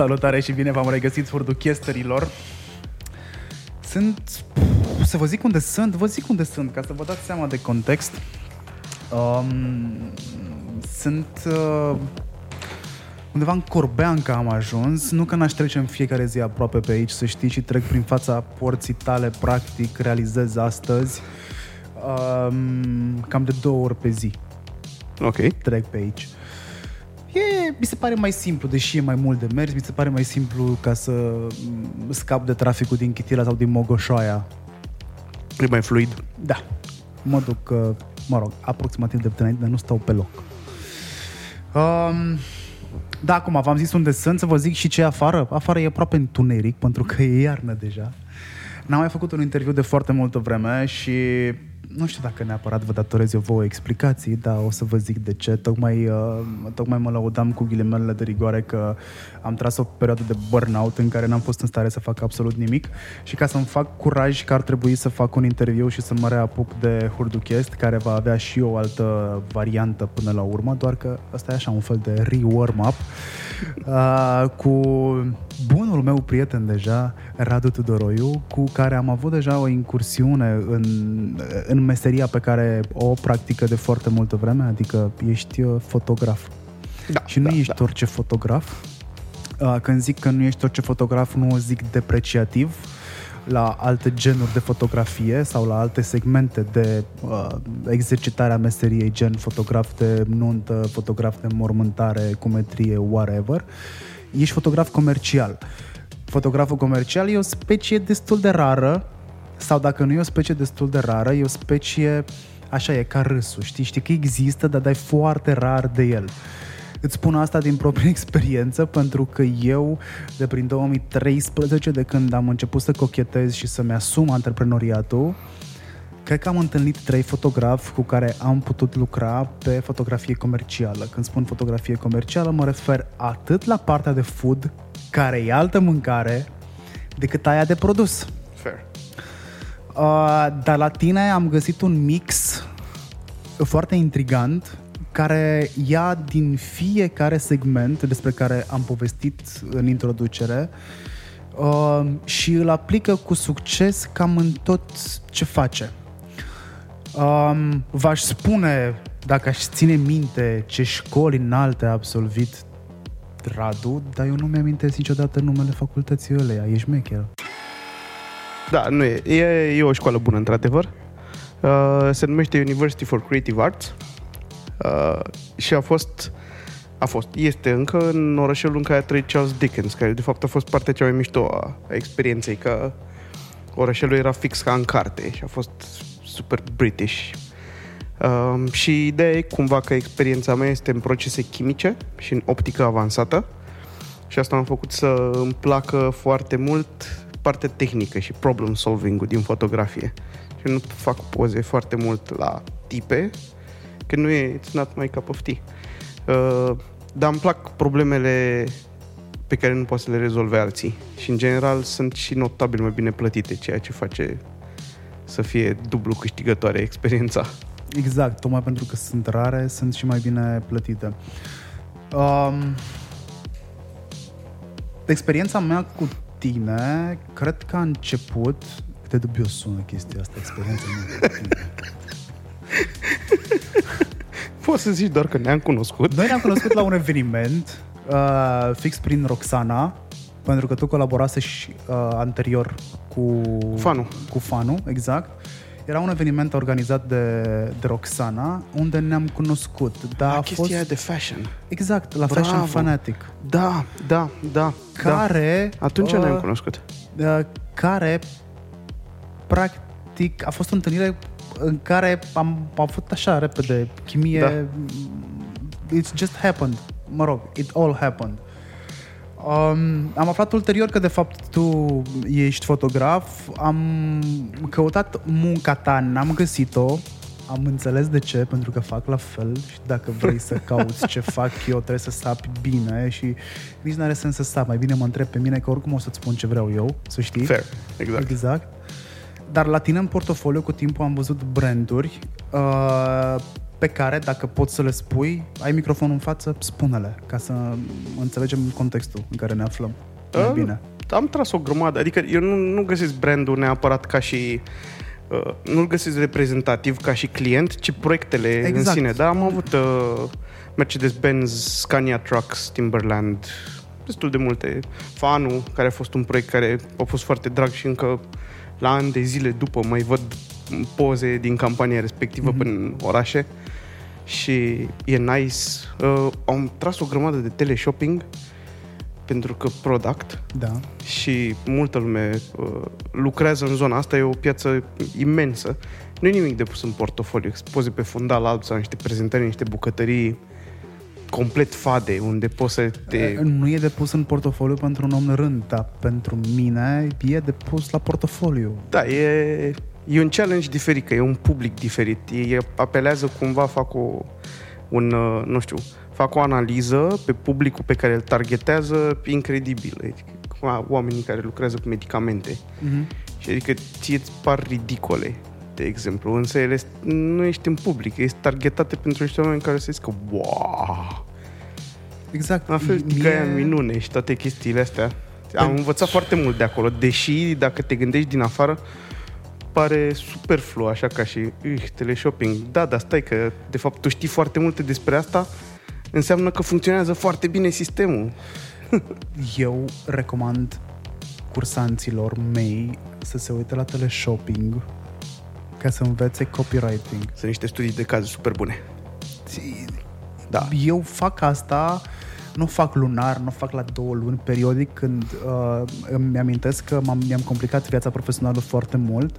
Salutare și bine v-am regăsit furduchesterilor. Sunt... Să vă zic unde sunt? Vă zic unde sunt, ca să vă dați seama de context. Um, sunt... Uh, undeva în Corbeanca am ajuns. Nu că n-aș trece în fiecare zi aproape pe aici, să știi, și trec prin fața porții tale, practic, realizez astăzi. Um, cam de două ori pe zi Ok. trec pe aici. E, mi se pare mai simplu, deși e mai mult de mers, mi se pare mai simplu ca să m, scap de traficul din Chitila sau din Mogoșoaia. E mai fluid. Da. Mă duc, uh, mă rog, aproximativ de înainte, dar nu stau pe loc. Um, da, acum v-am zis unde sunt, să vă zic și ce e afară. Afară e aproape întuneric, pentru că e iarnă deja. N-am mai făcut un interviu de foarte multă vreme și nu știu dacă neapărat vă datorez eu vouă explicații, dar o să vă zic de ce. Tocmai, uh, tocmai mă lăudam cu ghilimele de rigoare că am tras o perioadă de burnout în care n-am fost în stare să fac absolut nimic și ca să-mi fac curaj că ar trebui să fac un interviu și să mă reapuc de Hurduchest, care va avea și o altă variantă până la urmă, doar că ăsta e așa un fel de re-warm-up uh, cu bunul meu prieten deja, Radu Tudoroiu, cu care am avut deja o incursiune în, în meseria pe care o practică de foarte multă vreme, adică ești uh, fotograf. Da, Și nu da, ești da. orice fotograf. Uh, Când zic că nu ești orice fotograf, nu o zic depreciativ la alte genuri de fotografie sau la alte segmente de uh, exercitare a meseriei, gen fotograf de nuntă, fotograf de mormântare, cumetrie, whatever. Ești fotograf comercial. Fotograful comercial e o specie destul de rară sau dacă nu e o specie destul de rară, e o specie, așa e, ca râsul, știi? Știi că există, dar dai foarte rar de el. Îți spun asta din proprie experiență pentru că eu, de prin 2013, de când am început să cochetez și să-mi asum antreprenoriatul, cred că am întâlnit trei fotografi cu care am putut lucra pe fotografie comercială. Când spun fotografie comercială, mă refer atât la partea de food, care e altă mâncare, decât aia de produs. Fair. Uh, dar la tine am găsit un mix foarte intrigant care ia din fiecare segment despre care am povestit în introducere uh, și îl aplică cu succes cam în tot ce face. Um, v-aș spune, dacă aș ține minte ce școli înalte a absolvit Radu, dar eu nu mi-amintesc niciodată numele facultății ăleia, ești mecher. Da, nu e. E, e o școală bună, într-adevăr. Uh, se numește University for Creative Arts uh, și a fost, a fost, este încă în orășelul în care a trăit Charles Dickens, care de fapt a fost partea cea mai mișto a, a experienței, că orășelul era fix ca în carte și a fost super British. Um, și ideea e cumva că experiența mea este în procese chimice și în optică avansată și asta m-a făcut să îmi placă foarte mult partea tehnică și problem solving-ul din fotografie. Și nu fac poze foarte mult la tipe, că nu e, it's not my cup of tea. Uh, dar îmi plac problemele pe care nu poate să le rezolve alții. Și în general sunt și notabil mai bine plătite, ceea ce face să fie dublu câștigătoare experiența. Exact, tocmai pentru că sunt rare, sunt și mai bine plătite. Um, experiența mea cu tine, cred că a început... Cât de dubios sună chestia asta, experiența mea cu tine. Poți să zici doar că ne-am cunoscut. Noi ne-am cunoscut la un eveniment uh, fix prin Roxana, pentru că tu colaborase și uh, anterior cu Fanu. Cu Fanu, exact. Era un eveniment organizat de, de Roxana, unde ne-am cunoscut. Dar Da, a chestia aia fost... de fashion. Exact, la Bravo. Fashion Fanatic. Da, da, da. Care... da. Atunci uh, ne-am cunoscut. uh, care practic a fost o întâlnire în care am, am avut așa repede chimie Da. it's just happened mă rog, it all happened Um, am aflat ulterior că de fapt tu ești fotograf, am căutat munca ta, n-am găsit-o, am înțeles de ce, pentru că fac la fel și dacă vrei să cauți ce fac eu, trebuie să sapi bine și nici nu are sens să sap, mai bine mă întreb pe mine că oricum o să-ți spun ce vreau eu, să știi. Fair, exact. Exact. Dar la tine în portofoliu cu timpul am văzut branduri uh, pe care, dacă poți să le spui, ai microfonul în față, spune-le, ca să înțelegem contextul în care ne aflăm. Mai Ah, bine. Am tras o grămadă, adică eu nu, nu găsesc brandul neapărat ca și uh, nu-l găsesc reprezentativ ca și client, ci proiectele Exact. în sine. Dar am avut uh, Mercedes-Benz, Scania Trucks, Timberland, destul de multe. Fanu, care a fost un proiect care a fost foarte drag și încă la ani de zile după mai văd poze din campania respectivă mm-hmm. până în orașe și e nice. Uh, am tras o grămadă de teleshopping pentru că product Da. și multă lume uh, lucrează în zona asta, e o piață imensă. Nu e nimic de pus în portofoliu, expoze pe fundal alb sau niște prezentări, niște bucătării complet fade, unde poți să te... Nu e de pus în portofoliu pentru un om de rând, dar pentru mine e de pus la portofoliu. Da, e, e un challenge diferit, că e un public diferit. E, apelează cumva, fac o, un, uh, nu știu, fac o analiză pe publicul pe care îl targetează incredibil. Adică, cum oamenii care lucrează cu medicamente. Mm-hmm. Și adică ție îți par ridicole, de exemplu, însă ele nu ești în public, ești targetate pentru niște oameni care se zică, wow, Exact. la fel, Mie- Mie... în minune și toate chestiile astea. Am învățat foarte mult de acolo, deși dacă te gândești din afară, pare superflu, așa ca și uh, teleshopping. Da, dar stai că, de fapt, tu știi foarte multe despre asta, înseamnă că funcționează foarte bine sistemul. Eu recomand cursanților mei să se uite la teleshopping ca să învețe copywriting. Sunt niște studii de caz super bune. Da. Eu fac asta, nu fac lunar, nu fac la două luni, periodic, când uh, îmi amintesc că m-am, mi-am complicat viața profesională foarte mult.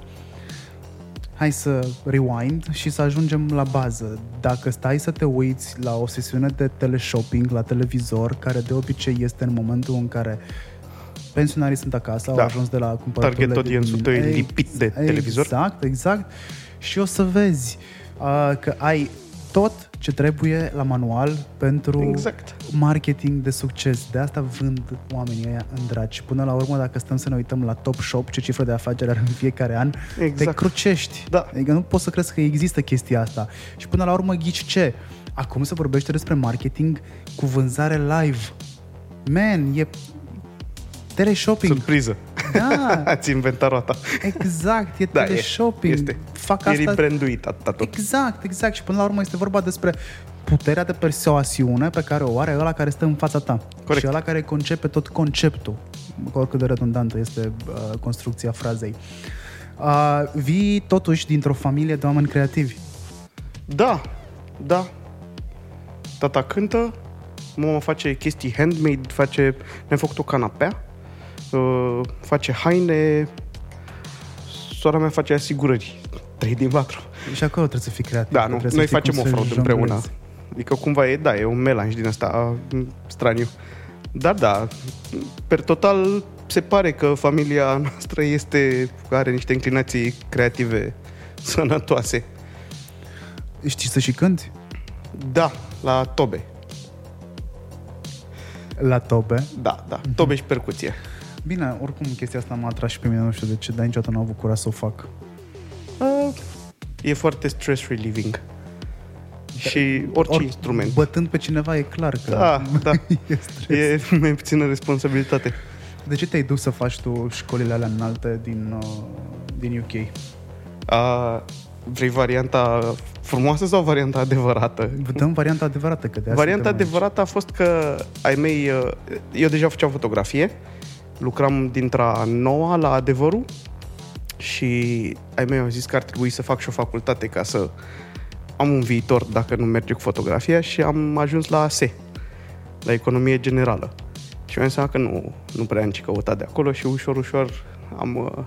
Hai să rewind și să ajungem la bază. Dacă stai să te uiți la o sesiune de teleshopping la televizor, care de obicei este în momentul în care pensionarii sunt acasă, Da. au ajuns de la cumpărăturile Target de audience-ul tău e Ex- lipit de televizor. Exact, exact. Și o să vezi uh, că ai tot ce trebuie la manual pentru Exact. marketing de succes. De asta vând oamenii ăia în dragi. Și până la urmă, dacă stăm să ne uităm la Top Shop, ce cifră de afaceri are în fiecare an, te Exact. crucești. Da. Adică nu poți să crezi că există chestia asta. Și până la urmă, ghici ce? Acum se vorbește despre marketing cu vânzare live. Man, e teleshopping. Surpriză. Da, Ați inventat roata. exact, e Da, e. teleshopping. Este. Fac E asta rebranduit atâta tot. Exact, exact. Și până la urmă este vorba despre puterea de persoasiune pe care o are ăla care stă în fața ta. Corect. Și ăla care concepe tot conceptul. Oricât de redundantă este uh, construcția frazei. Uh, vii totuși dintr-o familie de oameni creativi. Da, da. Tata cântă, mama face chestii handmade, face, ne-a făcut o canapea, uh, face haine, sora mea face asigurări. 3 din 4. Și acolo trebuie să fii creativ. Da, că nu, trebuie să noi știi facem cum o să fraudă împreună. jonglezi. Adică cumva e, da, e un melanj din asta m, straniu. Dar da, per total se pare că familia noastră este, are niște inclinații creative sănătoase. Știți să și cânti? Da, la tobe. La tobe. Da, da, tobe și percuție. Bine, oricum chestia asta m-a atras și pe mine, nu știu de ce, dar niciodată n-am avut curaj să o fac. Uh, e foarte stress relieving. Și orice Or- instrument. Bătând pe cineva e clar că Da, da. e stres. E mai puțină responsabilitate. De ce te-ai dus să faci tu școlile alea înalte din, uh, din UK? Uh, vrei varianta frumoasă sau varianta adevărată? Dăm varianta adevărată, că de asta Varianta suntem aici. adevărată a fost că ai mei... uh, Eu deja făceam fotografie, lucram dintre noua la adevărul și ai mei au zis că ar trebui să fac și o facultate ca să am un viitor dacă nu merge cu fotografia și am ajuns la ASE, la economie generală. Și mi-am seama că nu, nu prea am ce căuta de acolo și ușor, ușor am... uh,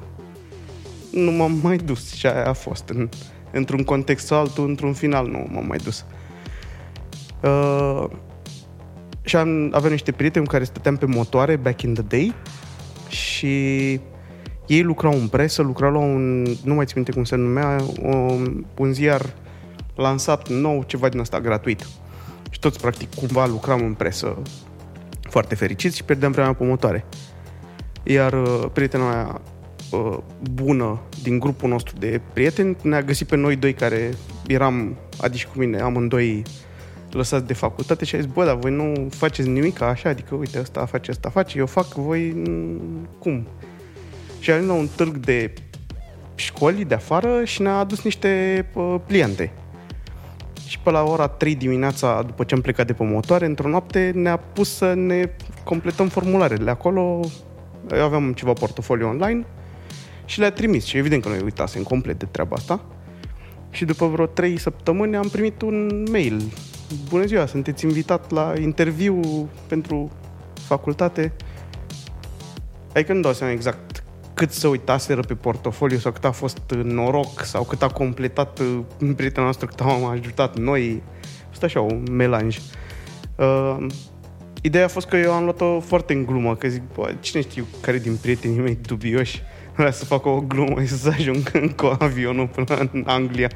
Nu m-am mai dus și aia a fost. În, într-un context sau altul, într-un final nu m-am mai dus. Uh, și am, aveam niște prieteni cu care stăteam pe motoare back in the day și ei lucrau în presă, lucrau la un, nu mai țin minte cum se numea, un, un ziar lansat nou, ceva din asta gratuit. Și toți, practic, cumva lucram în presă foarte fericiți și pierdeam vremea pe motoare. Iar uh, prietena mea uh, bună din grupul nostru de prieteni ne-a găsit pe noi doi care eram Adi și cu mine, amândoi lăsați de facultate și a zis, bă, dar voi nu faceți nimic așa, adică uite, ăsta face, ăsta face, eu fac, voi n- cum? Și a la un târg de școli de afară și ne-a adus niște uh, pliante. Și pe la ora 3 dimineața, după ce am plecat de pe motoare, într-o noapte ne-a pus să ne completăm formularele. Acolo eu aveam ceva portofoliu online și le-a trimis. Și evident că noi uitasem complet de treaba asta. Și după vreo 3 săptămâni am primit un mail. Bună ziua, sunteți invitat la interviu pentru facultate. Adică nu dau seama exact cât să uitaseră pe portofoliu sau cât a fost noroc sau cât a completat uh, prietena noastră, cât am ajutat noi. A fost așa un melanj. Uh, ideea a fost că eu am luat-o foarte în glumă, că zic, bă, cine știu care din prietenii mei dubioși vrea să facă o glumă și să ajung cu avionul până în Anglia.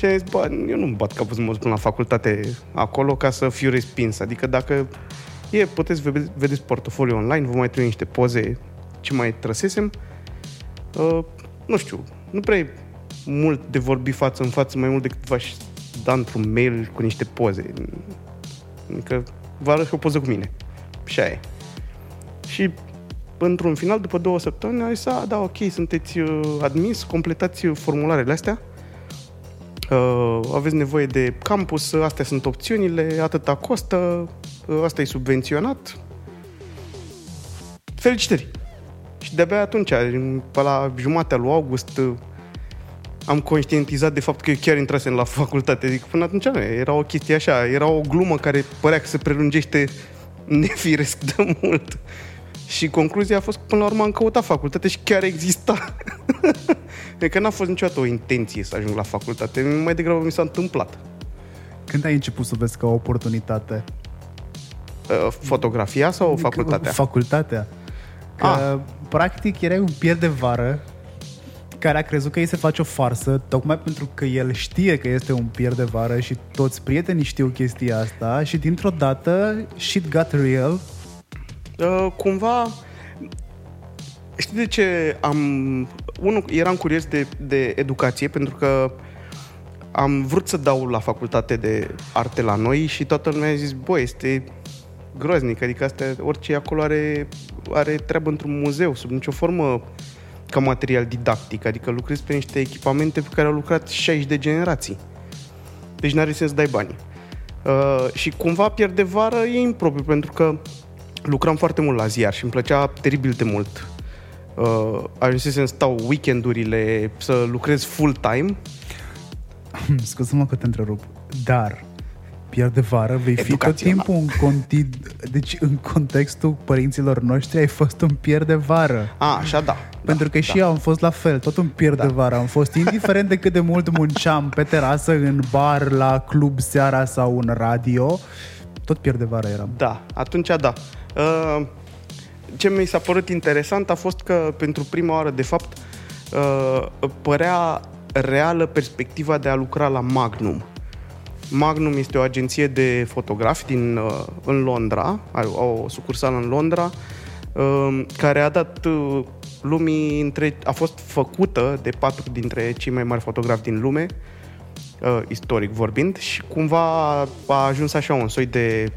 Și am zis, bă, eu nu-mi bat capul să mă duc până la facultate acolo ca să fiu respins. Adică dacă e, puteți vede- vedeți portofoliu online, vă mai trebuie niște poze ce mai trăsesem. Uh, nu știu, nu prea e mult de vorbi față în față, mai mult decât v-aș da într-un mail cu niște poze. Adică vă arăt și o poză cu mine. Și aia e. Și într-un final, după două săptămâni, a zis, a, da, ok, sunteți uh, admis, completați formularele astea, uh, aveți nevoie de campus, astea sunt opțiunile, atâta costă, uh, asta e subvenționat. Felicitări! Și de-abia atunci, pe la jumatea lui august, uh, am conștientizat de fapt că eu chiar intrasem la facultate. Zic, până atunci nu, era o chestie așa, era o glumă care părea că se prelungește nefiresc de mult. Și concluzia a fost că până la urmă am căutat facultate și chiar exista. Deci că n-a fost niciodată o intenție să ajung la facultate, mai degrabă mi s-a întâmplat. Când ai început să vezi ca o oportunitate? Uh, Fotografia sau facultatea? Facultatea. Că, Ah. practic, erai un pier de vară care a crezut că îi se face o farsă, tocmai pentru că el știe că este un pier de vară și toți prietenii știu chestia asta și dintr-o dată shit got real. Uh, cumva știi de ce am unul eram curios de, de educație pentru că am vrut să dau la facultate de arte la noi și toată lumea a zis, băi, este groaznic, adică asta, orice acolo are, are treabă într-un muzeu, sub nicio formă ca material didactic, adică lucrezi pe niște echipamente pe care au lucrat 60 de generații. Deci n-are sens să dai bani. Uh, și cumva pierde vară e impropriu, pentru că lucram foarte mult la ziar și îmi plăcea teribil de mult. Uh, ajunsesem să stau weekendurile, să lucrez full-time. Scuze-mă că te întrerup, dar pier de vară vei fi tot Educațional. timpul în, conti... deci, în contextul părinților noștri ai fost un pier de vară. A, așa da. Pentru că și eu am fost la fel, tot un pier de vară am fost, indiferent de cât de mult munceam pe terasă, în bar, la club seara sau în radio, tot pier de vară eram. Da, atunci da. Uh, ce mi s-a părut interesant a fost că pentru prima oară, de fapt, uh, părea reală perspectiva de a lucra la Magnum. Magnum este o agenție de fotografi din, uh, în Londra, are o sucursală în Londra, uh, care a dat uh, lumii între, a fost făcută de patru dintre cei mai mari fotografi din lume, uh, istoric vorbind, și cumva a ajuns așa un soi de,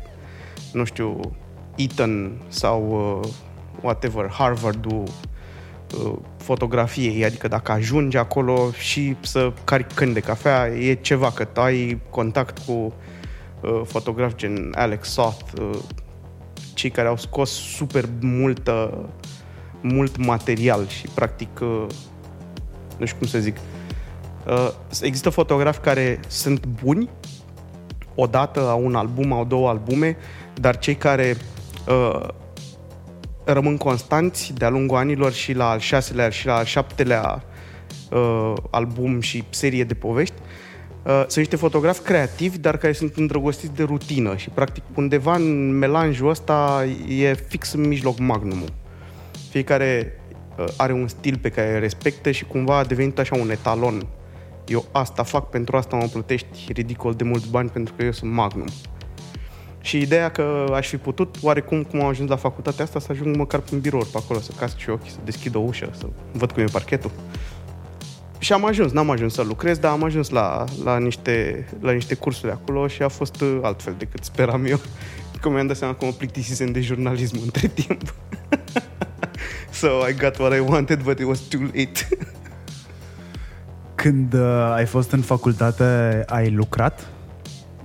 nu știu, Eton sau uh, whatever, Harvard-ul uh, fotografiei, adică dacă ajungi acolo și să cari câini de cafea, e ceva, că ai contact cu uh, fotografi gen Alex Soth, uh, cei care au scos super multă, mult material și practic, uh, nu știu cum să zic, uh, există fotografi care sunt buni, odată au un album, au două albume, dar cei care uh, rămân constanți de-a lungul anilor și la al șaselea și la al șaptelea uh, album și serie de povești, uh, sunt niște fotografi creativi, dar care sunt îndrăgostiți de rutină și practic undeva în melanjul ăsta e fix în mijloc magnumul. Fiecare uh, are un stil pe care îl respectă și cumva a devenit așa un etalon. Eu asta fac, pentru asta mă plătești ridicol de mulți bani pentru că eu sunt magnum. Și ideea că aș fi putut, oarecum cum am ajuns la facultatea asta, să ajung măcar pe un birou pe acolo, să casc și ochii, să deschid o ușă, să văd cum e parchetul. și am ajuns, n-am ajuns să lucrez, dar am ajuns la, la, niște, la niște cursuri acolo și a fost uh, altfel decât speram eu. Că mi-am dat seama că mă plictisisem de jurnalism între timp. so I got what I wanted, but it was too late. Când uh, ai fost în facultate, ai lucrat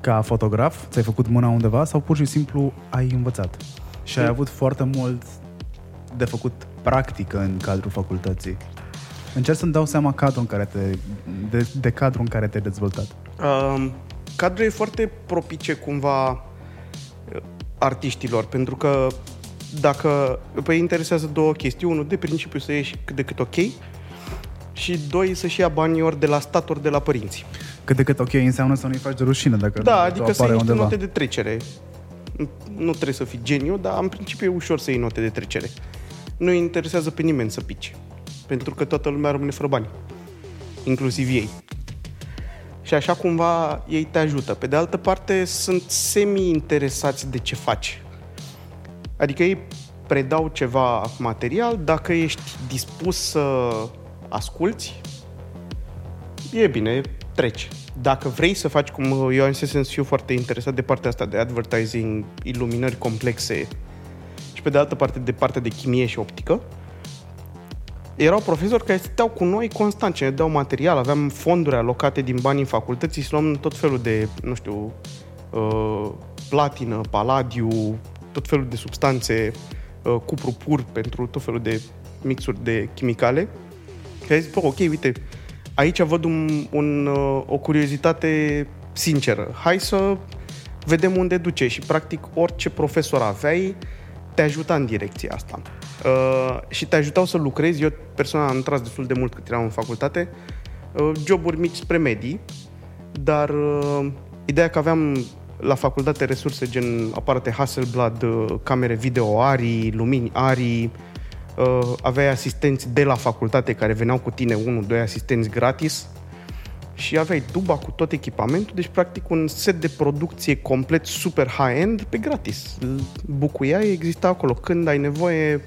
ca fotograf? Ți-ai făcut mâna undeva sau pur și simplu ai învățat? Și ai avut foarte mult de făcut practică în cadrul facultății. Încerc să-mi dau seama cadrul în care te, de, de cadrul în care te-ai dezvoltat. Um, cadrul e foarte propice cumva uh, artiștilor, pentru că dacă pe interesează două chestii, unul de principiu să ieși cât de cât ok și doi să-și ia banii ori de la stat, ori de la părinți. Cât de cât ok înseamnă să nu-i faci de rușine dacă Da, tu adică să apare iei niște undeva. note de trecere. Nu trebuie să fii geniu, dar în principiu e ușor să iei note de trecere. Nu îi interesează pe nimeni să pici. Pentru că toată lumea rămâne fără bani. Inclusiv ei. Și așa cumva ei te ajută. Pe de altă parte, sunt semi-interesați de ce faci. Adică ei predau ceva material, dacă ești dispus să asculți, e bine, treci. Dacă vrei să faci cum eu am să fiu foarte interesat de partea asta de advertising, iluminări complexe și pe de altă parte de partea de chimie și optică, erau profesori care stăteau cu noi constant și ne dau material, aveam fonduri alocate din banii facultății și luam tot felul de, nu știu, uh, platină, paladiu, tot felul de substanțe, uh, cupru pur pentru tot felul de mixuri de chimicale. Și ai zis, bă, ok, uite, aici văd un, un, uh, o curiozitate sinceră. Hai să vedem unde duce și practic orice profesor aveai te ajuta în direcția asta. Uh, și te ajutau să lucrezi. Eu personal am tras destul de mult cât eram în facultate. Uh, joburi mici spre medii, dar uh, ideea că aveam la facultate resurse gen aparate Hasselblad, uh, camere video ARI, lumini ARI, uh, aveai asistenți de la facultate care veneau cu tine, unul, doi asistenți gratis și aveai tuba cu tot echipamentul, deci practic un set de producție complet super high-end pe gratis. Îl Bucuiai, exista acolo când ai nevoie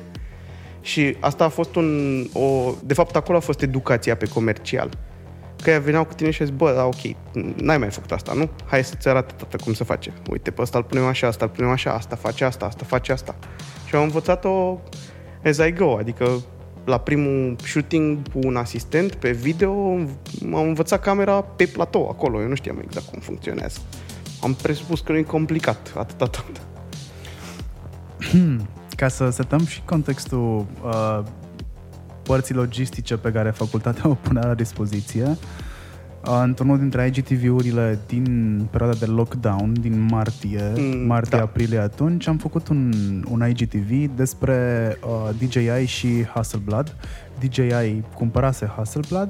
și asta a fost un... O, de fapt, acolo a fost educația pe comercial. Că ea veneau cu tine și zis, bă, da, ok, n-ai mai făcut asta, nu? Hai să-ți arate tată cum se face. Uite, pe ăsta îl punem așa, asta îl punem așa, asta face asta, asta face asta. Și am învățat-o as I go, adică la primul shooting cu un asistent pe video am învățat camera pe platou, acolo. Eu nu știam exact cum funcționează. Am presupus că nu e complicat, atâta tot. Ca să setăm și contextul uh, părții logistice pe care facultatea o punea la dispoziție, uh, într-unul dintre IGTV-urile din perioada de lockdown, din martie, Mm, martie-aprilie atunci, am făcut un, un IGTV despre uh, DJI și Hasselblad. DJI cumpărase Hasselblad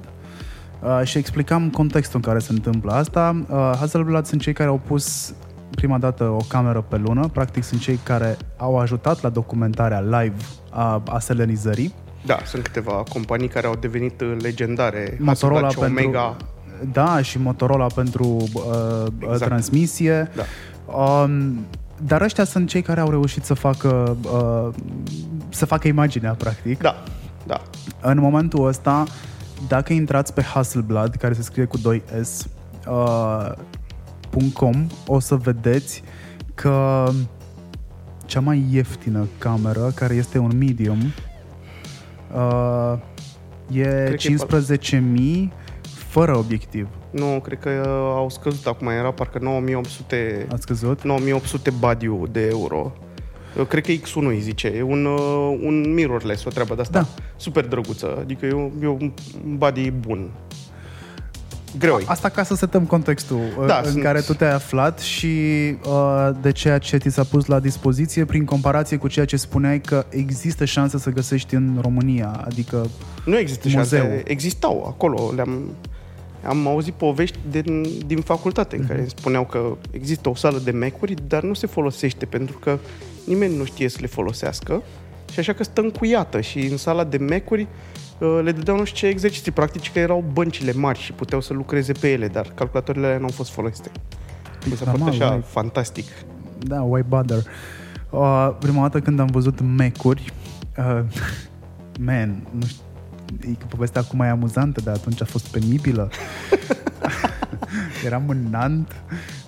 uh, și explicam contextul în care se întâmplă asta. Uh, Hasselblad sunt cei care au pus prima dată o cameră pe lună, practic sunt cei care au ajutat la documentarea live a, a selenizării. Da, sunt câteva companii care au devenit uh, legendare. Motorola Hasselblad și pentru, Omega. Da, și Motorola pentru uh, Exact. exact. transmisie. Da. Um, dar ăștia sunt cei care au reușit să facă uh, să facă imaginea, practic. Da, da. În momentul ăsta, dacă intrați pe Hasselblad, care se scrie cu 2S, uh, .com, o să vedeți că cea mai ieftină cameră, care este un medium, uh, e că e 15.000 fără obiectiv. Nu, cred că uh, au scăzut acum, era parcă 9800, Ați scăzut? 9800 badiu de euro. Eu cred că X1 îi zice, e un, uh, un mirrorless, o treabă de asta. Da. Super drăguță, adică e, un- e un body bun. Greu e. Asta ca să setăm contextul Da, da, în sunt- care tu te-ai aflat și uh, de ceea ce ți s-a pus la dispoziție prin comparație cu ceea ce spuneai că există șanse să găsești în România, adică Nu există Muzeu. șanse, existau acolo, le-am am auzit povești din, din facultate în care îmi spuneau că există o sală de mecuri, dar nu se folosește pentru că nimeni nu știe să le folosească și așa că stă încuiată și în sala de mecuri uh, le dădeau nu știu ce exerciții practici că erau băncile mari și puteau să lucreze pe ele, dar calculatoarele alea nu au fost folosite. Mi s-a părut normal, așa why? fantastic. Da, why bother? Uh, prima dată când am văzut mecuri, uh, man, nu știu, e că povestea acum e amuzantă, dar atunci a fost penibilă. Eram în Nant,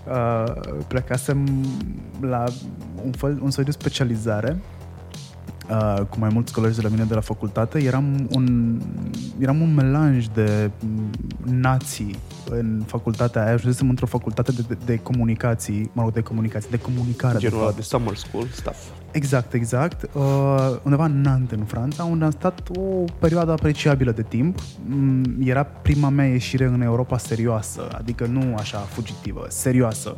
uh, plecasem la un, fel, un soi de specializare uh, cu mai mulți colegi de la mine de la facultate. Eram un, eram un melanj de nații în facultatea aia. Ajunsesem într-o facultate de, de, de comunicații, mă rog, de comunicații, de comunicare. Genul de, ăla fapt. de summer school stuff. Exact, exact. Uh, undeva în Nantes, în Franța, unde am stat o perioadă apreciabilă de timp. Mm, Era prima mea ieșire în Europa serioasă, adică nu așa fugitivă, serioasă.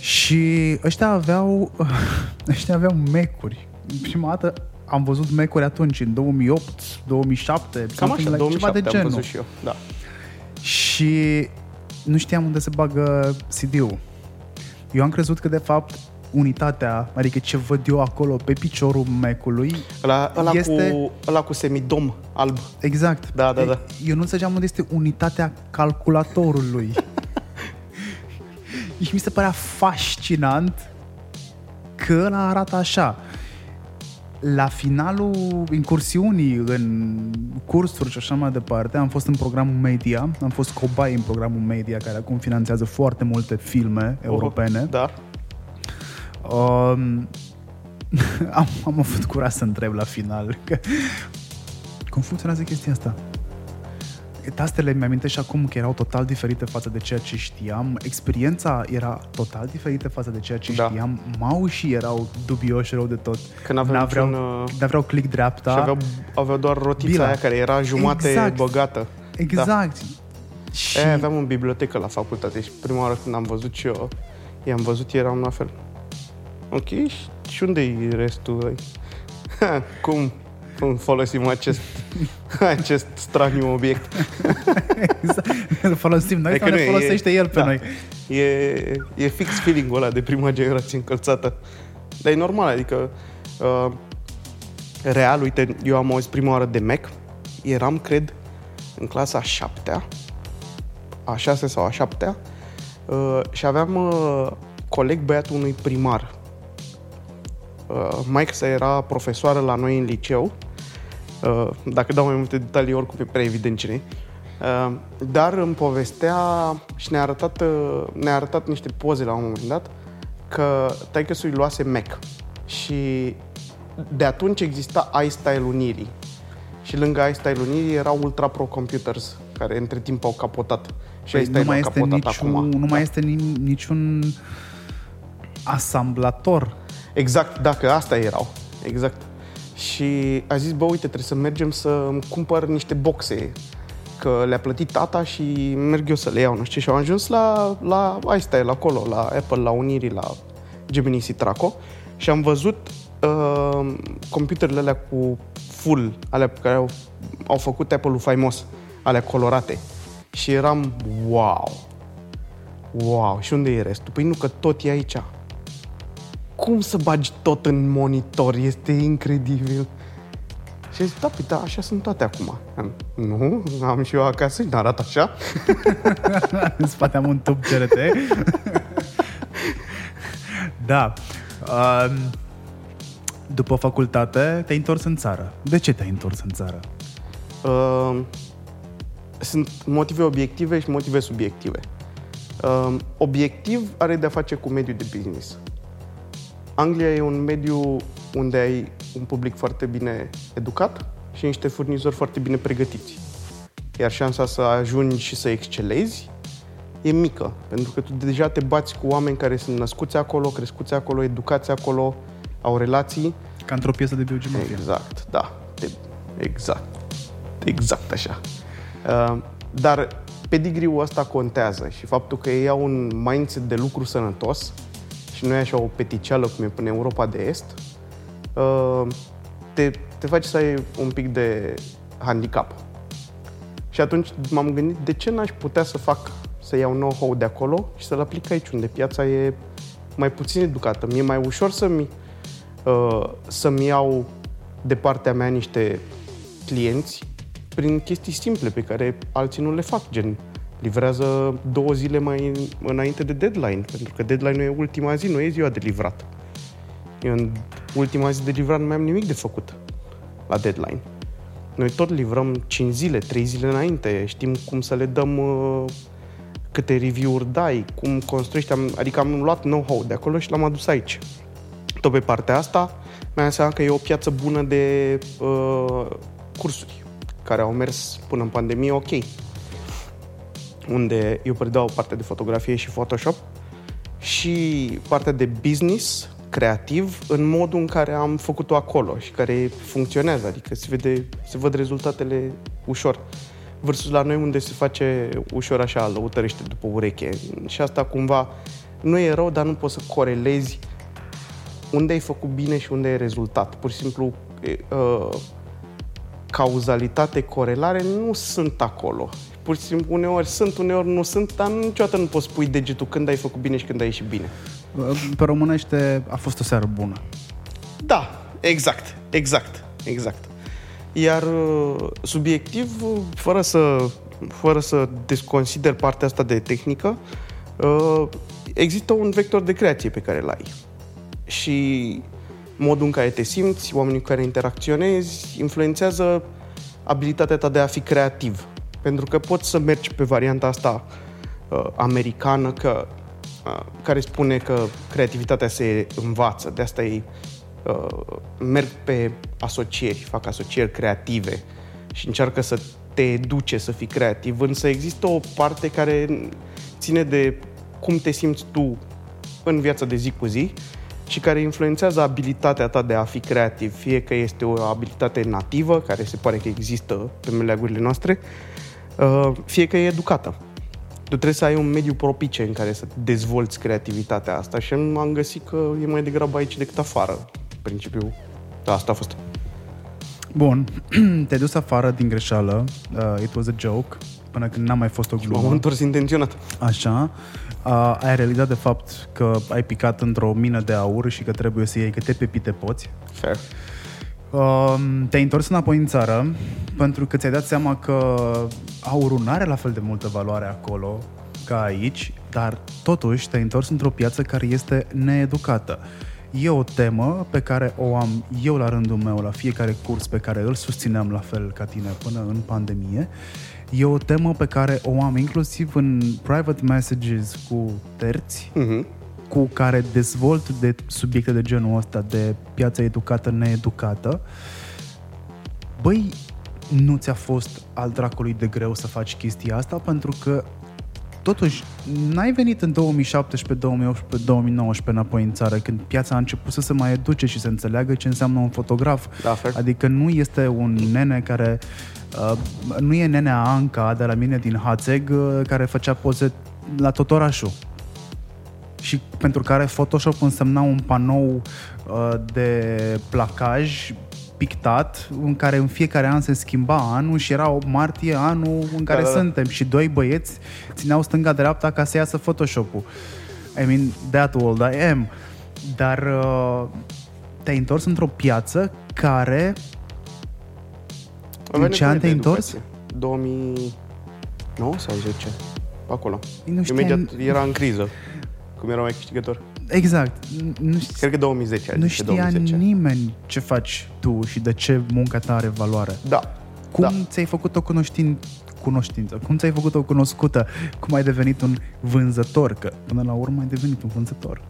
Și ăștia aveau, ăștia aveau mecuri. Prima dată am văzut mecuri atunci, în 2008, 2007, Cam așa, something like- 2007 ceva de am genul. văzut și eu. Da. Și nu știam unde se bagă CD-ul. Eu am crezut că, de fapt, unitatea, adică ce văd eu acolo pe piciorul Mac-ului, Ăla, ăla, Este- cu, ăla cu semidom alb. exact. Da, da, da. Eu nu înțelegeam unde este unitatea calculatorului. și mi se părea fascinant că ăla arată așa. La finalul incursiunii în cursuri și așa mai departe, am fost în programul media, am fost cobai în programul media, care acum finanțează foarte multe filme europene. Da. Um, am, am avut curaj să întreb la final că, cum funcționează chestia asta. Tastele mi amintesc și acum că erau total diferite față de ceea ce știam. Experiența era total diferită față de ceea ce Da. știam. Maușii erau dubioși rău de tot. Că n-aveau N-aveau, niciun, uh, n-aveau click dreapta. Și aveau, aveau doar rotița Bila. aia care era jumate Exact. băgată. Exact. Și... E, aveam în bibliotecă la facultate și prima oară când am văzut și eu, i-am văzut, eram la fel. Ok, și, și unde e restul? Ha, cum, cum folosim acest, acest straniu obiect? exact. Îl folosim noi Adică sau ne nu e- folosește el pe da. noi? E, e fix feeling-ul ăla de prima generație încălțată. Dar e normal, adică uh, real, uite, eu am auzit prima oară de Mac, eram, cred, în clasa a șaptea, a șase sau a șaptea, uh, și aveam uh, coleg băiatul unui primar. Uh, Mike sa era profesoară la noi în liceu. Uh, dacă dau mai multe detalii, oricum e prea evident cine e. Uh, dar îmi povestea și ne-a arătat, uh, ne-a arătat niște poze la un moment dat că taică îi luase Mac și de atunci exista iStyle Unirii și lângă iStyle Unirii erau Ultra Pro Computers care între timp au capotat și Păi iStyle nu mai a este capotat niciun, acum. nu mai Da. este ni- niciun asamblator. Exact, dacă asta erau. Exact. Și a zis, bă, uite, trebuie să mergem să îmi cumpăr niște boxe că le-a plătit tata și merg eu să le iau, nu știu. Și au ajuns la, la iStyle acolo, la Apple, la Unirii, la Gemini Citraco și am văzut uh, computerele alea cu full, alea pe care au, au făcut Apple-ul faimos, alea colorate. Și eram, wow, wow, și unde e restul? Păi nu, că tot e aici cum să bagi tot în monitor? Este incredibil. Și zic, da, păi, da, așa sunt toate acum. Am, Nu, am și eu acasă și n-arată așa. în spate am un tub CRT. da. Um, după facultate te-ai întors în țară. De ce te-ai întors în țară? Uh, sunt motive obiective și motive subiective. Uh, obiectiv are de-a face cu mediul de business. Anglia e un mediu unde ai un public foarte bine educat și niște furnizori foarte bine pregătiți. Iar șansa să ajungi și să excelezi e mică, pentru că tu deja te bați cu oameni care sunt născuți acolo, crescuți acolo, educați acolo, au relații. Ca într-o piesă de biogeografie. Exact, da. De- Exact. Exact așa. Uh, Dar pedigriul ăsta contează și faptul că ei au un mindset de lucru sănătos și nu e așa o peticeală cum e până Europa de Est, uh, te, te face să ai un pic de handicap. Și atunci m-am gândit de ce n-aș putea să fac, să iau know-how de acolo și să-l aplic aici, unde piața e mai puțin educată. Mi-e mai ușor să-mi, uh, să-mi iau de partea mea niște clienți prin chestii simple pe care alții nu le fac, gen livrează două zile mai înainte de deadline, pentru că deadline-ul e ultima zi, nu e ziua de livrat. Eu în ultima zi de livrat nu mai am nimic de făcut la deadline. Noi tot livrăm 5 zile, 3 zile înainte, știm cum să le dăm uh, câte review-uri dai, cum construiești, am, adică am luat know-how de acolo și l-am adus aici. Tot pe partea asta, mi-am seama că e o piață bună de uh, cursuri care au mers până în pandemie ok. Unde eu predau partea de fotografie și Photoshop și partea de business creativ în modul în care am făcut-o acolo și care funcționează, adică se, vede, se văd rezultatele ușor. Versus la noi unde se face ușor așa, lăutărește după ureche. Și asta cumva nu e rău, dar nu poți să corelezi unde ai făcut bine și unde e rezultat. Pur și simplu, uh, cauzalitate, corelare nu sunt acolo. Pur și simplu, uneori sunt, uneori nu sunt, dar niciodată nu poți pui degetul când ai făcut bine și când ai ieșit bine. Pe românește a fost o seară bună. Da, exact, exact, exact. Iar uh, subiectiv, fără să, fără să desconsider partea asta de tehnică, uh, există un vector de creație pe care îl ai. Și modul în care te simți, oamenii cu care interacționezi, influențează abilitatea ta de a fi creativ. Pentru că poți să mergi pe varianta asta uh, americană, că, uh, care spune că creativitatea se învață, de asta ei uh, merg pe asocieri, fac asocieri creative și încearcă să te educe să fii creativ, însă există o parte care ține de cum te simți tu în viața de zi cu zi și care influențează abilitatea ta de a fi creativ, fie că este o abilitate nativă, care se pare că există pe meleagurile noastre, uh, fie că e educată. Tu trebuie să ai un mediu propice în care să dezvolți creativitatea asta și am găsit că e mai degrabă aici decât afară. Principiul, da, asta a fost. Bun, te-ai dus afară din greșeală, uh, it was a joke, până când n-a mai fost o glumă. M-am întors intenționat. Așa, uh, ai realizat de fapt că ai picat într-o mină de aur și că trebuie să iei câte pepite poți. Fair. Uh, te-ai întors înapoi în țară pentru că ți-ai dat seama că aurul nu are la fel de multă valoare acolo ca aici, dar totuși te-ai întors într-o piață care este needucată. E o temă pe care o am eu la rândul meu la fiecare curs pe care îl susțineam la fel ca tine până în pandemie. E o temă pe care o am inclusiv în private messages cu terți, Mhm. Cu care dezvolt de subiecte de genul ăsta, de piața educată, needucată, băi, nu ți-a fost al dracului de greu să faci chestia asta pentru că totuși n-ai venit în 2017, 2018, 2019 înapoi în țară când piața a început să se mai educe și să înțeleagă ce înseamnă un fotograf. Da, fair. Adică nu este un nene care uh, nu e nenea Anca de la mine din Hațeg uh, care făcea poze la tot orașul și pentru care Photoshop însemna un panou uh, de placaj pictat în care în fiecare an se schimba anul și era 8 martie anul în care Da, da, da. suntem și doi băieți țineau stânga-dreapta ca să iasă Photoshop-ul. I mean, that old I am. Dar uh, te-ai întors într-o piață care Avea În ce nevoie an de te-ai întors? educație. 2009 sau 10? Pe acolo. nu știam... Imediat era în criză. Cum era mai câștigător. Exact. Nu, ș- Cred că 2010. nu adică știa 2010. nimeni ce faci tu și de ce munca ta are valoare. Da. Cum Da. ți-ai făcut o cunoștin... cunoștință? Cum ți-ai făcut o cunoscută? Cum ai devenit un vânzător? Că până la urmă ai devenit un vânzător.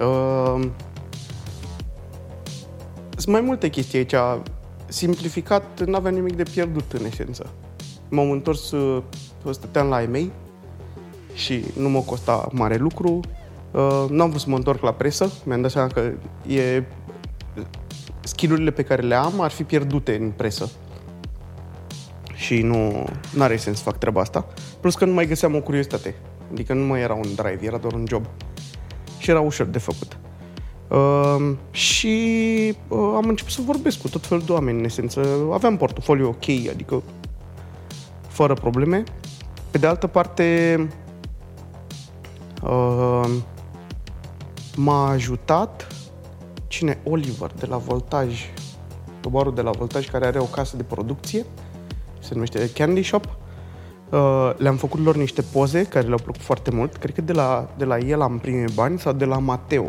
Uh, sunt mai multe chestii aici. Simplificat, nu aveam nimic de pierdut în esență. M-am întors, uh, stăteam la ai mei și nu mă costa mare lucru. Uh, n-am vrut să mă întorc la presă. Mi-am dat seama că e skillurile pe care le am ar fi pierdute în presă. Și nu are sens să fac treaba asta. Plus că nu mai găseam o curiozitate. Adică nu mai era un drive, era doar un job. Și era ușor de făcut. Uh, și uh, am început să vorbesc cu tot felul de oameni, în esență. Aveam portofoliu ok, adică fără probleme. Pe de altă parte, uh, m-a ajutat cine? Oliver de la Voltaj, tobarul de la Voltaj, care are o casă de producție, se numește Candy Shop. Uh, le-am făcut lor niște poze care le-au plăcut foarte mult. Cred că de la, de la el am primit bani sau de la Mateo,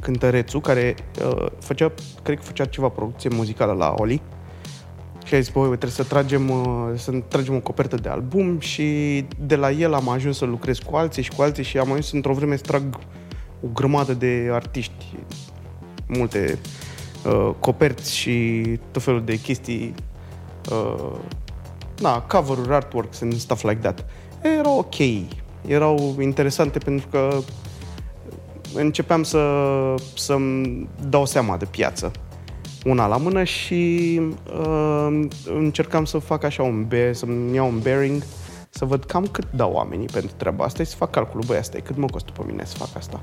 cântărețul, care uh, făcea, cred că făcea ceva producție muzicală la Oli. Și a zis, băi, trebuie să tragem, uh, să tragem o copertă de album și de la el am ajuns să lucrez cu alții și cu alții și am ajuns într-o vreme să trag o grămadă de artiști, multe uh, coperți și tot felul de chestii, uh, na, cover-uri, artworks and stuff like that. Erau ok, erau interesante pentru că începeam să, să-mi dau seama de piață una la mână și uh, încercam să fac așa un bear, să-mi iau un bearing, să văd cam cât dau oamenii pentru treaba asta și să fac calculul, băi, asta e cât mă costă pe mine să fac asta.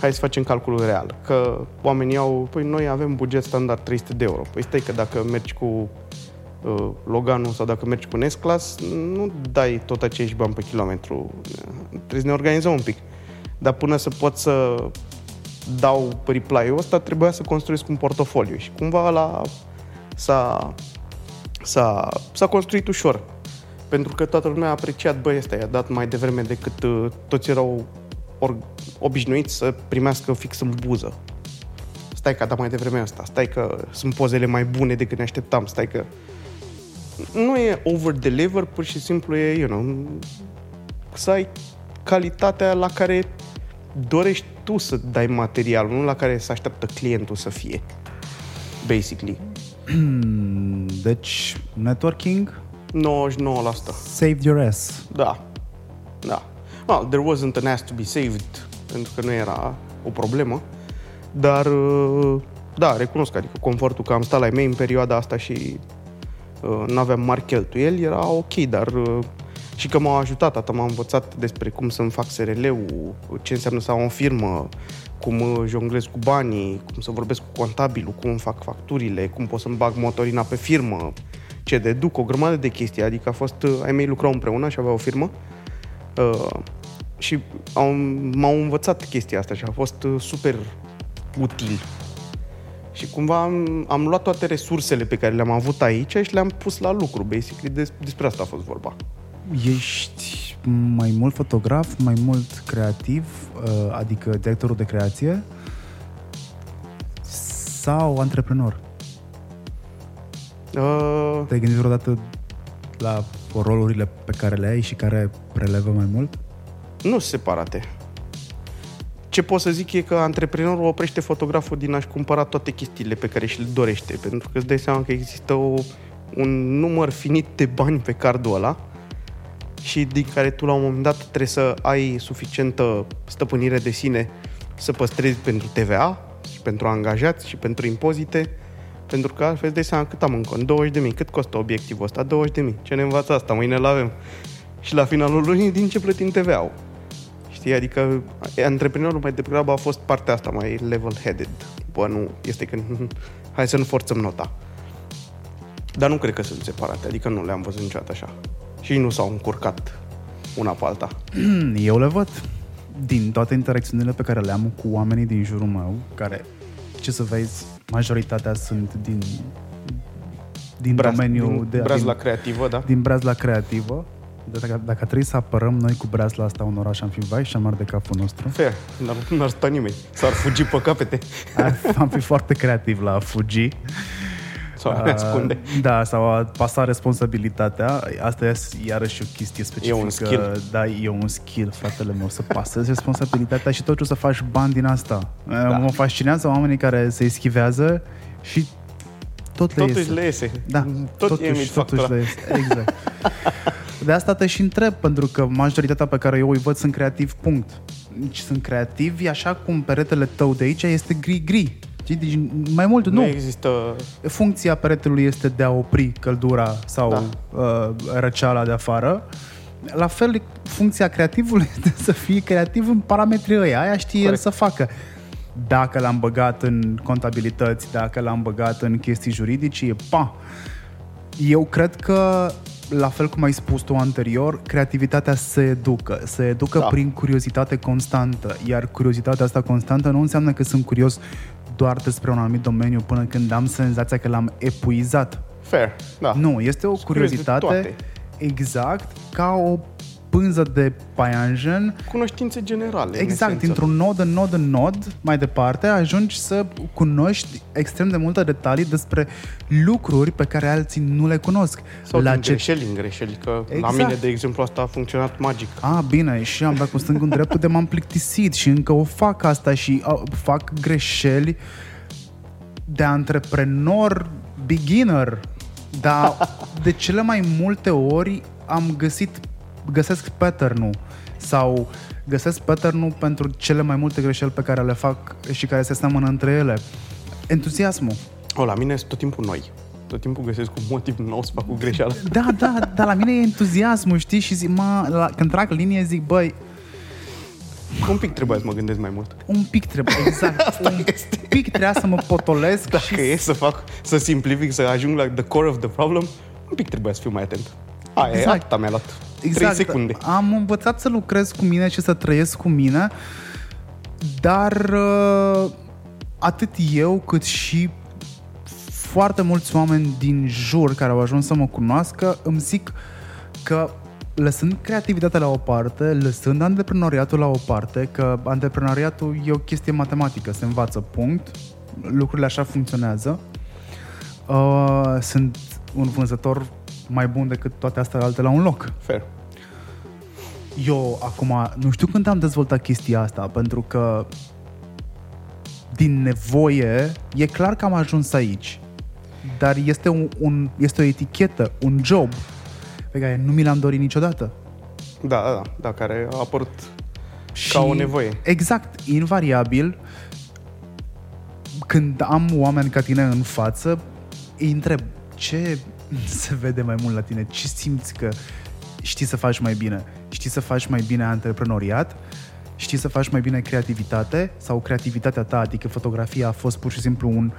Hai să facem calculul real, că oamenii au, păi noi avem buget standard 300 de euro. Păi stai că dacă mergi cu uh, Loganul sau dacă mergi cu Nesclas, nu dai tot acești bani pe kilometru. Trebuie să ne organizăm un pic. Dar până să pot să dau reply-ul ăsta, trebuia să construiesc un portofoliu și cumva la s-a, s-a, s-a construit ușor. Pentru că toată lumea a apreciat, băi, ăsta i-a dat mai devreme decât uh, toți erau or, obișnuiți să primească fix în buză. Stai că a dat mai devreme asta, stai că sunt pozele mai bune decât ne așteptam, stai că... Nu e over-deliver, pur și simplu e, you know, să ai calitatea la care dorești tu să dai material, nu la care să așteaptă clientul să fie. Basically. Deci, networking 99%. saved your ass. Da. Da. Well, there wasn't an ass to be saved, pentru că nu era o problemă, dar uh, da, recunosc, adică confortul că am stat la ei în perioada asta și uh, nu aveam mari cheltuieli, era ok, dar uh, și că m-au ajutat, atât m-a învățat despre cum să-mi fac SRL-ul, ce înseamnă să am o firmă, cum uh, jonglez cu banii, cum să vorbesc cu contabilul, cum îmi fac facturile, cum pot să-mi bag motorina pe firmă, ce deduc, o grămadă de chestii. Adică a fost, uh, ai mei lucrau împreună și aveau o firmă uh, și au, m-au învățat chestia asta și a fost uh, super util. Și cumva am, am luat toate resursele pe care le-am avut aici și le-am pus la lucru, basically. Des, despre asta a fost vorba. Ești mai mult fotograf, mai mult creativ, uh, adică directorul de creație sau antreprenor? Uh, Te-ai gândit vreodată la rolurile pe care le ai și care prelevă mai mult? nu sunt separate. Ce pot să zic e că antreprenorul oprește fotograful din a-și cumpăra toate chestiile pe care și le dorește, pentru că îți dai seama că există o, un număr finit de bani pe cardul ăla și din care tu la un moment dat trebuie să ai suficientă stăpânire de sine să păstrezi pentru TVA și pentru angajați și pentru impozite, pentru că altfel îți dai seama cât am în cont, 20.000, cât costă obiectivul ăsta? 20.000, ce ne învață asta, mâine îl avem. Și la finalul lunii, din ce plătim TVA-ul? Știi? Adică antreprenorul mai degrabă a fost partea asta mai level-headed. Bă, nu, este că hai să nu forțăm nota. Dar nu cred că sunt separate, adică nu le-am văzut niciodată așa. Și nu s-au încurcat una pe alta. Eu le văd din toate interacțiunile pe care le am cu oamenii din jurul meu, care, ce să vezi, majoritatea sunt din din Braz, domeniul din, de braz din, la creativă, da? din Brazla creativă. De Dacă, dacă trebuie să apărăm noi cu Brazla asta un oraș, am fi vai și amar de capul nostru. Fair, n-ar, n-ar sta nimeni. S-ar fugi pe capete Ar, am fi foarte creativ la a fugi. Sau a ne ascunde. Uh, Da, sau a pasa responsabilitatea. Asta e iarăși o chestie specifică. E un skill. Da, e un skill, fratele meu, să pasezi responsabilitatea și totuși să faci bani din asta. Da. Mă fascinează oamenii care se eschivează și tot le Totuși iese. le iese. Da, Tot e mit factura. le iese. Exact. De asta te și întreb, pentru că majoritatea pe care eu îi văd sunt creativi, punct. Deci sunt creativi așa cum peretele tău de aici este gri-gri. Știi? Deci mai mult Nu nu. există... Funcția peretelui este de a opri căldura sau Da. uh, răceala de afară. La fel, funcția creativului este să fie creativ în parametrii ăia. Aia știe el Corect. să facă. Dacă l-am băgat în contabilități, dacă l-am băgat în chestii juridice, e pa. Eu cred că, la fel cum ai spus tu anterior, creativitatea se educă. Se educă Da. prin curiozitate constantă. Iar curiozitatea asta constantă nu înseamnă că sunt curios doar despre un anumit domeniu până când am senzația că l-am epuizat. Fair, da. Nu, este o Sunt curios de curiozitate toate. exact ca o pânză de paianjen Cunoștințe generale. în Exact, esență. dintr-un nod în nod în nod, mai departe, ajungi să cunoști extrem de multe detalii despre lucruri pe care alții nu le cunosc. Sau La din ce greșeli în greșeli, că la Exact. mine, de exemplu, asta a funcționat magic. A, bine, și am dat cu stângul în dreptul de m-am plictisit și încă o fac asta și a, fac greșeli de antreprenor beginner. Dar de cele mai multe ori am găsit, găsesc pattern-ul sau găsesc pattern-ul pentru cele mai multe greșeli pe care le fac și care se seamănă între ele. Entuziasmul. O, la mine sunt tot timpul noi. Tot timpul găsesc un motiv nou să fac o greșeală. Da, da, dar la mine e entuziasmul, știi? Și zic, mă, la, când trag linie zic, băi, Un pic trebuia să mă gândesc mai mult. un pic trebuie, exact, un pic trebuia să mă potolesc Dacă și e să fac, să simplific, să ajung la the core of the problem, un pic trebuia să fiu mai atent. Aia Exact. exact. atâta mi-a luat. Exact. 3 secunde. Am învățat să lucrez cu mine și să trăiesc cu mine, dar uh, atât eu cât și foarte mulți oameni din jur care au ajuns să mă cunoască îmi zic că lăsând creativitatea la o parte, lăsând antreprenoriatul la o parte, că antreprenoriatul e o chestie matematică, se învață, punct, lucrurile așa funcționează, uh, sunt un vânzător mai bun decât toate astea alte la un loc. Fair. Eu acum nu știu când am dezvoltat chestia asta, pentru că din nevoie e clar că am ajuns aici. Dar este, un, un, este o etichetă, un job pe care nu mi l-am dorit niciodată. Da, da, da, da, care a apărut Și ca o nevoie. Exact, invariabil, când am oameni ca tine în față, îi întreb ce se vede mai mult la tine, ce simți că știi să faci mai bine, știi să faci mai bine antreprenoriat, știi să faci mai bine creativitate sau creativitatea ta, adică fotografia a fost pur și simplu un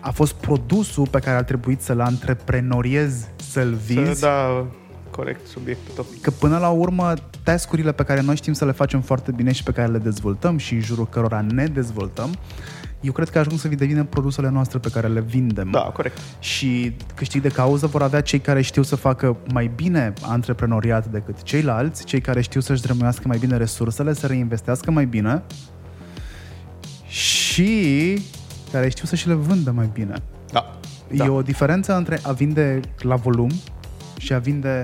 a fost produsul pe care a trebuit să-l antreprenoriezi, să-l vinzi? Să, da, corect, subiectul tău. că până la urmă tascurile pe care noi știm să le facem foarte bine și pe care le dezvoltăm și în jurul cărora ne dezvoltăm, eu cred că ajung să devină produsele noastre pe care le vindem. Da, corect. Și câștig de cauză vor avea cei care știu să facă mai bine antreprenoriat decât ceilalți, cei care știu să-și drămuiască mai bine resursele, să reinvestească mai bine și care știu să și le vândă mai bine. Da. Da. E o diferență între a vinde la volum și a vinde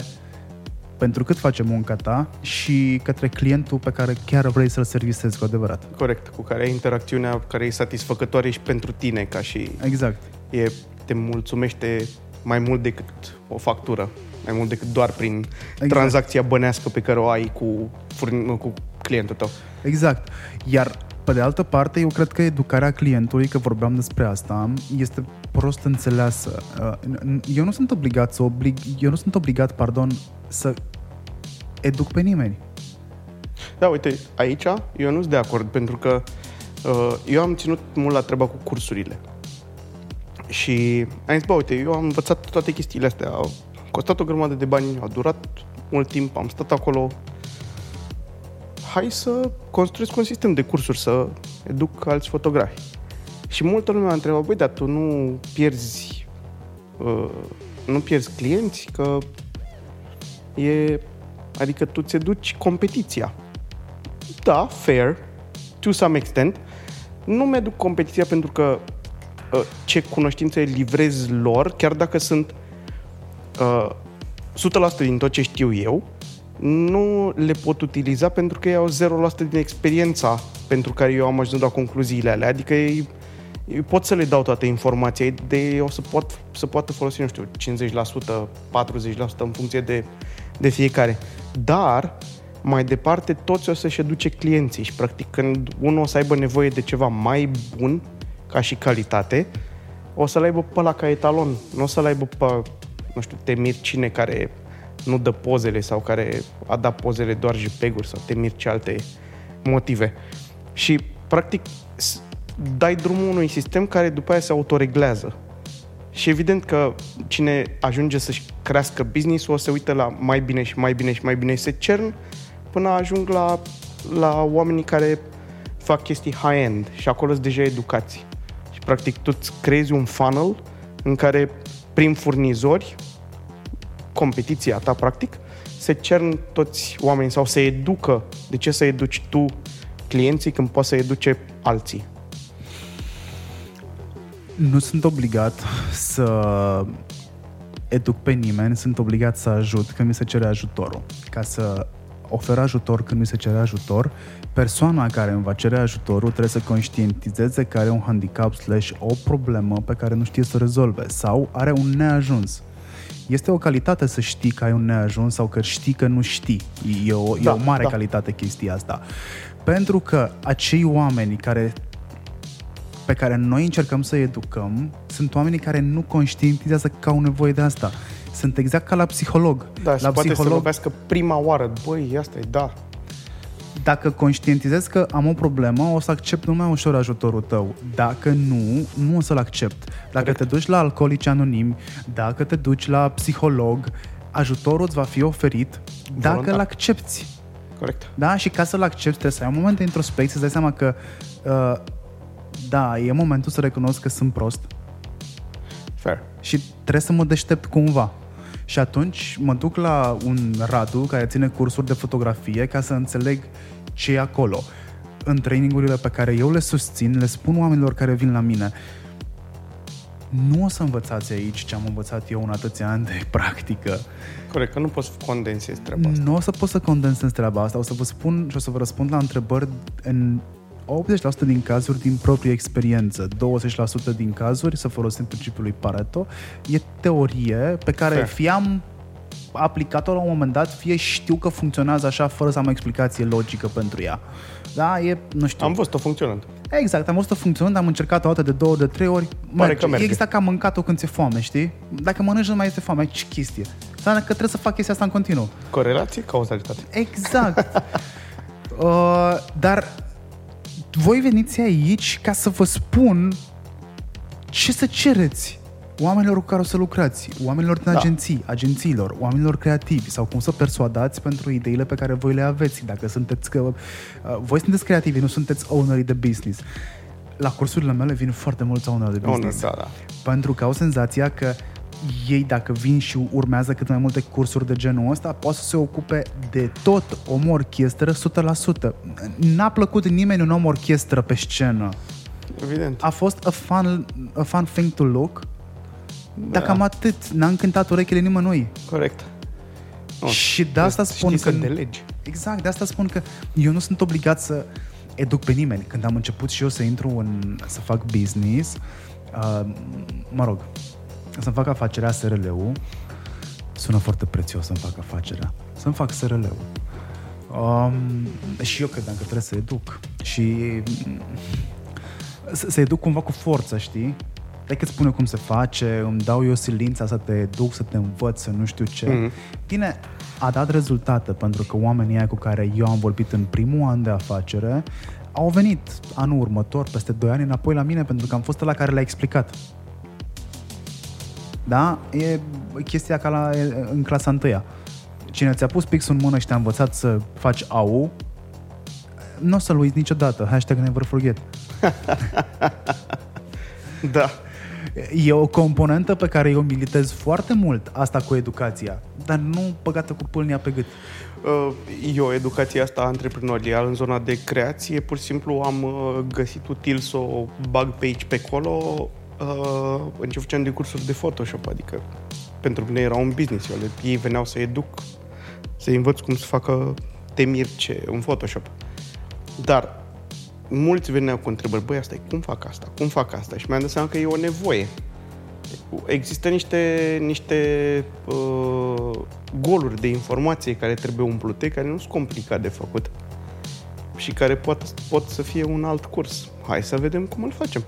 pentru cât face munca ta și către clientul pe care chiar vrei să-l servisezi cu adevărat. Corect, cu care ai interacțiunea care e satisfăcătoare și pentru tine, ca și Exact. e, te mulțumește mai mult decât o factură, mai mult decât doar prin Exact. exact. tranzacția bănească pe care o ai cu, furn- cu clientul tău. Exact. Iar pe de altă parte, eu cred că educarea clientului, că vorbeam despre asta, este prost înțeleasă. Uh, Eu nu sunt obligat să oblig, eu nu sunt obligat, pardon, să educ pe nimeni. Da, uite, aici eu nu sunt de acord, pentru că uh, eu am ținut mult la treaba cu cursurile. Și am zis, bă, uite, eu am învățat toate chestiile astea, au costat o grămadă de bani, au durat mult timp, am stat acolo. Hai să construiesc un sistem de cursuri, să educ alți fotografi. Și multă lume m-a întrebat, băi, dar tu nu pierzi, uh, nu pierzi clienți, că e, adică tu ți duci competiția. Da, fair, to some extent. Nu mi-aduc competiția pentru că uh, ce cunoștințe livrez lor, chiar dacă sunt uh, 100% din tot ce știu eu, nu le pot utiliza pentru că ei au 0% din experiența pentru care eu am ajuns la concluziile alea. Adică ei, eu pot să le dau toată informația, de o să, pot, să poată folosi, nu știu, 50%, 40% în funcție de, de fiecare. Dar, mai departe, toți o să-și aduce clienții și, practic, când unul o să aibă nevoie de ceva mai bun, ca și calitate, o să-l aibă pe ăla ca etalon. Nu o să-l aibă pe, nu știu, temir cine care nu dă pozele sau care a dat pozele doar JPEG-uri sau temir ce alte motive. Și, practic, s- dai drumul unui sistem care după aia se autoreglează. Și evident că cine ajunge să-și crească business-ul o să uită la mai bine și mai bine și mai bine se cern până ajung la, la oamenii care fac chestii high-end și acolo sunt deja educați. Și practic tu îți creezi un funnel în care prin furnizori competiția ta practic se cern toți oamenii sau se educă? De ce să educi tu clienții când poți să educe alții? Nu sunt obligat să educ pe nimeni, sunt obligat să ajut când mi se cere ajutorul. Ca să ofer ajutor când mi se cere ajutor, persoana care îmi va cere ajutorul trebuie să conștientizeze că are un handicap slash o problemă pe care nu știe să o rezolve sau are un neajuns. Este o calitate să știi că ai un neajuns sau că știi că nu știi. E o, da, e o mare da. calitate chestia asta. Pentru că acei oameni care pe care noi încercăm să educăm sunt oamenii care nu conștientizează că au nevoie de asta. Sunt exact ca la psiholog. Da, la și poate psiholog, să vorbească prima oară. Băi, asta e, da. Dacă conștientizez că am o problemă, o să accept mult mai ușor ajutorul tău. Dacă nu, nu o să-l accept. Dacă Corect. te duci la alcoolici anonimi, dacă te duci la psiholog, ajutorul îți va fi oferit Voluntar. dacă îl accepti. Corect. Da? Și ca să-l accepti, trebuie să ai un moment de introspecție, să dai seama că uh, da, e momentul să recunosc că sunt prost. Fair. Și trebuie să mă deștept cumva. Și atunci mă duc la un Radu care ține cursuri de fotografie ca să înțeleg ce e acolo. În trainingurile pe care eu le susțin, le spun oamenilor care vin la mine, nu o să învățați aici ce am învățat eu în atâția ani de practică. Corect, că nu poți să condensezi treaba asta. Nu o să pot să condensez treaba asta, o să vă spun și o să vă răspund la întrebări în 80% din cazuri din proprie experiență, 20% din cazuri, să folosim principiul lui Pareto, e teorie pe care Fair. fie am aplicat-o la un moment dat, fie știu că funcționează așa fără să am o explicație logică pentru ea. Da, e, nu știu. Am văzut-o funcționând. Exact, am văzut-o funcționând, am încercat o dată de două, de trei ori. Pare că merge. E exact ca am mâncat-o când ți-e foame, știi? Dacă mănânci nu mai este foame, ce chestie. Înseamnă că trebuie să fac chestia asta în continuu. Corelație, cauzalitate. Exact. uh, dar voi veniți aici ca să vă spun ce să cereți oamenilor cu care o să lucrați, oamenilor din da. agenții, agențiilor, oamenilor creativi sau cum să persuadați pentru ideile pe care voi le aveți. Dacă sunteți că uh, voi sunteți creativi, nu sunteți ownerii de business. La cursurile mele vin foarte mulți owneri de business. Owner, da, da. Pentru că au senzația că ei, dacă vin și urmează cât mai multe cursuri de genul ăsta, poate să se ocupe de tot om orchestră 100%. N-a plăcut nimeni un om orchestră pe scenă. Evident. A fost a fun, a fun thing to look, da. dar cam atât. N-a încântat urechile nimănui. Corect. No, și de asta spun că... Să legi. Exact, de asta spun că eu nu sunt obligat să educ pe nimeni. Când am început și eu să intru în... să fac business, uh, mă rog, să-mi fac afacerea SRL-ul, sună foarte prețios să-mi fac afacerea, să-mi fac SRL-ul. Um, și eu credeam că trebuie să educ. Și să, să educ cumva cu forță, știi? Dai că spune cum se face, îmi dau eu silința să te educ, să te învăț, să nu știu ce. Mm-hmm. Bine, a dat rezultate pentru că oamenii aia cu care eu am vorbit în primul an de afacere au venit anul următor, peste 2 ani, înapoi la mine pentru că am fost la care le-a explicat. Da? E chestia ca la, în clasa întâia. Cine ți-a pus pixul în mână și te-a învățat să faci AU, nu o să-l uiți niciodată. Hashtag never forget. da. E o componentă pe care eu militez foarte mult, asta cu educația, dar nu băgată cu pâlnia pe gât. Uh, eu, educația asta antreprenorială în zona de creație, pur și simplu am uh, găsit util să o bag pe aici, pe acolo, uh, în ce făceam de cursuri de Photoshop, adică pentru mine era un business. Eu le, ei veneau să educ, să învăț cum să facă temirce în Photoshop. Dar mulți veneau cu întrebări, băi, asta e, cum fac asta? Cum fac asta? Și mi-am dat seama că e o nevoie. Există niște, niște uh, goluri de informație care trebuie umplute, care nu sunt complicat de făcut și care pot, pot să fie un alt curs. Hai să vedem cum îl facem.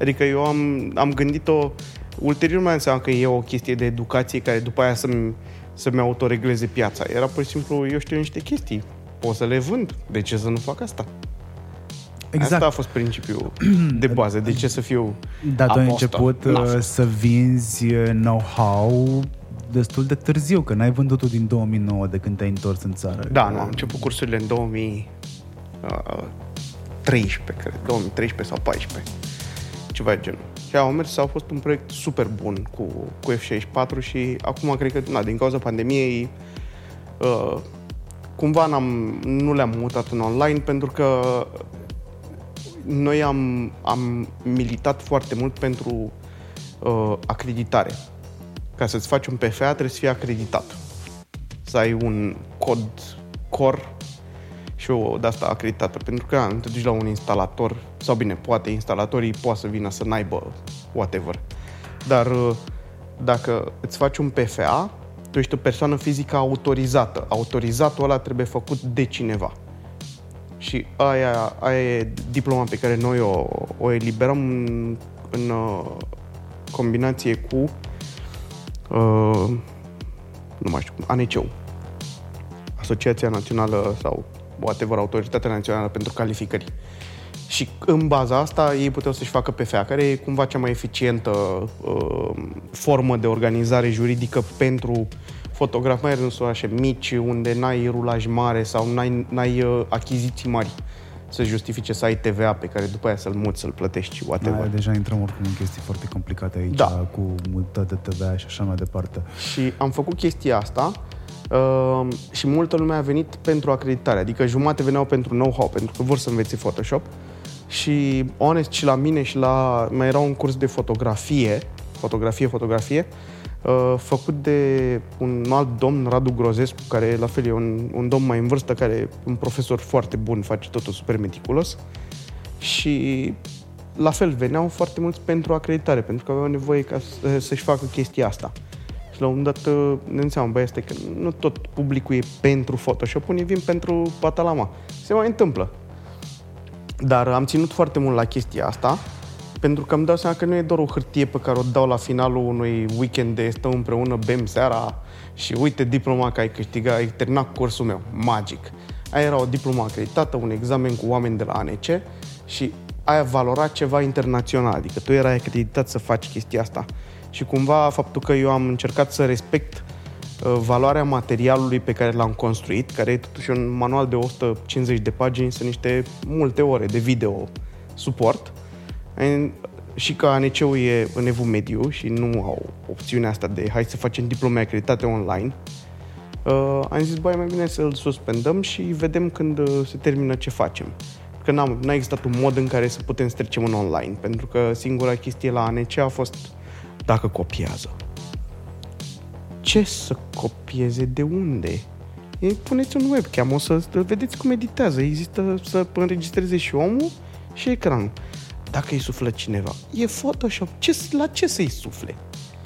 Adică eu am, am gândit-o, ulterior mai înseamnă că e o chestie de educație care după aia să-mi, să-mi autoregleze piața. Era pur și simplu, eu știu niște chestii, pot să le vând, de ce să nu fac asta? Exact. Asta a fost principiul de bază. De ce să fiu Dar tu ai început uh, să vinzi uh, know-how destul de târziu, că n-ai vândut-o din 2009 de când te-ai întors în țară. Da, nu, am început cursurile în 2013, cred, 2013 sau 2014 ceva de genul. Și au mers, au fost un proiect super bun cu, cu F64 și acum cred că, na, din cauza pandemiei, uh, cumva n-am, nu le-am mutat în online pentru că noi am, am militat foarte mult pentru uh, acreditare. Ca să-ți faci un PFA trebuie să fii acreditat. Să ai un cod core și o de asta acreditată. Pentru că nu te duci la un instalator, sau bine, poate instalatorii poate să vină să n-aibă whatever. Dar uh, dacă îți faci un PFA, tu ești o persoană fizică autorizată. Autorizatul ăla trebuie făcut de cineva. Și aia, aia e diploma pe care noi o, o eliberăm în, în uh, combinație cu uh, nu mai știu, ANCU. Asociația Națională sau whatever, Autoritatea Națională pentru Calificări. Și în baza asta ei puteau să-și facă PFA, care e cumva cea mai eficientă uh, formă de organizare juridică pentru fotograf, mai ales în orașe mici, unde n-ai rulaj mare sau n-ai, n-ai uh, achiziții mari să justifice să ai TVA pe care după aia să-l muți, să-l plătești, whatever. Da, deja intrăm oricum în chestii foarte complicate aici, Da. cu multă de TVA și așa mai departe. Și am făcut chestia asta uh, și multă lume a venit pentru acreditare. Adică jumate veneau pentru know-how, pentru că vor să învețe Photoshop. Și, honest, și la mine și la... Mai era un curs de fotografie, fotografie, fotografie, uh, făcut de un alt domn, Radu Grozescu, care la fel e un, un domn mai în vârstă, care e un profesor foarte bun, face totul super meticulos. Și la fel, veneau foarte mulți pentru acreditare, pentru că aveau nevoie ca să, să-și facă chestia asta. Și la un moment dat uh, ne dăm seama, băi, este că nu tot publicul e pentru Photoshop, unii vin pentru Patalama. Se mai întâmplă. Dar am ținut foarte mult la chestia asta, pentru că îmi dau seama că nu e doar o hârtie pe care o dau la finalul unui weekend de stăm împreună, bem seara și uite diploma că ai câștigat, ai terminat cursul meu. Magic. Aia era o diplomă acreditată, un examen cu oameni de la ANC și aia valora ceva internațional, adică tu erai acreditat să faci chestia asta. Și cumva faptul că eu am încercat să respect uh, valoarea materialului pe care l-am construit, care e totuși un manual de 150 de pagini, sunt niște multe ore de video suport. And, și că ANC-ul e în evul mediu și nu au opțiunea asta de hai să facem diplome acreditate online, uh, am zis, băi, mai bine să-l suspendăm și vedem când uh, se termină ce facem. Că n-am, n-a existat un mod în care să putem să trecem în online, pentru că singura chestie la ANC a fost dacă copiază. Ce să copieze? De unde? E, puneți un webcam, o să vedeți cum editează. Există să înregistreze și omul și ecranul. Dacă îi suflă cineva, e Photoshop. Ce, la ce să-i sufle?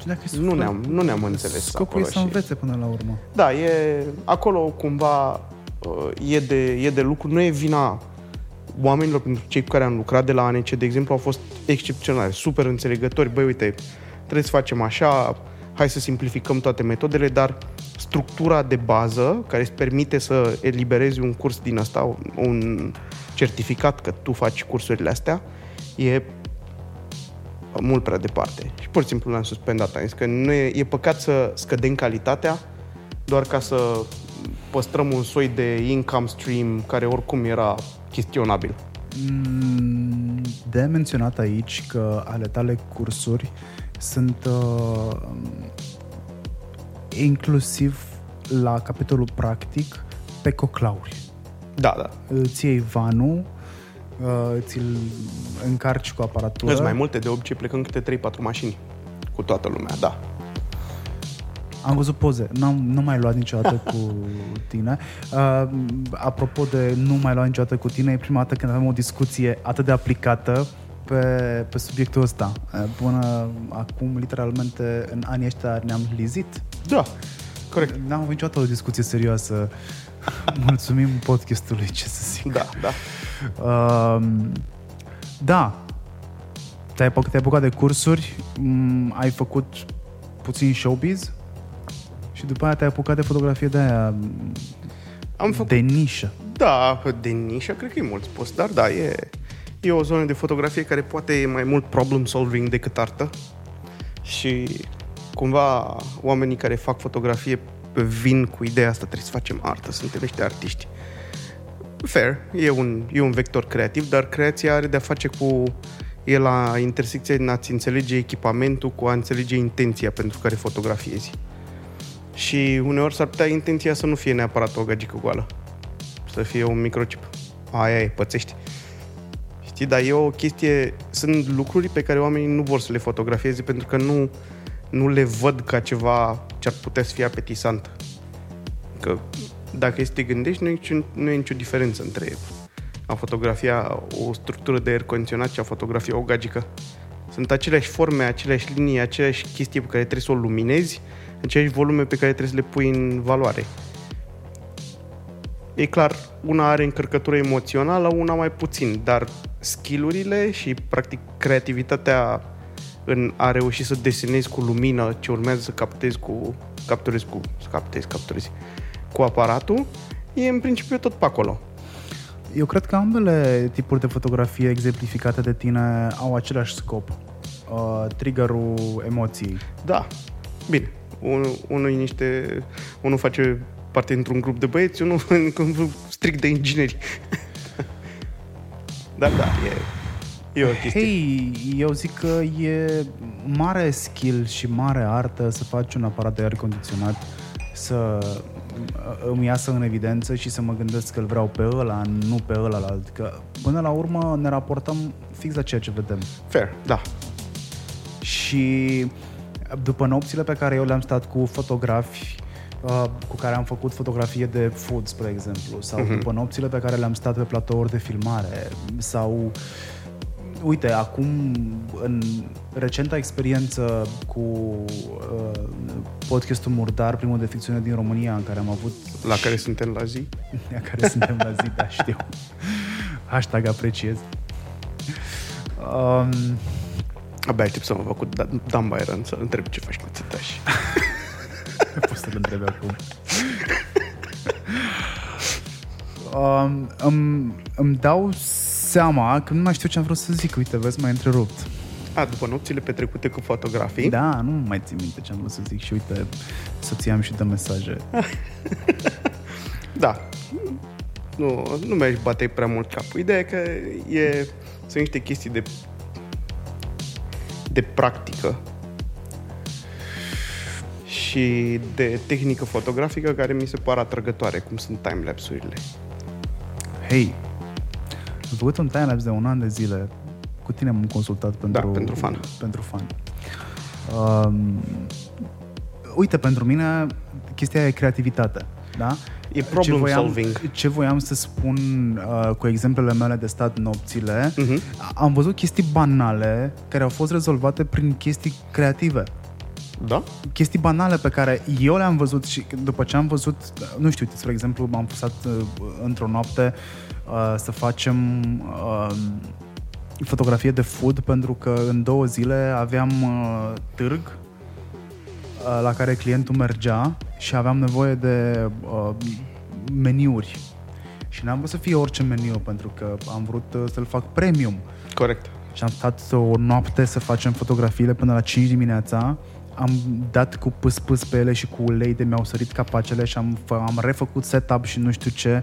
Și dacă Nu ne-am, nu ne-am înțeles Scopul acolo e să și- învețe până la urmă. Da, e, acolo cumva uh, e de, e de lucru, nu e vina oamenilor, pentru cei cu care am lucrat de la ANC, de exemplu, au fost excepționali, super înțelegători. Băi, uite, trebuie să facem așa, hai să simplificăm toate metodele, dar structura de bază care îți permite să eliberezi un curs din asta, un certificat că tu faci cursurile astea, e mult prea departe. Și pur și simplu l-am suspendat. Am zis că nu e, e păcat să scădem calitatea doar ca să păstrăm un soi de income stream care oricum era chestionabil. Mm, De menționat aici că ale tale cursuri sunt uh, inclusiv la capitolul practic pe coclauri. Da, da. Îți iei vanul, uh, ți-l încarci cu aparatură. Sunt mai multe, de obicei plecăm câte 3-4 mașini cu toată lumea, da. Am văzut poze, n-am, nu mai luat niciodată cu tine. Uh, apropo de nu mai luat niciodată cu tine, e prima dată când avem o discuție atât de aplicată pe, pe subiectul ăsta. Uh, Până acum, literalmente, în anii ăștia ne-am lizit. Da, corect. N-am avut niciodată o discuție serioasă. Mulțumim podcastului, ce să zic. Da, da. Uh, da, te-ai, apuc- te-ai apucat de cursuri, m, ai făcut puțin showbiz și după aia te-ai apucat de fotografie de aia Am făcut de nișă. Da, de nișă, cred că e mult spus, dar da, e, e o zonă de fotografie care poate e mai mult problem solving decât artă și cumva oamenii care fac fotografie vin cu ideea asta, trebuie să facem artă, suntem niște artiști. Fair, e un, e un vector creativ, dar creația are de-a face cu e la intersecția din a-ți înțelege echipamentul cu a înțelege intenția pentru care fotografiezi. Și uneori s-ar putea intenția să nu fie neapărat o gagică goală. Să fie un microchip. Aia e, pățești. Știi, dar e o chestie... Sunt lucruri pe care oamenii nu vor să le fotografieze pentru că nu, nu le văd ca ceva ce ar putea să fie apetisant. Că dacă este gândești, nu e, niciun, nu e nicio diferență între a fotografia o structură de aer condiționat și a fotografia o gagică. Sunt aceleași forme, aceleași linii, aceleași chestii pe care trebuie să o luminezi, aceleași volume pe care trebuie să le pui în valoare. E clar, una are încărcătură emoțională, una mai puțin, dar skillurile și, practic, creativitatea în a reuși să desenezi cu lumină ce urmează să captezi cu, capturezi cu, să captezi, capturezi cu aparatul, e în principiu tot pe acolo. Eu cred că ambele tipuri de fotografie exemplificate de tine au același scop. Uh, triggerul emoției. Da, bine. Unul, unul, niște, unul face parte într-un grup de băieți, unul în grup strict de ingineri. Dar da, e, e o chestie. Hei, eu zic că e mare skill și mare artă să faci un aparat de aer condiționat să îmi iasă în evidență și să mă gândesc că îl vreau pe ăla, nu pe ăla alt. Că până la urmă ne raportăm fix la ceea ce vedem. Fair, da. Și după nopțile pe care eu le-am stat cu fotografi uh, cu care am făcut fotografie de food, spre exemplu, sau uh-huh. după nopțile pe care le-am stat pe platouri de filmare, sau uh, uite, acum, în recenta experiență cu uh, podcastul Murdar, primul de ficțiune din România, în care am avut... La care suntem la zi? La care suntem la zi, da, știu. Hashtag apreciez. Um, Abia aștept să mă fac cu Dan Byron să întreb ce faci cu țitaș. Poți să-l întrebi acum. um, îmi, îmi dau seama că nu mai știu ce am vrut să zic. Uite, vezi, m-ai întrerupt. A, după nopțile petrecute cu fotografii? Da, nu mai țin minte ce am vrut să zic și uite, soția am și de mesaje. da. Nu, nu mi-aș bate prea mult capul. Ideea e că e, sunt niște chestii de de practică și de tehnică fotografică care mi se par atrăgătoare, cum sunt timelapse-urile. Hei, am făcut un time de un an de zile. Cu tine am consultat pentru, da, pentru fan. Pentru fan. Um, uite, pentru mine chestia e creativitate. Da? E problem ce voiam, solving. Ce voiam să spun uh, cu exemplele mele de stat nopțile, uh-huh. am văzut chestii banale care au fost rezolvate prin chestii creative. Da? Chestii banale pe care eu le-am văzut și după ce am văzut, nu știu, spre exemplu, m-am pusat uh, într-o noapte uh, să facem uh, fotografie de food pentru că în două zile aveam uh, târg uh, la care clientul mergea și aveam nevoie de uh, meniuri. Și n-am vrut să fie orice meniu pentru că am vrut uh, să-l fac premium. Corect. Și am stat o noapte să facem fotografiile până la 5 dimineața am dat cu pâs-pâs pe ele și cu ulei de mi-au sărit capacele și am, am refăcut setup și nu știu ce.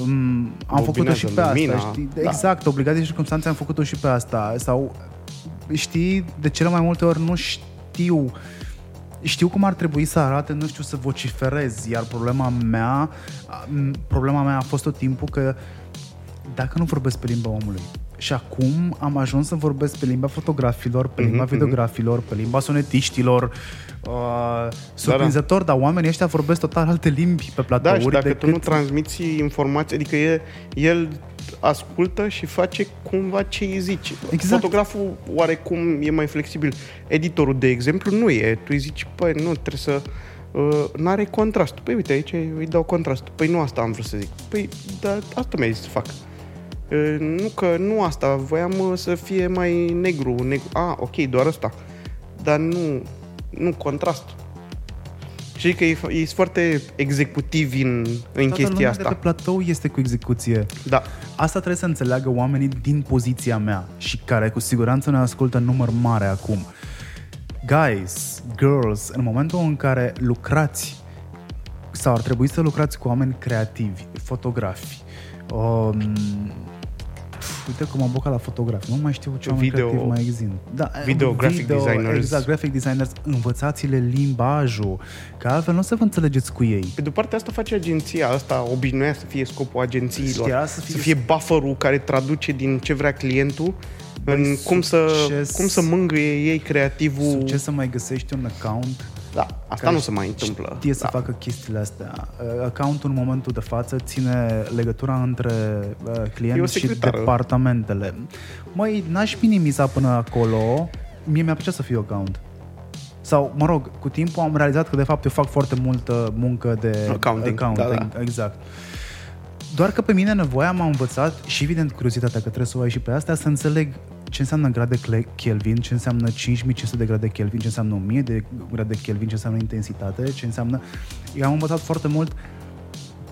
Um, am făcut-o și pe lumina, asta, știi? Da. Exact, obligat de circunstanțe am făcut-o și pe asta. Sau, știi, de cele mai multe ori nu știu știu cum ar trebui să arate, nu știu să vociferez, iar problema mea, problema mea a fost tot timpul că dacă nu vorbesc pe limba omului, și acum am ajuns să vorbesc pe limba fotografilor, pe limba mm-hmm, videografilor, pe limba sonetiștilor. Uh, surprinzător, da, da. dar oamenii ăștia vorbesc total alte limbi pe platouri. Da, și dacă decât... tu nu transmiți informații, adică e, el ascultă și face cumva ce îi zici. Exact. Fotograful oarecum e mai flexibil. Editorul, de exemplu, nu e. Tu îi zici, păi nu, trebuie să... Uh, n-are contrast. Păi uite, aici îi dau contrast. Păi nu asta am vrut să zic. Păi, dar asta mi-ai zis să fac. Nu că nu asta, voiam să fie mai negru, negru. Ah, ok, doar asta. Dar nu, nu contrast. Și că e, e foarte executiv în, în chestia asta. de pe platou este cu execuție. Da. Asta trebuie să înțeleagă oamenii din poziția mea și care cu siguranță ne ascultă număr mare acum. Guys, girls, în momentul în care lucrați sau ar trebui să lucrați cu oameni creativi, fotografi, um, Pf, uite cum am bocat la fotograf. Nu mai știu ce oameni Video- creativi mai există. Da, video graphic designers. Exact, graphic designers. Învățați-le limbajul, că altfel nu o să vă înțelegeți cu ei. Pe de partea asta face agenția asta, obișnuia să fie scopul agențiilor. Știa să să fie- fie, bufferul care traduce din ce vrea clientul în Băi, cum să, succes- cum să mângâie ei creativul. Succes să mai găsești un account Da, asta care nu se mai întâmplă. Știe să da. facă chestiile astea. Uh, Accountul în momentul de față ține legătura între uh, E o client și secretară. departamentele. Măi, n-aș minimiza până acolo. Mie mi-a plăcea să fiu account. Sau, mă rog, cu timpul am realizat că de fapt eu fac foarte multă muncă de Accounting, accounting da, exact. Doar că pe mine nevoia m-a învățat și evident curiozitatea că trebuie să o ai și pe astea să înțeleg ce înseamnă grade Cle- Kelvin, ce înseamnă 5500 de grade Kelvin, ce înseamnă 1000 de grade Kelvin, ce înseamnă intensitate, ce înseamnă... Eu am învățat foarte mult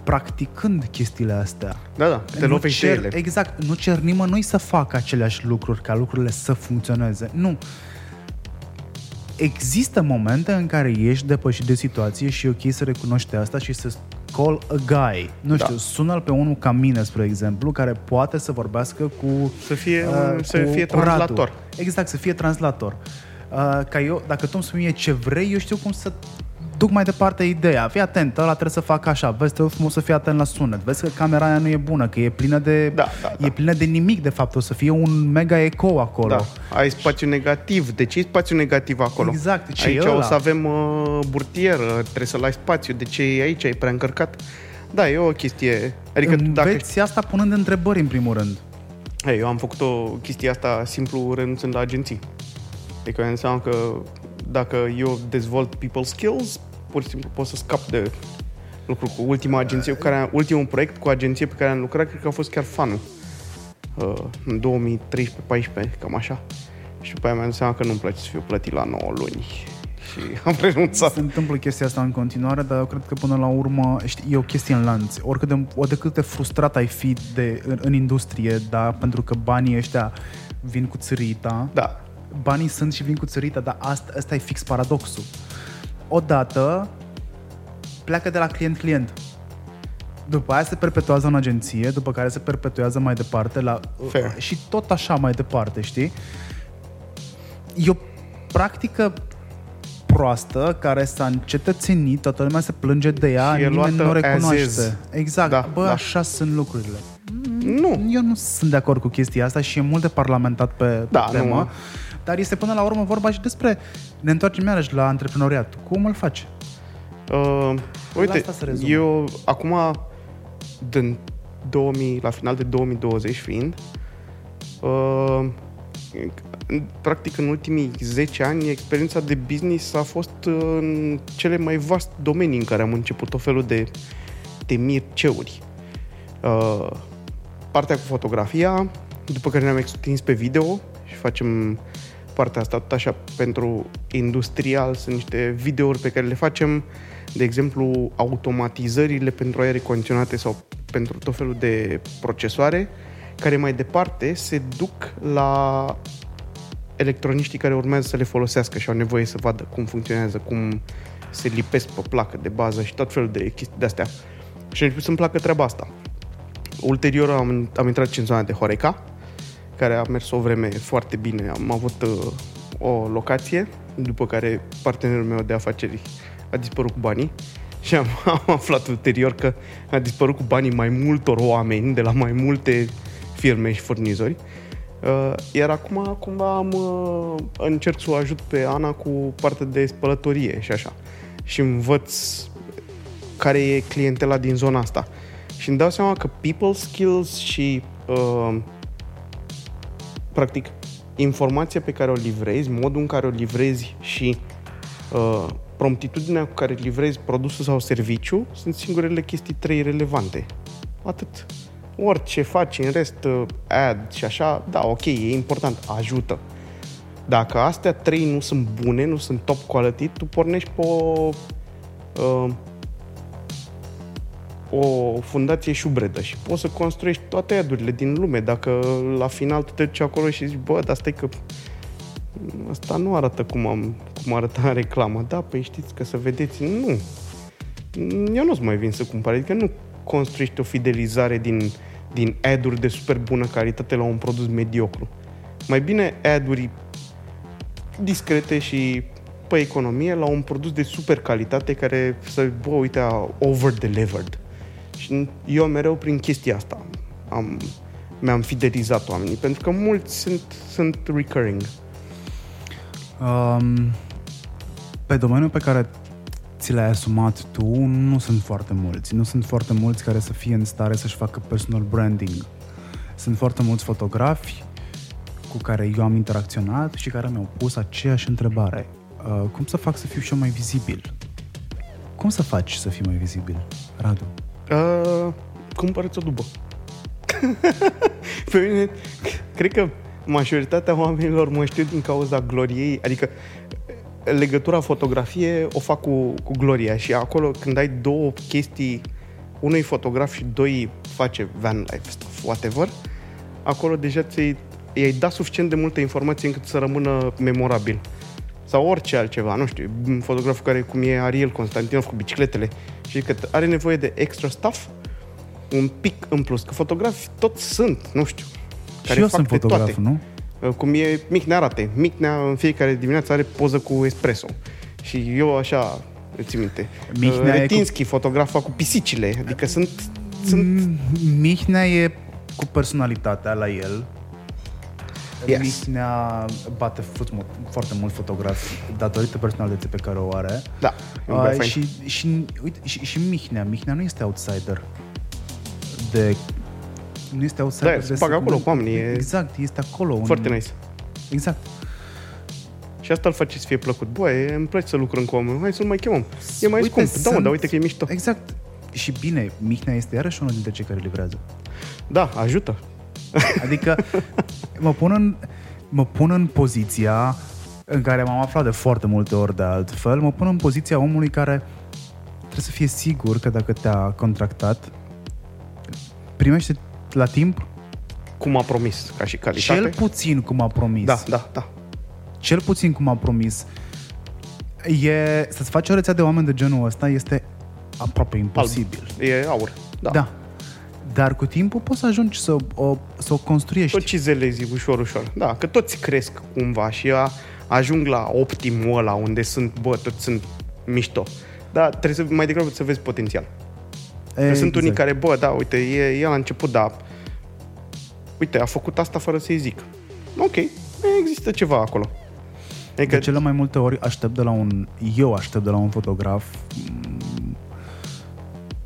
practicând chestiile astea. Da, da, te Nu lovești de cer, ele. Exact, nu cer nimănui să facă aceleași lucruri ca lucrurile să funcționeze. Nu. Există momente în care ești depășit de situație și e ok să recunoști asta și să call a guy. Nu Da. știu, sună-l pe unul ca mine, spre exemplu, care poate să vorbească cu Să fie, uh, să cu- fie cu Radu. translator. Exact, să fie translator. Uh, ca eu, dacă tu îmi spui mie ce vrei, eu știu cum să duc mai departe ideea. Fii atent, ăla trebuie să facă așa, vezi, trebuie frumos să fii atent la sunet, vezi că camera aia nu e bună, că e plină de, Da, da, da. e plină de nimic, de fapt, o să fie un mega eco acolo. Da, ai spațiu negativ. De ce e spațiu negativ acolo? Exact, ce Aici e o ăla? să avem uh, burtieră, trebuie să-l ai spațiu. De ce e aici? E prea încărcat? Da, e o chestie... Adică dacă... Înveți asta punând întrebări, în primul rând. Hey, eu am făcut o chestie asta simplu renunțând la agenții. Adică înseamnă că dacă eu dezvolt people skills, pur și simplu pot să scap de lucru cu ultima agenție cu care am, ultimul proiect cu agenție pe care am lucrat, cred că a fost chiar fanul. Uh, în 2013-14, cam așa. Și după aia mi-am dat seama că nu-mi place să fiu plătit la 9 luni. Și am renunțat. Se întâmplă chestia asta în continuare, dar eu cred că până la urmă știi, e o chestie în lanț. Oricât de, ori de cât de frustrat ai fi de, în, în industrie, da, pentru că banii ăștia vin cu țărita, Da, banii sunt și vin cu țărita, dar asta, asta e fix paradoxul. Odată pleacă de la client-client. După aia se perpetuează în agenție, după care se perpetuează mai departe la, Fair. și tot așa mai departe, știi? E o practică proastă care s-a încetățenit, toată lumea se plânge de ea, Și e nimeni luată nu o as recunoaște. is. Exact, Da, bă, da. așa sunt lucrurile. nu. Eu nu sunt de acord cu chestia asta și e mult de parlamentat pe, pe Da, temă, nu. Dar este până la urmă vorba și despre, ne întoarcem iarăși la antreprenoriat. Cum îl faci? Uh, uite, asta se rezumă. eu acum, din 2000, la final de 2020 fiind, uh, în- practic în ultimii 10 ani, experiența de business a fost uh, în cele mai vaste domenii în care am început tot felul de, de mirceuri. Uh, partea cu fotografia, după care ne-am extins pe video și facem partea asta tot așa pentru industrial. Sunt niște videouri pe care le facem, de exemplu, automatizările pentru aere condiționate sau pentru tot felul de procesoare, care mai departe se duc la electroniștii care urmează să le folosească și au nevoie să vadă cum funcționează, cum se lipesc pe placă de bază și tot felul de chestii de-astea. Și a început să-mi placă treaba asta. Ulterior am, am intrat în zona de Horeca, care a mers o vreme foarte bine. Am avut uh, o locație, după care partenerul meu de afaceri a dispărut cu banii și am, am aflat ulterior că a dispărut cu banii mai multor oameni de la mai multe firme și furnizori. Uh, iar acum cumva am, uh, încerc să o ajut pe Ana cu partea de spălătorie și așa. Și învăț care e clientela din zona asta. Și îmi dau seama că people skills și uh, practic informația pe care o livrezi, modul în care o livrezi și uh, promptitudinea cu care livrezi produsul sau serviciu sunt singurele chestii trei relevante. Atât. Orice faci în rest, uh, ad și așa, da, ok, e important, ajută. Dacă astea trei nu sunt bune, nu sunt top quality, tu pornești pe o, uh, o fundație șubredă și poți să construiești toate adurile din lume. Dacă la final tu te duci acolo și zici, bă, dar stai că asta nu arată cum, am, cum arăta în reclamă. Da, păi știți că să vedeți, nu. Eu nu-ți mai vin să cumpăr, adică nu construiești o fidelizare din din ad-uri de super bună calitate la un produs mediocru. Mai bine ad-uri discrete și pe economie la un produs de super calitate care să, bă, uite, a over-delivered. Și eu mereu prin chestia asta am, mi-am fidelizat oamenii, pentru că mulți sunt, sunt recurring. Um, pe domeniul pe care ți l-ai asumat tu, nu sunt foarte mulți. Nu sunt foarte mulți care să fie în stare să-și facă personal branding. Sunt foarte mulți fotografi cu care eu am interacționat și care mi-au pus aceeași întrebare. Uh, cum să fac să fiu și eu mai vizibil? Cum să faci să fii mai vizibil, Radu? Uh, cumpărăți o dubă. Pe mine, cred că majoritatea oamenilor mă știu din cauza gloriei, adică legătura fotografie o fac cu, cu gloria și acolo când ai două chestii, unui fotograf și doi face van life stuff, whatever, acolo deja ți i-ai dat suficient de multă informație încât să rămână memorabil. Sau orice altceva, nu știu, un fotograf care cum e Ariel Constantinov cu bicicletele și că are nevoie de extra stuff, un pic în plus. Că fotografi toți sunt, nu știu. Care și eu sunt fotograf, toate. nu? Uh, cum e Micnea Arate. Micnea în fiecare dimineață are poză cu espresso. Și eu așa, îți minte. Mihnea uh, Retinski, cu... fotografa cu pisicile. Adică sunt... sunt... Mihnea e cu personalitatea la el. Yes. Mihnea bate foarte mult fotografi datorită personalității pe care o are. Da. Uh, și, și, uite, și, și Mihnea. Mihnea nu este outsider de nu este outsider. Da, se bagă acolo cu oamenii. Exact, este acolo. Foarte un... nice. Exact. Și asta îl face să fie plăcut. Băi, îmi place să lucrăm cu oameni. Hai să-l mai chemăm. E mai uite, scump. Sunt... Da, mă, dar uite că e mișto. Exact. Și bine, Mihnea este iarăși unul dintre cei care livrează. Da, ajută. Adică mă pun în, mă pun în poziția în care m-am aflat de foarte multe ori de altfel, mă pun în poziția omului care trebuie să fie sigur că dacă te-a contractat, primește la timp? Cum a promis, ca și calitate? Cel puțin cum a promis. Da, da, da. Cel puțin cum a promis. E, să-ți faci o rețea de oameni de genul ăsta este aproape imposibil. Alb. E aur, da. da. Dar cu timpul poți să ajungi să o, să o construiești. Tot cizelezi ușor, ușor. Da, că toți cresc cumva și a, ajung la optimul ăla unde sunt, bă, toți sunt mișto. Da, trebuie să mai degrabă să vezi potențial. Exact. Sunt unii care, bă, da, uite, e, e la început, da, uite, a făcut asta fără să-i zic. Ok, există ceva acolo. Adică... De cele mai multe ori aștept de la un, eu aștept de la un fotograf mm,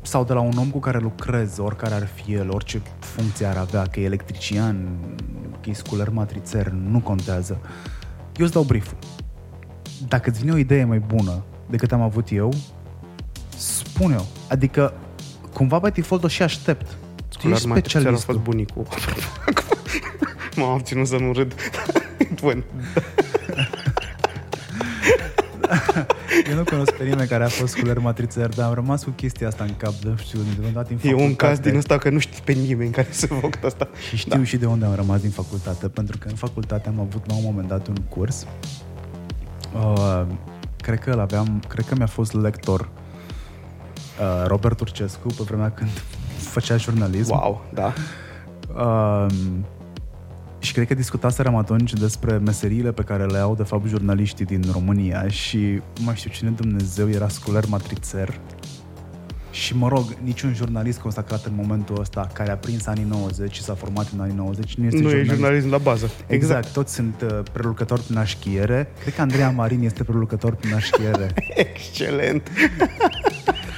sau de la un om cu care lucrez, oricare ar fi el, orice funcție ar avea, că e electrician, că e sculer matrițer, nu contează. Eu îți dau brief Dacă îți vine o idee mai bună decât am avut eu, spune-o. Adică cumva pe default o și aștept. Tu ești specialist. a fost bunicul. M-am abținut să nu râd. Bun. Eu nu cunosc pe nimeni care a fost sculer matrițer, dar am rămas cu chestia asta în cap, de știu, de unde din facultate. E un caz din ăsta că nu știi pe nimeni care să facă asta. Și știu da. și de unde am rămas din facultate, pentru că în facultate am avut la un moment dat un curs. Uh, cred că aveam, cred că mi-a fost lector Uh, Robert Turcescu pe vremea când făcea jurnalism. Wow, da. Uh, și cred că discutaserăm atunci despre meseriile pe care le au de fapt jurnaliștii din România și nu mai știu cine Dumnezeu era sculer matrițer și mă rog, niciun jurnalist consacrat în momentul ăsta care a prins anii 90 și s-a format în anii 90 nu este nu jurnalist. e jurnalism la bază. Exact, exact. toți sunt uh, prelucători prin așchiere. Cred că Andreea Marin este prelucător prin așchiere. Excelent!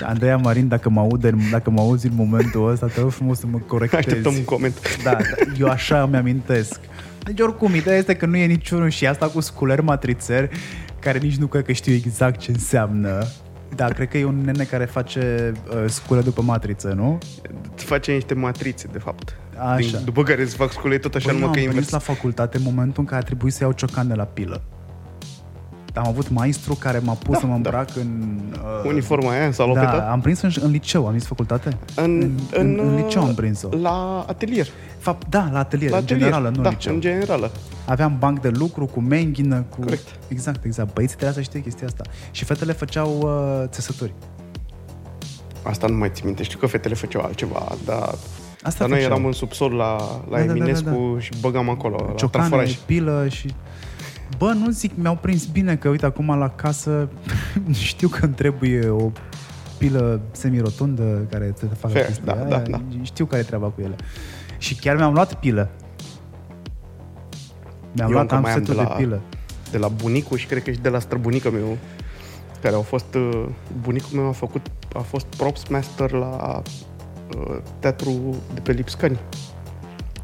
Și Andreea Marin, dacă mă, aude, dacă mă auzi în momentul ăsta, te rog frumos să mă corectezi. Așteptăm un coment. Da, da, eu așa îmi amintesc. Deci oricum, ideea este că nu e niciunul și asta cu sculer matrițer, care nici nu cred că știu exact ce înseamnă. Da, cred că e un nene care face uh, scule după matriță, nu? Face niște matrițe, de fapt. Așa. Din, după care îți fac scule tot așa Băi, numai că invers. la facultate în momentul în care a trebuit să iau ciocan de la pilă am avut maestru care m-a pus da, să mă da. îmbrac da. în... Uh, Uniforma aia, salopeta? Da, am prins în, în liceu, am zis facultate? În, în, în, în, liceu am prins-o. La atelier. Fapt, da, la atelier, la în atelier. generală, nu da, liceu. în generală. Aveam banc de lucru cu menghină, cu... Corect. Exact, exact. Băieții trebuia să știe chestia asta. Și fetele făceau uh, țesături. Asta nu mai ți minte. Știu că fetele făceau altceva, dar Asta Dar noi făceau. eram în subsol la, la Da, da, da, Eminescu și băgam acolo, la ciocane, traforaj. pilă și... Bă, nu zic, mi-au prins bine că, uite, acum la casă știu că îmi trebuie o pilă semirotundă care să te facă Fair, chestia da, aia. da, da. Știu care e treaba cu ele. Și chiar mi-am luat pilă. Mi-am Eu luat, încă am mai am setul de de, la- pilă. de la bunicul și cred că și de la străbunicul meu, care au fost... uh, Bunicul meu a făcut, a fost props master la uh, teatru de pe Lipscani.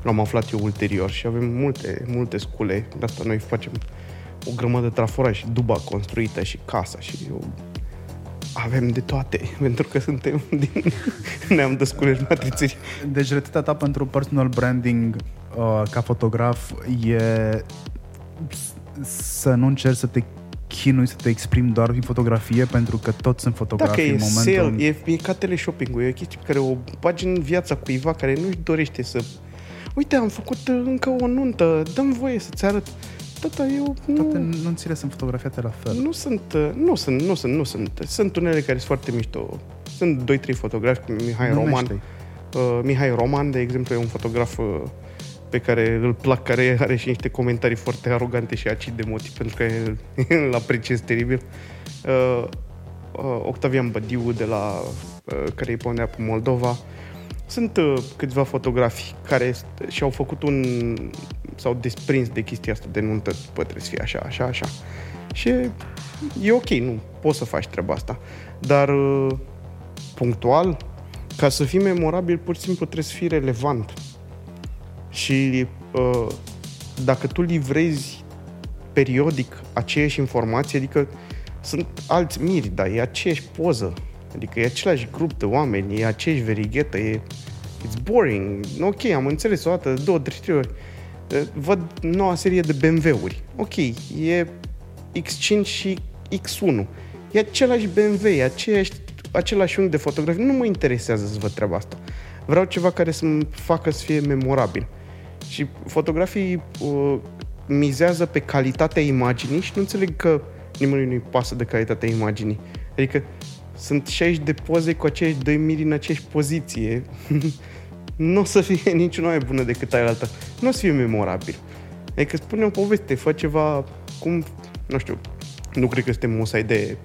L-am aflat eu ulterior și avem multe, multe scule. De asta noi facem o grămadă de traforaj și duba construită și casa și eu, avem de toate, pentru că suntem din neam de scule matrițări. Deci rețeta ta pentru personal branding uh, ca fotograf e să nu încerci să te chinui, să te exprimi doar prin fotografie, pentru că toți sunt fotografi Dacă e în momentul... sale, e, e ca teleshopping-ul, e o chestie pe care o bagi în viața cuiva care nu-și dorește să... Uite, am făcut uh, încă o nuntă, dăm voie să-ți arăt. Tata, eu nu, Toate nunțile sunt fotografiate la fel. nu sunt, uh, nu sunt, nu sunt, nu sunt. Sunt unele care sunt foarte mișto. Sunt doi, trei fotografi, cum Mihai Roman. Numește-i. Uh, Mihai Roman, de exemplu, e un fotograf uh, pe care îl plac, care are și niște comentarii foarte arogante și acide de motiv, pentru că îl apreciez teribil. Uh, uh, Octavian Bădiu de la uh, care îi ponea pe Moldova. Sunt uh, câțiva fotografi care st- și-au făcut un... s-au desprins de chestia asta de nuntă, bă, trebuie să fie așa, așa, așa. Și e, e ok, nu, poți să faci treaba asta. Dar uh, punctual, ca să fii memorabil, pur și simplu trebuie să fii relevant. Și uh, dacă tu livrezi periodic aceeași informație, adică sunt alți miri, dar e aceeași poză. Adică e același grup de oameni, e aceeași verighetă, e... It's boring. Ok, am înțeles o dată, două, trei, trei ori. Uh, Văd noua serie de BMW-uri. Ok, e X5 și X1. E același BMW, e aceeași, același unghi de fotografie. Nu mă interesează să văd treaba asta. Vreau ceva care să-mi facă să fie memorabil. Și fotografii uh, mizează pe calitatea imaginii și nu înțeleg că nimănui nu-i pasă de calitatea imaginii. Adică sunt 60 de poze cu aceiași doi miri în aceeași poziție. nu o să fie niciuna mai bună decât aia altă. Nu o să fie memorabil. Adică spune o poveste, fă ceva cum, nu știu, nu cred că suntem musai de,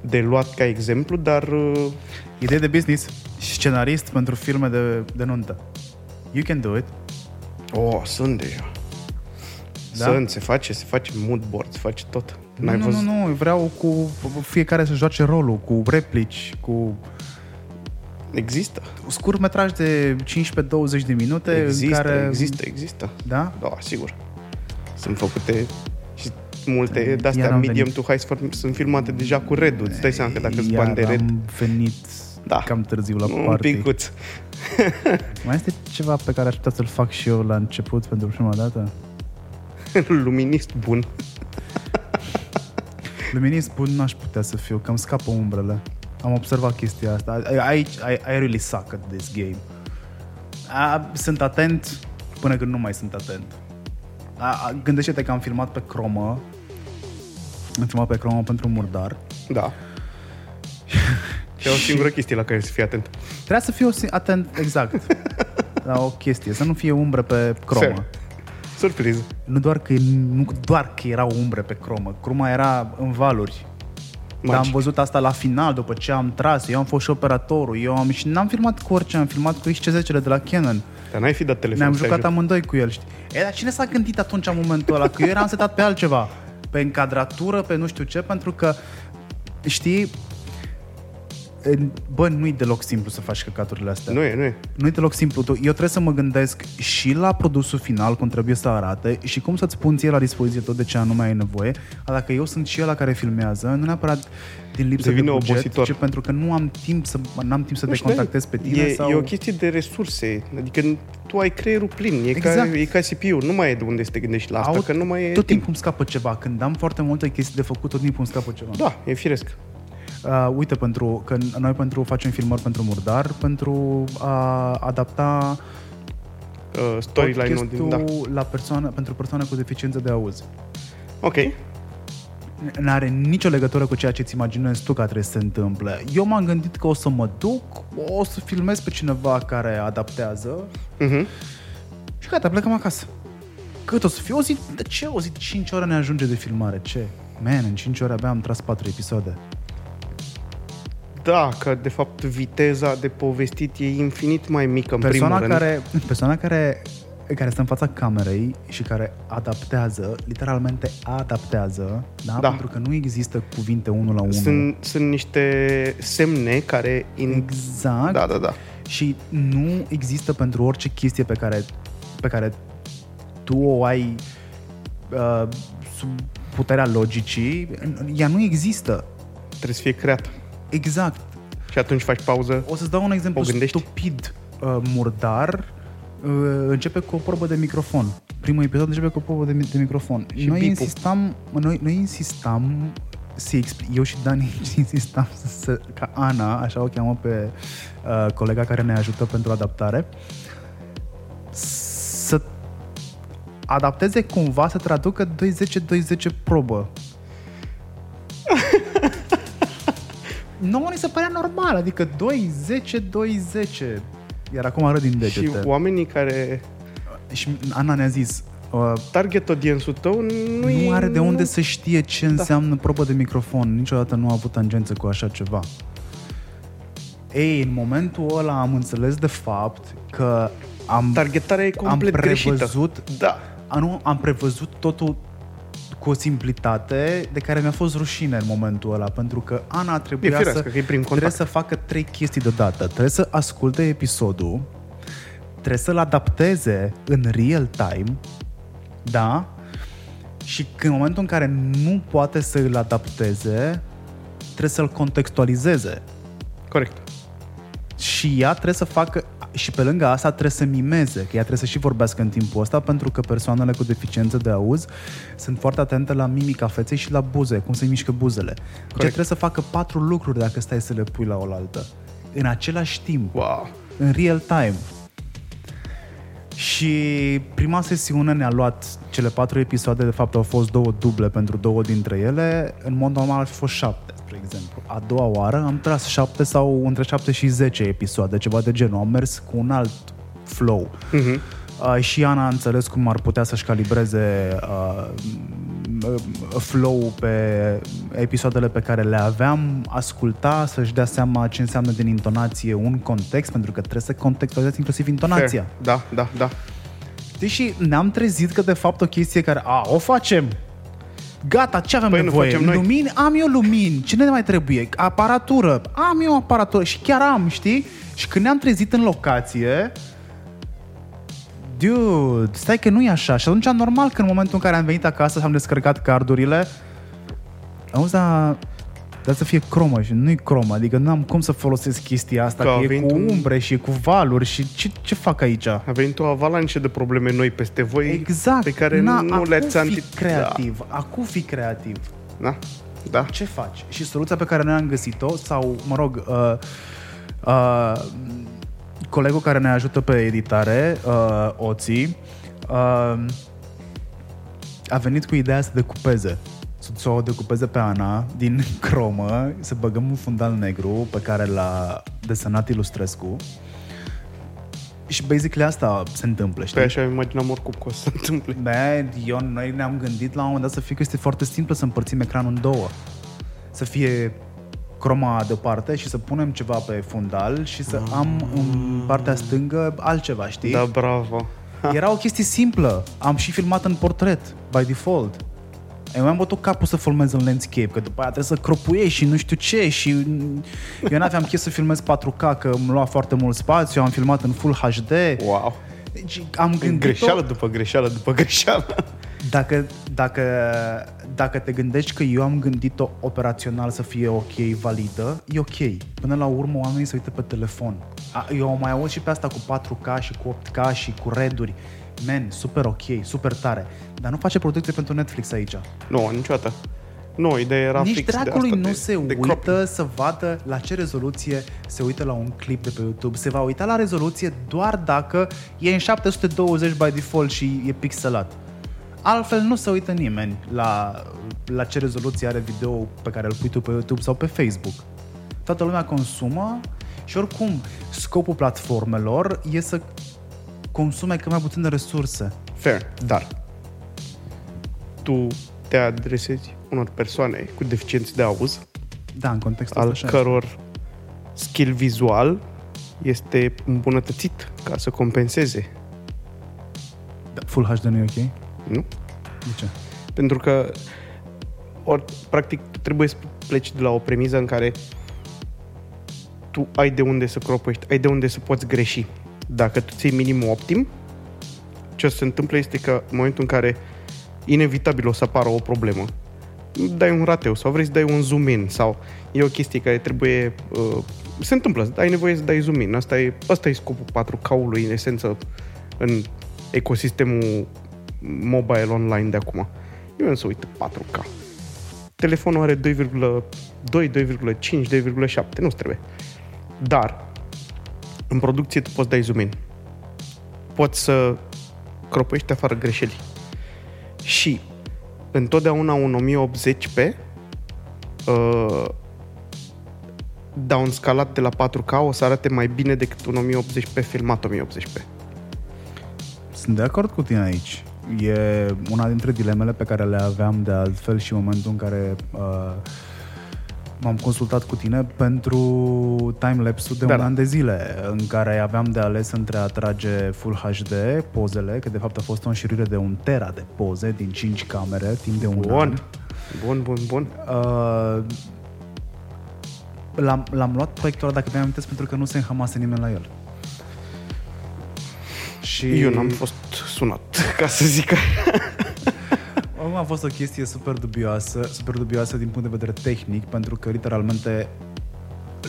de luat ca exemplu, dar uh, Idee de business, scenarist pentru filme de, de nuntă. You can do it. oh, sunt deja. Da? Da? Sunt, se face, se face mood board, se face tot. Nu, nu, nu, nu, vreau cu fiecare să joace rolul, cu replici, cu Există. scurt metraj de 15-20 de minute Există, în care... există, există. Da? Da, sigur. Sunt făcute și multe de Iar astea am medium venit. to high sunt- sunt filmate deja cu red Îți dai seama că dacă îți Iar bani de red, am venit Da. cam târziu la un party. picuț. Mai este ceva pe care aș putea să-l fac și eu la început pentru prima dată? Luminist bun. Luminist bun n-aș putea să fiu, că îmi scapă umbrele. Am observat chestia asta. I, I, I, I really suck at this game. A, sunt atent până când nu mai sunt atent. A, a, gândește-te că am filmat pe cromă. Am filmat pe cromă pentru murdar. Da. E o singură chestie la care să fii atent. Trebuia să fiu si- atent exact la o chestie, să nu fie umbră pe cromă. Fair. Surpriză. Nu doar, că, nu doar că erau umbre pe cromă, croma era în valuri. Dar am Magic. văzut asta la final, după ce am tras, eu am fost și operatorul, eu am și n-am filmat cu orice, am filmat cu XC10 de la Canon. Dar n-ai fi dat telefon Ne-am să jucat ajut. amândoi cu el, știi? E, dar cine s-a gândit atunci în momentul ăla? Că eu eram setat pe altceva, pe încadratură, pe nu știu ce, pentru că, știi, în- bă, nu-i deloc simplu să faci căcaturile astea. Nu e, nu e. Nu e deloc simplu. Tu- Eu trebuie să mă gândesc și la produsul final, cum trebuie să arate, și cum să-ți pun ție la dispoziție tot de ce anume ai nevoie. Dar dacă eu sunt și ăla care filmează, nu neapărat din lipsă Devine de buget, obositor. ci pentru că nu am timp să, n-am timp să Nu te știu, contactez pe tine e, sau... e o chestie de resurse. Adică tu ai creierul plin. E, Exact. ca, e ca CPU. Nu mai e de unde să te gândești la asta, Au- că nu mai e tot timp. timpul îmi scapă ceva. Când am foarte multe chestii de făcut, tot timpul îmi scapă ceva. Da, e firesc. Uh, uite, pentru, că noi pentru facem filmări pentru murdar, pentru a adapta Uh, storyline-ul din... Da. podcastul la persoană, pentru persoane cu deficiență de auz. Ok. nu are nicio legătură cu ceea ce îți imaginezi tu că trebuie să se întâmple. Eu m-am gândit că o să mă duc, o să filmez pe cineva care adaptează Mhm. și gata, plecăm acasă. Cât o să fie? O zi, de ce? O zi de 5 ore ne ajunge de filmare. Ce? Man, în 5 ore abia am tras 4 episoade. Da, că de fapt viteza de povestit e infinit mai mică în Persoana primul rând. care, persoana care, care stă în fața camerei și care adaptează, literalmente adaptează, da? Da. Pentru că nu există cuvinte unul la unul. Sunt, sunt niște semne care... In... Exact. Da, da, da. Și nu există pentru orice chestie pe care, pe care tu o ai uh, sub puterea logicii, ea nu există. Trebuie să fie creat. Exact. Și atunci faci pauză. O să-ți dau un exemplu O gândești? stupid, uh, murdar, uh, începe cu o probă de microfon. Primul episod începe cu o probă de, mi- de microfon. Și noi bipul. insistam, noi, noi insistam să expli- eu și Dani insistam să, să, ca Ana, așa o cheamă pe uh, colega care ne ajută pentru adaptare, să adapteze cumva, să traducă 2-10-2-10 probă. Nouă ni se părea normal, adică 2, 10, 2, 10. Iar acum arăt din Și degete. oamenii care... Și Ana ne-a zis, uh, Target audience-ul tău nu, nu e, are de unde să știe ce Da. înseamnă probă de microfon. Niciodată nu a avut tangență cu așa ceva. Ei, în momentul ăla am înțeles de fapt că am, Targetarea e am complet greșită. prevăzut Da. a, nu, am prevăzut totul cu o simplitate de care mi-a fost rușine în momentul ăla, pentru că Ana E trebuia firească să, că e prim trebuie contact. să facă trei chestii deodată. Trebuie să asculte episodul, trebuie să-l adapteze în real time, da? Și în momentul în care nu poate să îl adapteze, trebuie să-l contextualizeze. Corect. Și ea trebuie să facă și pe lângă asta trebuie să mimeze, că ea trebuie să și vorbească în timpul ăsta pentru că persoanele cu deficiență de auz sunt foarte atente la mimica feței și la buze, cum se mișcă buzele. Deci trebuie să facă patru lucruri dacă stai să le pui la oaltă. În același timp, Wow. în real time. Și prima sesiune ne-a luat cele patru episoade, de fapt au fost două duble pentru două dintre ele, în mod normal ar fi fost șapte, spre exemplu. A doua oară am tras șapte sau între șapte și zece episoade, ceva de genul. Am mers cu un alt flow. Mhm. Uh, și Ana a înțeles cum ar putea să-și calibreze uh, m- flow pe episoadele pe care le aveam, asculta, să-și dea seama ce înseamnă din intonație un context, pentru că trebuie să contextualizezi inclusiv intonația. Fair. Da, da, da. Știi, și ne-am trezit că de fapt o chestie care, a, o facem, Gata, ce avem Păi nu nevoie? facem noi. Lumini? Am eu lumini. Ce ne mai trebuie? Aparatură. Am eu aparatură. Și chiar am, știi? Și când ne-am trezit în locație, dude, stai că nu e așa. Și atunci normal că în momentul în care am venit acasă și am descărcat cardurile, auzi, dar dar să fie cromă și nu-i cromă, adică nu am cum să folosesc chestia asta, Că că, a e venit cu un- umbre și e cu valuri și ce, ce fac aici? A venit o avalanșă de probleme noi peste voi Exact. pe care Na, nu acu le-ați fi anti... creativ. Acu fi creativ. Da. da. Ce faci? Și soluția pe care noi am găsit-o, sau, mă rog, uh, uh, colegul care ne ajută pe editare, uh, Oții, uh, a venit cu ideea să decupeze să, să o decupeze pe Ana din cromă, să băgăm un fundal negru pe care l-a desenat Ilustrescu și basically asta se întâmplă, știi? Păi așa îmi imaginam oricum că o să se întâmple. Bă, eu, noi ne-am gândit la un moment dat să fie că este foarte simplu să împărțim ecranul în două. Să fie croma deoparte și să punem ceva pe fundal și să am în partea stângă altceva, știi? Da, bravo. Era o chestie simplă. Am și filmat în portret, by default. Eu mi-am bătut capul să filmez în landscape, că după aia trebuie să cropuiești și nu știu ce și eu n-aveam chef să filmez 4K, că îmi lua foarte mult spațiu, am filmat în Full HD. Wow. Deci am gândit Greșeală după greșeală după greșeală. dacă, dacă, dacă te gândești că eu am gândit-o operațional să fie ok, validă, e ok. Până la urmă oamenii se uită pe telefon. A- Eu mai aud și pe asta cu 4K și cu 8K și cu reduri. Man, super ok, super tare. Dar nu face producție pentru Netflix aici. Nu, niciodată. Nu, ideea era Nici fix de dracului asta, nu de, se de uită crop. să vadă la ce rezoluție se uită la un clip de pe YouTube. Se va uita la rezoluție doar dacă e în 720 by default și e pixelat. Altfel nu se uită nimeni la, la ce rezoluție are video pe care îl pui tu pe YouTube sau pe Facebook. Toată lumea consumă și oricum scopul platformelor e să consume cât mai puține resurse. Fair, dar tu te adresezi unor persoane cu deficiențe de auz, Da, în contextul al ăsta așa. căror skill vizual este îmbunătățit ca să compenseze, Da, Full HD nu e ok? nu? De ce? Pentru că ori, practic tu trebuie să pleci de la o premiză în care tu ai de unde să cropești, ai de unde să poți greși. Dacă tu ții minimul optim, ce o să se întâmplă este că în momentul în care inevitabil o să apară o problemă, dai un rateu sau vrei să dai un zoom in sau e o chestie care trebuie... Uh, se întâmplă, ai nevoie să dai zoom in. Asta e, asta e scopul 4K-ului în esență în ecosistemul mobile online de acum. Eu însă uit 4K. Telefonul are 2,2, 2,5, 2,7, nu-ți trebuie. Dar, în producție tu poți dai zoom in. Poți să cropești afară greșeli. Și întotdeauna un 1080p uh, downscalat de la 4K o să arate mai bine decât un 1080p filmat 1080p. Sunt de acord cu tine aici. E una dintre dilemele pe care le aveam de altfel și în momentul în care uh, m-am consultat cu tine pentru timelapse-ul de Da, un da. an de zile, în care aveam de ales între a trage Full HD pozele, că de fapt a fost o înșiruire de un tera de poze din 5 camere timp de un an. Bun. Bun, bun, bun. Uh, l-am, l-am luat proiectul ăla, dacă mi-am amintesc, pentru că nu se înhamase nimeni la el. Și Eu n-am fost sunat, ca să zic Acum a fost o chestie super dubioasă, super dubioasă din punct de vedere tehnic, pentru că literalmente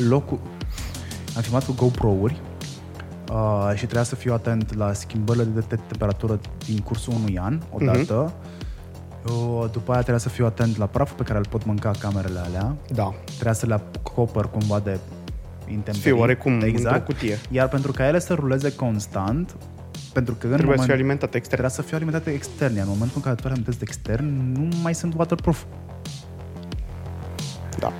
locul... Am filmat cu GoPro-uri uh, și trebuia să fiu atent la schimbările de te- temperatură din cursul unui an, odată. Uh, după aia trebuia să fiu atent la praful pe care îl pot mânca camerele alea. Da. Trebuia să le acopăr cumva de intemperii. Fie oarecum într-o exact. cutie. Iar pentru ca ele să ruleze constant, pentru că în Trebuie să moment... fie alimentat extern. Trebuia să fie alimentate extern, iar în momentul în care tu le alimentezi de extern, nu mai sunt waterproof. Da.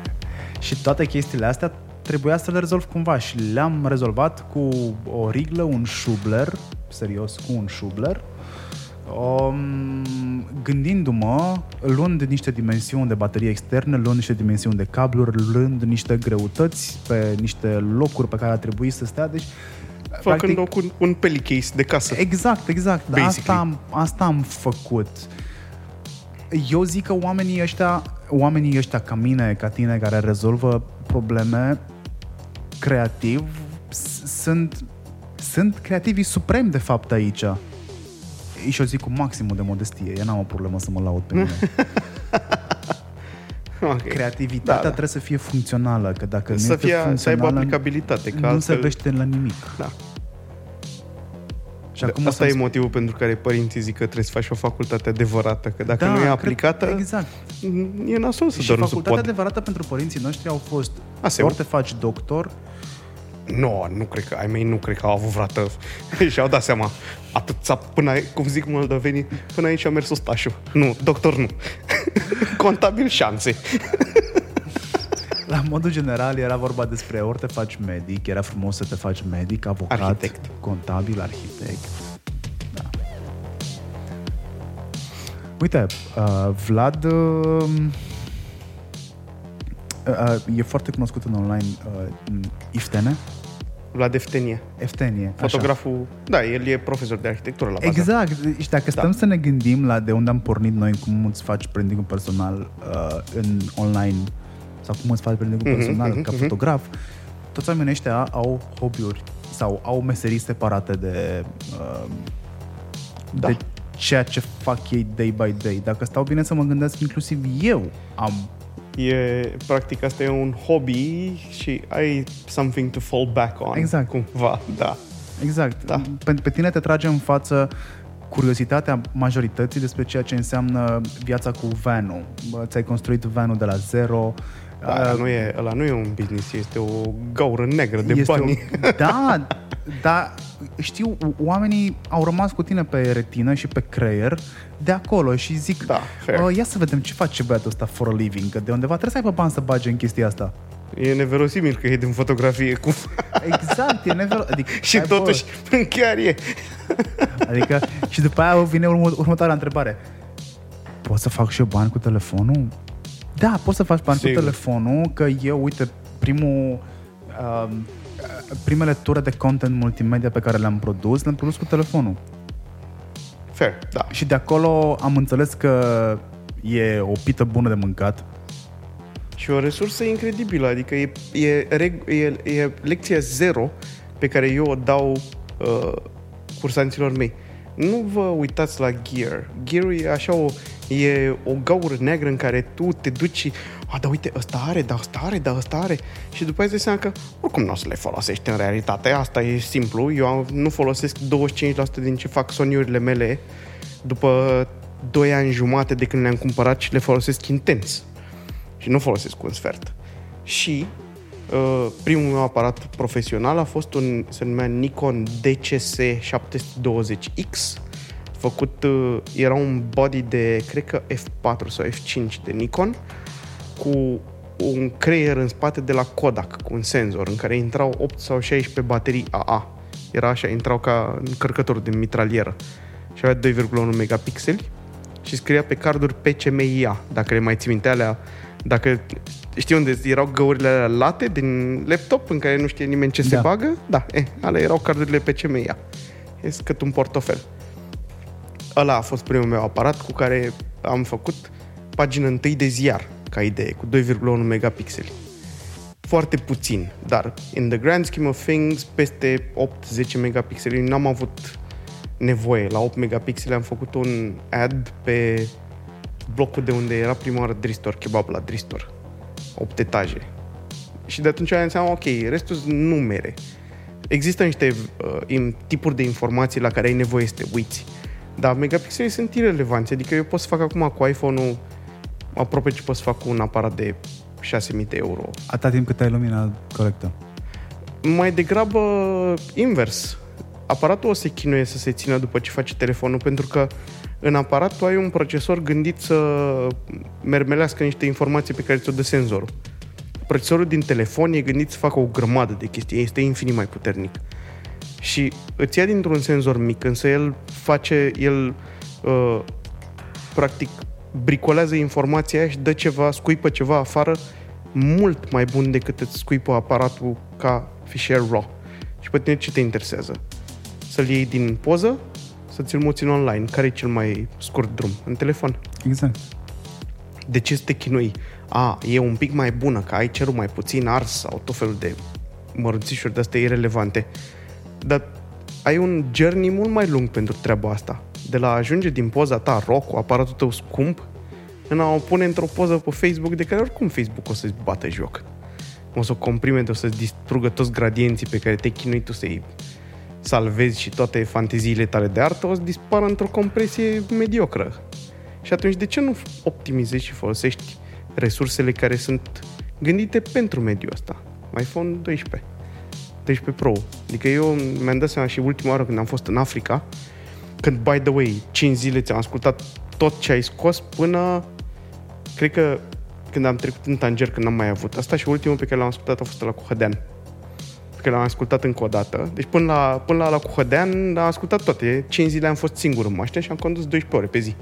Și toate chestiile astea trebuia să le rezolv cumva și le-am rezolvat cu o riglă, un șubler, serios, cu un șubler, um, gândindu-mă, luând niște dimensiuni de baterie externe, luând niște dimensiuni de cabluri, luând niște greutăți pe niște locuri pe care a trebuit să stea, deci Făcând o cu un, un pelicase de casă. Exact, exact. Asta Basically. am, asta am făcut. Eu zic că oamenii ăștia, oamenii ăștia ca mine, ca tine, care rezolvă probleme creativ, s- sunt, sunt creativii supremi, de fapt, aici. Și o zic cu maximul de modestie. Eu n-am o problemă să mă laud pe mine. Ok. Creativitatea Da, da. trebuie să fie funcțională, că dacă nu Să, este fie, să aibă funcțională, aplicabilitate. Că nu se altfel, vește la nimic. Da. Și acum Asta o e să-mi motivul pentru care părinții zic că trebuie să faci o facultate adevărată, că dacă Da, nu e cred- aplicată, Exact. e nasol să Și doar nu facultatea suport. adevărată pentru părinții noștri au fost Aseu. ori te faci doctor, Nu, nu cred că, ai mei nu cred că au avut vreodată și-au dat seama atât s-a, până, ai- cum zic moldovenii, până aici a mers ostașul. Nu, doctor nu. Contabil șanse. la modul general era vorba despre ori te faci medic, era frumos să te faci medic, avocat, Arhitect. contabil, arhitect. Da. Uite, uh, Vlad uh, uh, e foarte cunoscut în online uh, Iftene, La deftenie. Eftenie, așa. Fotograful, da, el e profesor de arhitectură la bază. Exact. Și dacă stăm Da. să ne gândim la de unde am pornit noi, cum îți faci branding personal uh, în online sau cum îți faci branding Mhm, personal mhm, ca mhm. fotograf, toți oamenii ăștia au hobby-uri sau au meserii separate de, uh, Da. de ceea ce fac ei day by day. Dacă stau bine să mă gândesc, inclusiv eu am E, practic, asta e un hobby și ai something to fall back on. Exact. Cumva, da. Exact. Da. Pe, pe tine te trage în față curiozitatea majorității despre ceea ce înseamnă viața cu vanul. Bă, Ți-ai construit vanul de la zero. Da, Uh, nu e, ăla nu e un business, este o gaură negră de este bani. O, da, da, știu, oamenii au rămas cu tine pe retină și pe creier de acolo și zic, Da, fair. "Uh, ia să vedem ce face băiatul ăsta for a living, că de undeva trebuie să aibă bani să bage în chestia asta. E neverosimil că e din fotografie cum... Exact, e never... Adică, și hai, bă, totuși chiar e. Adică, și după aia vine urmă, următoarea întrebare. Pot să fac și eu bani cu telefonul? Da, poți să faci bani Sigur. cu telefonul, că eu, uite, primul... Um, primele ture de content multimedia pe care le-am produs, le-am produs cu telefonul. Fair, da. Și de acolo am înțeles că e o pită bună de mâncat. Și o resursă incredibilă, adică e, e, reg- e, e lecția zero pe care eu o dau uh, cursanților mei. Nu vă uitați la gear. Gear e așa o, e o gaură neagră în care tu te duci și a, da uite, ăsta are, da, ăsta are, da, ăsta are. Și după aceea îți dai seama că oricum nu o să le folosești în realitate. Asta e simplu. Eu am- nu folosesc 25% din ce fac soniurile mele după 2 ani jumate de când le-am cumpărat și le folosesc intens și nu folosesc un sfert. Și uh, primul meu aparat profesional a fost un, se numea Nikon DCS 720X, făcut, uh, era un body de, cred că F4 sau F5 de Nikon, cu un creier în spate de la Kodak, cu un senzor, în care intrau 8 sau 16 baterii AA. Era așa, intrau ca încărcător de mitralieră. Și avea 2,1 megapixeli și scria pe carduri PCMIA, dacă le mai ții minte alea, dacă știi unde erau găurile alea late din laptop în care nu știe nimeni ce se Da. bagă? Da, e, alea erau cardurile PCMIA. E cât un portofel. Ăla a fost primul meu aparat cu care am făcut pagină întâi de ziar, ca idee, cu 2,1 megapixeli. Foarte puțin, dar in the grand scheme of things, peste 8-10 megapixeli, n-am avut nevoie. La 8 megapixeli am făcut un ad pe blocul de unde era prima oară Dristor, kebab la Dristor. 8 etaje. Și de atunci am înseamnă, ok, restul sunt numere. Există niște uh, im- tipuri de informații la care ai nevoie să te uiți. Dar megapixelii sunt irelevanți. Adică eu pot să fac acum cu iPhone-ul aproape ce pot să fac cu un aparat de 6.000 de euro. Atâta timp cât ai lumina corectă. Mai degrabă invers. Aparatul o să se chinuie să se țină după ce face telefonul, pentru că în aparat tu ai un procesor gândit să mermelească niște informații pe care ți-o dă senzorul. Procesorul din telefon e gândit să facă o grămadă de chestii, este infinit mai puternic. Și îți ia dintr-un senzor mic, însă el face, el uh, practic bricolează informația aia și dă ceva, scuipă ceva afară mult mai bun decât îți scuipă aparatul ca fișier RAW. Și pe tine ce te interesează? Să-l iei din poză, să ți-l muți în online. Care e cel mai scurt drum? În telefon. Exact. De ce să te chinui? A, e un pic mai bună, că ai cerul mai puțin ars sau tot felul de mărunțișuri de-astea irelevante. Dar ai un journey mult mai lung pentru treaba asta. De la a ajunge din poza ta RAW cu aparatul tău scump în a o pune într-o poză pe Facebook de care oricum Facebook o să-ți bată joc. O să o comprime, o să-ți distrugă toți gradienții pe care te-ai chinuit tu să-i salvezi și toate fanteziile tale de artă o să dispară într-o compresie mediocră. Și atunci de ce nu optimizezi și folosești resursele care sunt gândite pentru mediul ăsta? iPhone 12, 12 Pro. Adică eu mi-am dat seama și ultima oară când am fost în Africa, când, by the way, 5 zile ți-am ascultat tot ce ai scos până, cred că când am trecut în Tanger, când n-am mai avut. Asta și ultimul pe care l-am ascultat a fost la cu Hădean. Pe care l-am ascultat încă o dată. Deci până la, până la, la cu Hădean am ascultat toate. 5 zile am fost singur în mașină și am condus 12 ore pe zi.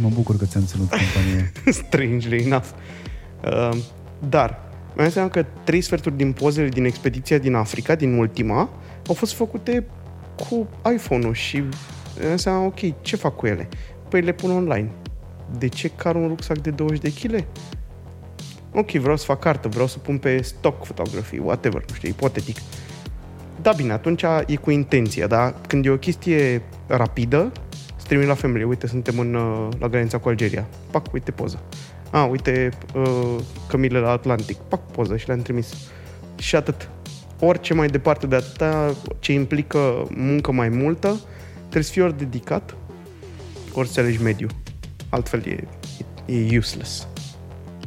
Mă bucur că ți-am ținut companie. strangely enough. Uh, dar, mi-am dat seama că trei sferturi din pozele din expediția din Africa, din ultima, au fost făcute cu iPhone-ul și mi-am dat seama, ok, ce fac cu ele? Păi le pun online. De ce car un rucsac de 20 de kg? Ok, vreau să fac cartă, vreau să pun pe stock fotografii, whatever, nu știu, ipotetic. Da, bine, atunci e cu intenția, dar când e o chestie rapidă, să trimit la familie, uite, suntem în, uh, la granița cu Algeria. Pac, uite poză. A, uite, uh, cămile la Atlantic. Pac, poză și le-am trimis. Și atât. Orice mai departe de atâta, ce implică muncă mai multă, trebuie să fii ori dedicat, ori să alegi mediu. Altfel e, e, e useless.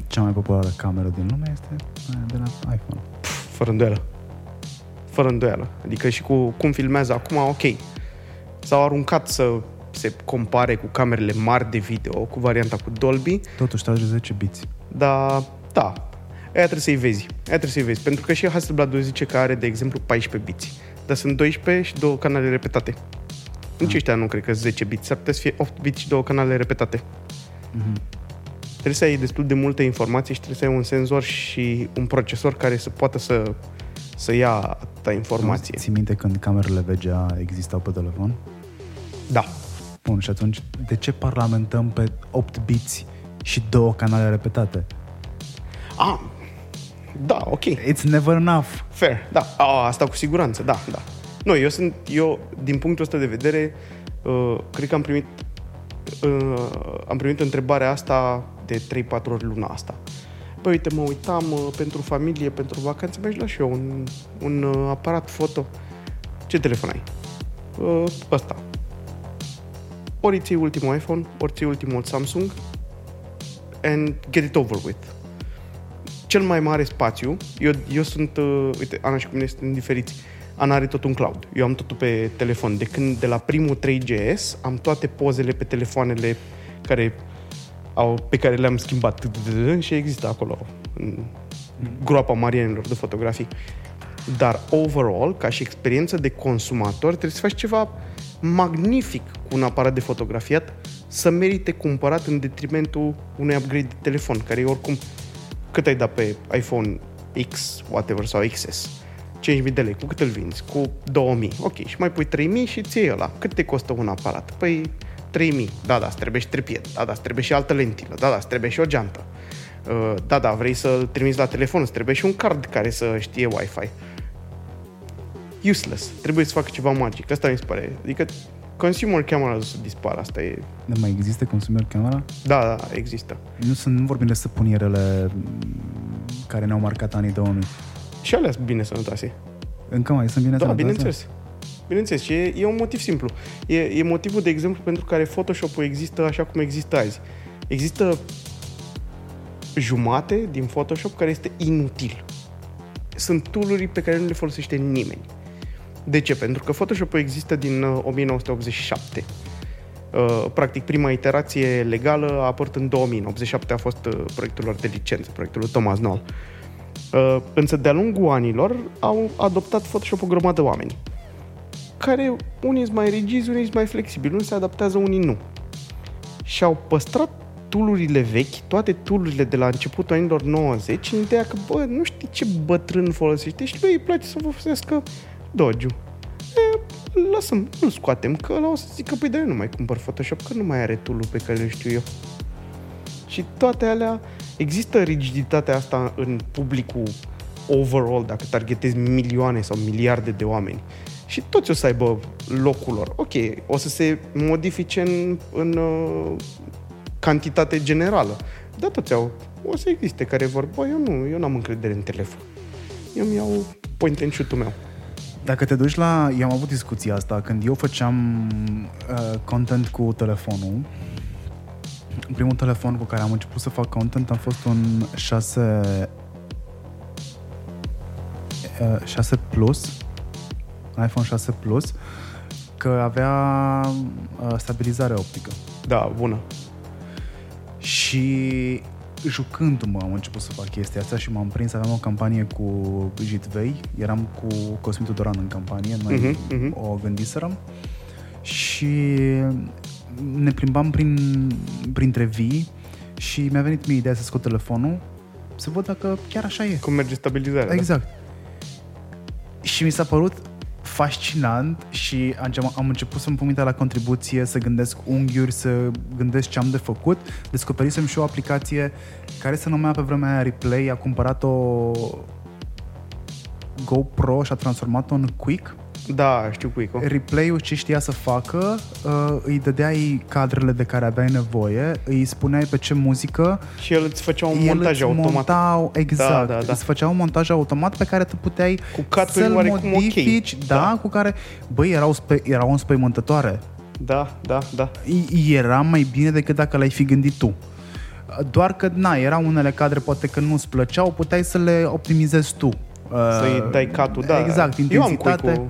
Cea mai populară cameră din lume este aia de la iPhone. Fără îndoială. Fără îndoială. Adică și cu cum filmează acum, ok. S-au aruncat să se compare cu camerele mari de video, cu varianta cu Dolby, Totuși trage 10 biți. dar da, aia trebuie să-i vezi. Aia trebuie să-i vezi. Pentru că și Hasselblad zice că are, de exemplu, 14 biți. Dar sunt 12 și două canale repetate. Nici ăștia nu cred că 10 biți. S-ar putea să fie 8 biți și două canale repetate. Mhm. Trebuie să ai destul de multe informații și trebuie să ai un senzor și un procesor care să poată să, să ia atâta informație. Ții minte când camerele VGA existau pe telefon? Da. Bun, și atunci de ce parlamentăm pe 8 biți și două canale repetate? Ah, da, ok. It's never enough. Fair, da. A, asta cu siguranță, da, da. Nu, eu sunt, eu, din punctul ăsta de vedere, uh, cred că am primit uh, am primit întrebarea asta de 3-4 ori luna asta. Păi uite, mă uitam uh, pentru familie, pentru vacanțe, mi-aș lua și eu un, un uh, aparat foto. Ce telefon ai? Uh, ăsta. Ori ții ultimul iPhone, ori ții ultimul Samsung and get it over with cel mai mare spațiu, eu, eu sunt, uh, uite, Ana și cu mine suntem diferiți. Ana are tot un cloud. Eu am totul pe telefon. De când, de la primul 3GS, am toate pozele pe telefoanele care au, pe care le-am schimbat și există acolo în groapa marienilor de fotografii. Dar overall, ca și experiență de consumator, trebuie să faci ceva magnific cu un aparat de fotografiat să merite cumpărat în detrimentul unui upgrade de telefon, care e oricum cât ai dat pe iPhone X, whatever, sau XS? 5.000 de lei. Cu cât îl vinzi? Cu 2.000. Ok. Și mai pui 3.000 și ție ăla. Cât te costă un aparat? Păi 3.000. Da, da, îți trebuie și trepied. Da, da, îți trebuie și altă lentilă. Da, da, îți trebuie și o geantă. Uh, Da, da, vrei să-l trimiți la telefon, îți trebuie și un card care să știe Wi-Fi. Useless. Trebuie să facă ceva magic. Asta mi se pare. Adică consumer camera să dispară. Asta e... Nu mai există consumer camera? Da, da, există. Nu, sunt, nu vorbim de săpunierele mm, care ne-au marcat anii 2000. Și alea sunt bine sănătoase. Încă mai sunt bine Da, sănătoase? bineînțeles. Bineînțeles, și e, e un motiv simplu. E, e motivul, de exemplu, pentru care Photoshop-ul există așa cum există azi. Există jumate din Photoshop care este inutil. Sunt tool pe care nu le folosește nimeni. De ce? Pentru că Photoshop-ul există din uh, 1987. Uh, practic, prima iterație legală a apărut în 2000. În 87 a fost uh, proiectul lor de licență, proiectul lui Thomas Knoll. Uh, însă, de-a lungul anilor, au adoptat Photoshop o grămadă de oameni care unii sunt mai rigizi, unii sunt mai flexibili, unii se adaptează, unii nu. Și au păstrat tulurile vechi, toate tulurile de la începutul anilor 90, în ideea că, bă, nu știi ce bătrân folosește și lui îi place să folosească Dojo. E, lăsăm, nu scoatem, că ăla o să zică, păi, de eu nu mai cumpăr Photoshop, că nu mai are tool pe care îl știu eu. Și toate alea, există rigiditatea asta în publicul overall, dacă targetezi milioane sau miliarde de oameni. Și toți o să aibă locul lor. Ok, o să se modifice în, în uh, cantitate generală. Dar toți au. O să existe care vor, bă, eu nu, eu n-am încredere în telefon. Eu mi iau point and shoot-ul meu. Dacă te duci la... Eu am avut discuția asta când eu făceam uh, content cu telefonul. Primul telefon cu care am început să fac content a fost un 6 uh, 6 Plus iPhone 6 Plus că avea uh, stabilizare optică. Da, bună. Și jucându-mă am început să fac chestia asta și m-am prins, aveam o campanie cu Jitvei, eram cu Cosmin Tudoran în campanie, noi Mhm, uh-huh, mhm. uh-huh. o gândiserăm și ne plimbam prin, printre vii și mi-a venit mie ideea să scot telefonul să văd dacă chiar așa e. Cum merge stabilizarea. Exact. Și mi s-a părut fascinant și am, am început să-mi pun mintea la contribuție, să gândesc unghiuri, să gândesc ce am de făcut. Descoperisem și o aplicație care se numea pe vremea aia Replay, a cumpărat-o GoPro și a transformat-o în Quick. Da, da știu cu Ico. Replay-ul ce știa să facă, uh, îi dădeai cadrele de care aveai nevoie, îi spuneai pe ce muzică, Și el îți făcea un el montaj îți automat. montau, exact, Da, da, da. îți făcea un montaj automat pe care tu puteai Cu cut-uri să-l oarecum ok. modifici, da, Da. cu care, băi, erau, spe, erau înspăimântătoare. Da, da, da. I- Era mai bine decât dacă l-ai fi gândit tu. Doar că, na, erau unele cadre poate că nu-ți plăceau, puteai să le optimizezi tu. Să-i dai catul, da. Exact, Eu am intensitate.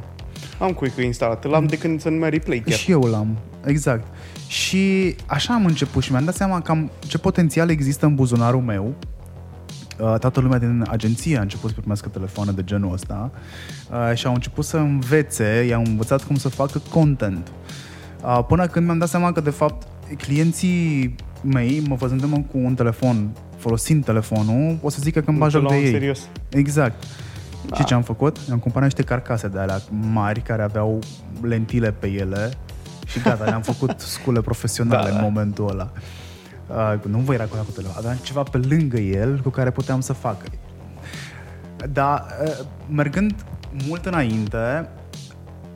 Quick am quick instalat. L-am de când se numea replay chiar. Și eu l-am, exact. Și așa am început și mi-am dat seama cam ce potențial există în buzunarul meu. Uh, Toată lumea din agenție a început să primească telefoane de genul ăsta uh, și au început să învețe, i-au învățat cum să facă content. Uh, Până când mi-am dat seama că, de fapt, clienții mei, mă văzându-mă cu un telefon, folosind telefonul, o să zică că îmi bag Nu te joc de luau în ei. serios. Exact. Da. Și ce am făcut? Am cumpărat niște carcase de alea mari care aveau lentile pe ele și gata, le-am făcut scule profesionale Da, da, da. în momentul ăla. Uh, nu voi era cu cu telefon, aveam ceva pe lângă el cu care puteam să fac. Dar uh, mergând mult înainte,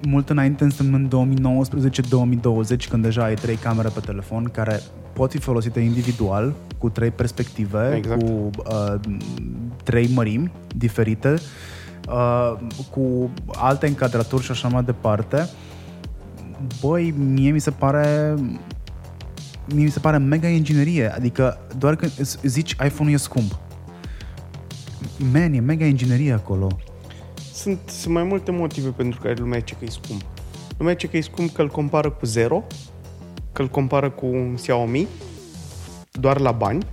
mult înainte însemnând 2019-2020, când deja ai trei camere pe telefon care pot fi folosite individual, cu trei perspective, Exact. cu uh, trei mărimi diferite, uh, cu alte încadraturi și așa mai departe. Băi, mie mi se pare mie mi se pare mega inginerie, adică doar când îți zici iPhone-ul e scump. Man, e mega inginerie acolo. Sunt, sunt mai multe motive pentru care lumea zice că e scump. Lumea zice că e scump că îl compară cu zero, că îl compară cu un Xiaomi, doar la bani,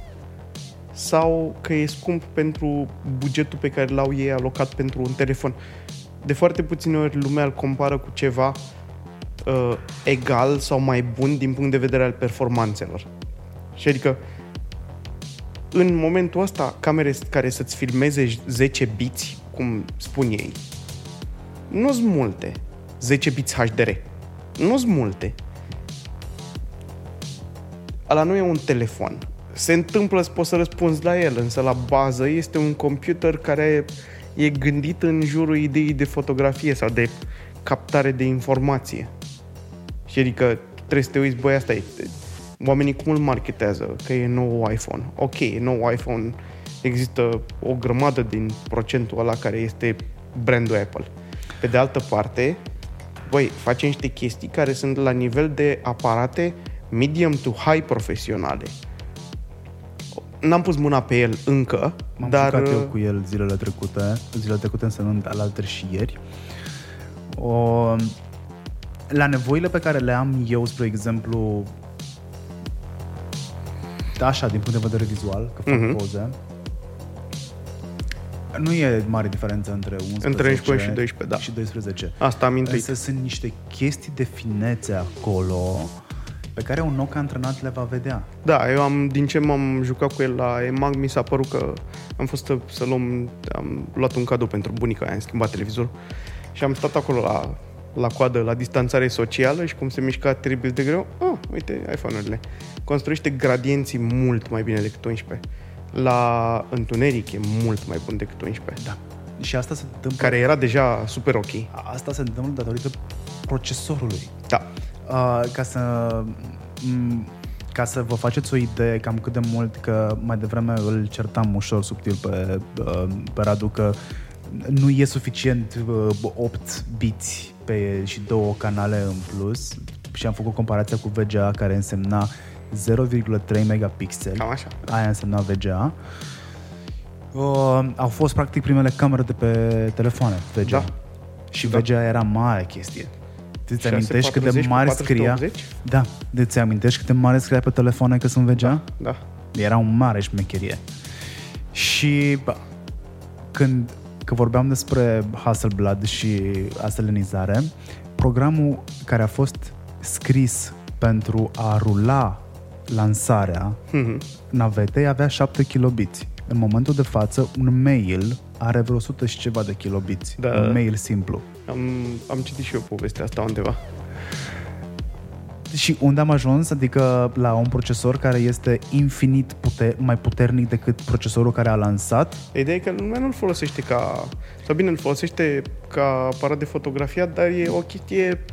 sau că e scump pentru bugetul pe care l-au ei alocat pentru un telefon. De foarte puține ori lumea îl compară cu ceva uh, egal sau mai bun din punct de vedere al performanțelor. Și adică în momentul ăsta, camere care să-ți filmeze 10 biți, cum spun ei, nu sunt multe. 10 biți HDR. Nu sunt multe. Ala nu e un telefon. Se întâmplă să poți să răspunzi la el, însă la bază este un computer care e gândit în jurul ideii de fotografie sau de captare de informație. Și adică trebuie să te uiți, băi, asta e. Oamenii cum îl marketează? Că e nou iPhone. Ok, e nou iPhone. Există o grămadă din procentul ăla care este brandul Apple. Pe de altă parte, băi, face niște chestii care sunt la nivel de aparate medium to high profesionale. N-am pus mâna pe el încă, M-am dar jucat eu cu el zilele trecute, zilele trecute însemnând alaltă și ieri. O, la nevoile pe care le am eu, spre exemplu, așa, din punct de vedere vizual, că fac Mhm. poze, nu e mare diferență între 11, Între 11 și 12, da. și 12. asta am intuit. Însă sunt niște chestii de finețe acolo pe care un nou antrenat le va vedea. Da, eu am, din ce m-am jucat cu el la EMAG, mi s-a părut că am fost să, să luăm, am luat un cadou pentru bunica aia, am schimbat televizorul și am stat acolo la, la coadă, la distanțare socială și cum se mișca teribil de greu, ah, uite, iPhone-urile. Construiește gradienții mult mai bine decât 11. La întuneric e mult mai bun decât 11. Da. Și asta se întâmplă, Care era deja super ok. asta se întâmplă datorită procesorului. Da. Uh, ca să m- ca să vă faceți o idee cam cât de mult că mai devreme îl certam ușor subtil pe, uh, pe Radu că nu e suficient uh, 8 biți pe și două canale în plus și am făcut comparația cu VGA care însemna 0,3 megapixeli. Cam așa. Aia însemna VGA. Uh, au fost practic primele camere de pe telefoane VGA. Da. Și Da. VGA era mare chestie. Îți 640 amintești cât de cu mare scria? 480? Da. De ți amintești cât de mare scria pe telefoane că sunt VGA? Da. Era un mare șmecherie. Și bă, când că vorbeam despre Hasselblad și aselenizare, programul care a fost scris pentru a rula lansarea Mhm. navetei avea 7 kilobiți. În momentul de față, un mail are vreo 100 și ceva de kilobiți. Da. Un mail simplu. Am, am citit și eu povestea asta undeva. Și unde am ajuns? Adică la un procesor care este infinit pute- mai puternic decât procesorul care a lansat. Ideea e că lumea nu-l folosește ca... Sau bine, îl folosește ca aparat de fotografiat, dar e o chestie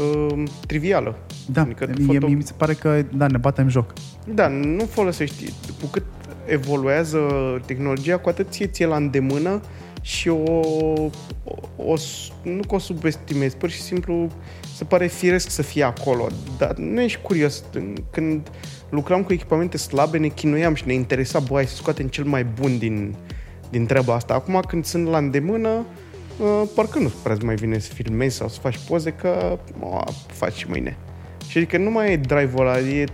uh, trivială. Da, Adică mie, foto- mie mi se pare că, da, ne batem joc. Da, nu folosești. Cu cât evoluează tehnologia, cu atât ție ție la îndemână și o, o, o nu că o subestimezi, pur și simplu se pare firesc să fie acolo, dar nu ești curios. Când lucram cu echipamente slabe, ne chinuiam și ne interesa, bă, hai să scoatem cel mai bun din, din treaba asta. Acum când sunt la îndemână, uh, parcă nu prea mai vine să filmezi sau să faci poze, că o, faci și mâine. Și adică nu mai e drive-ul ăla, e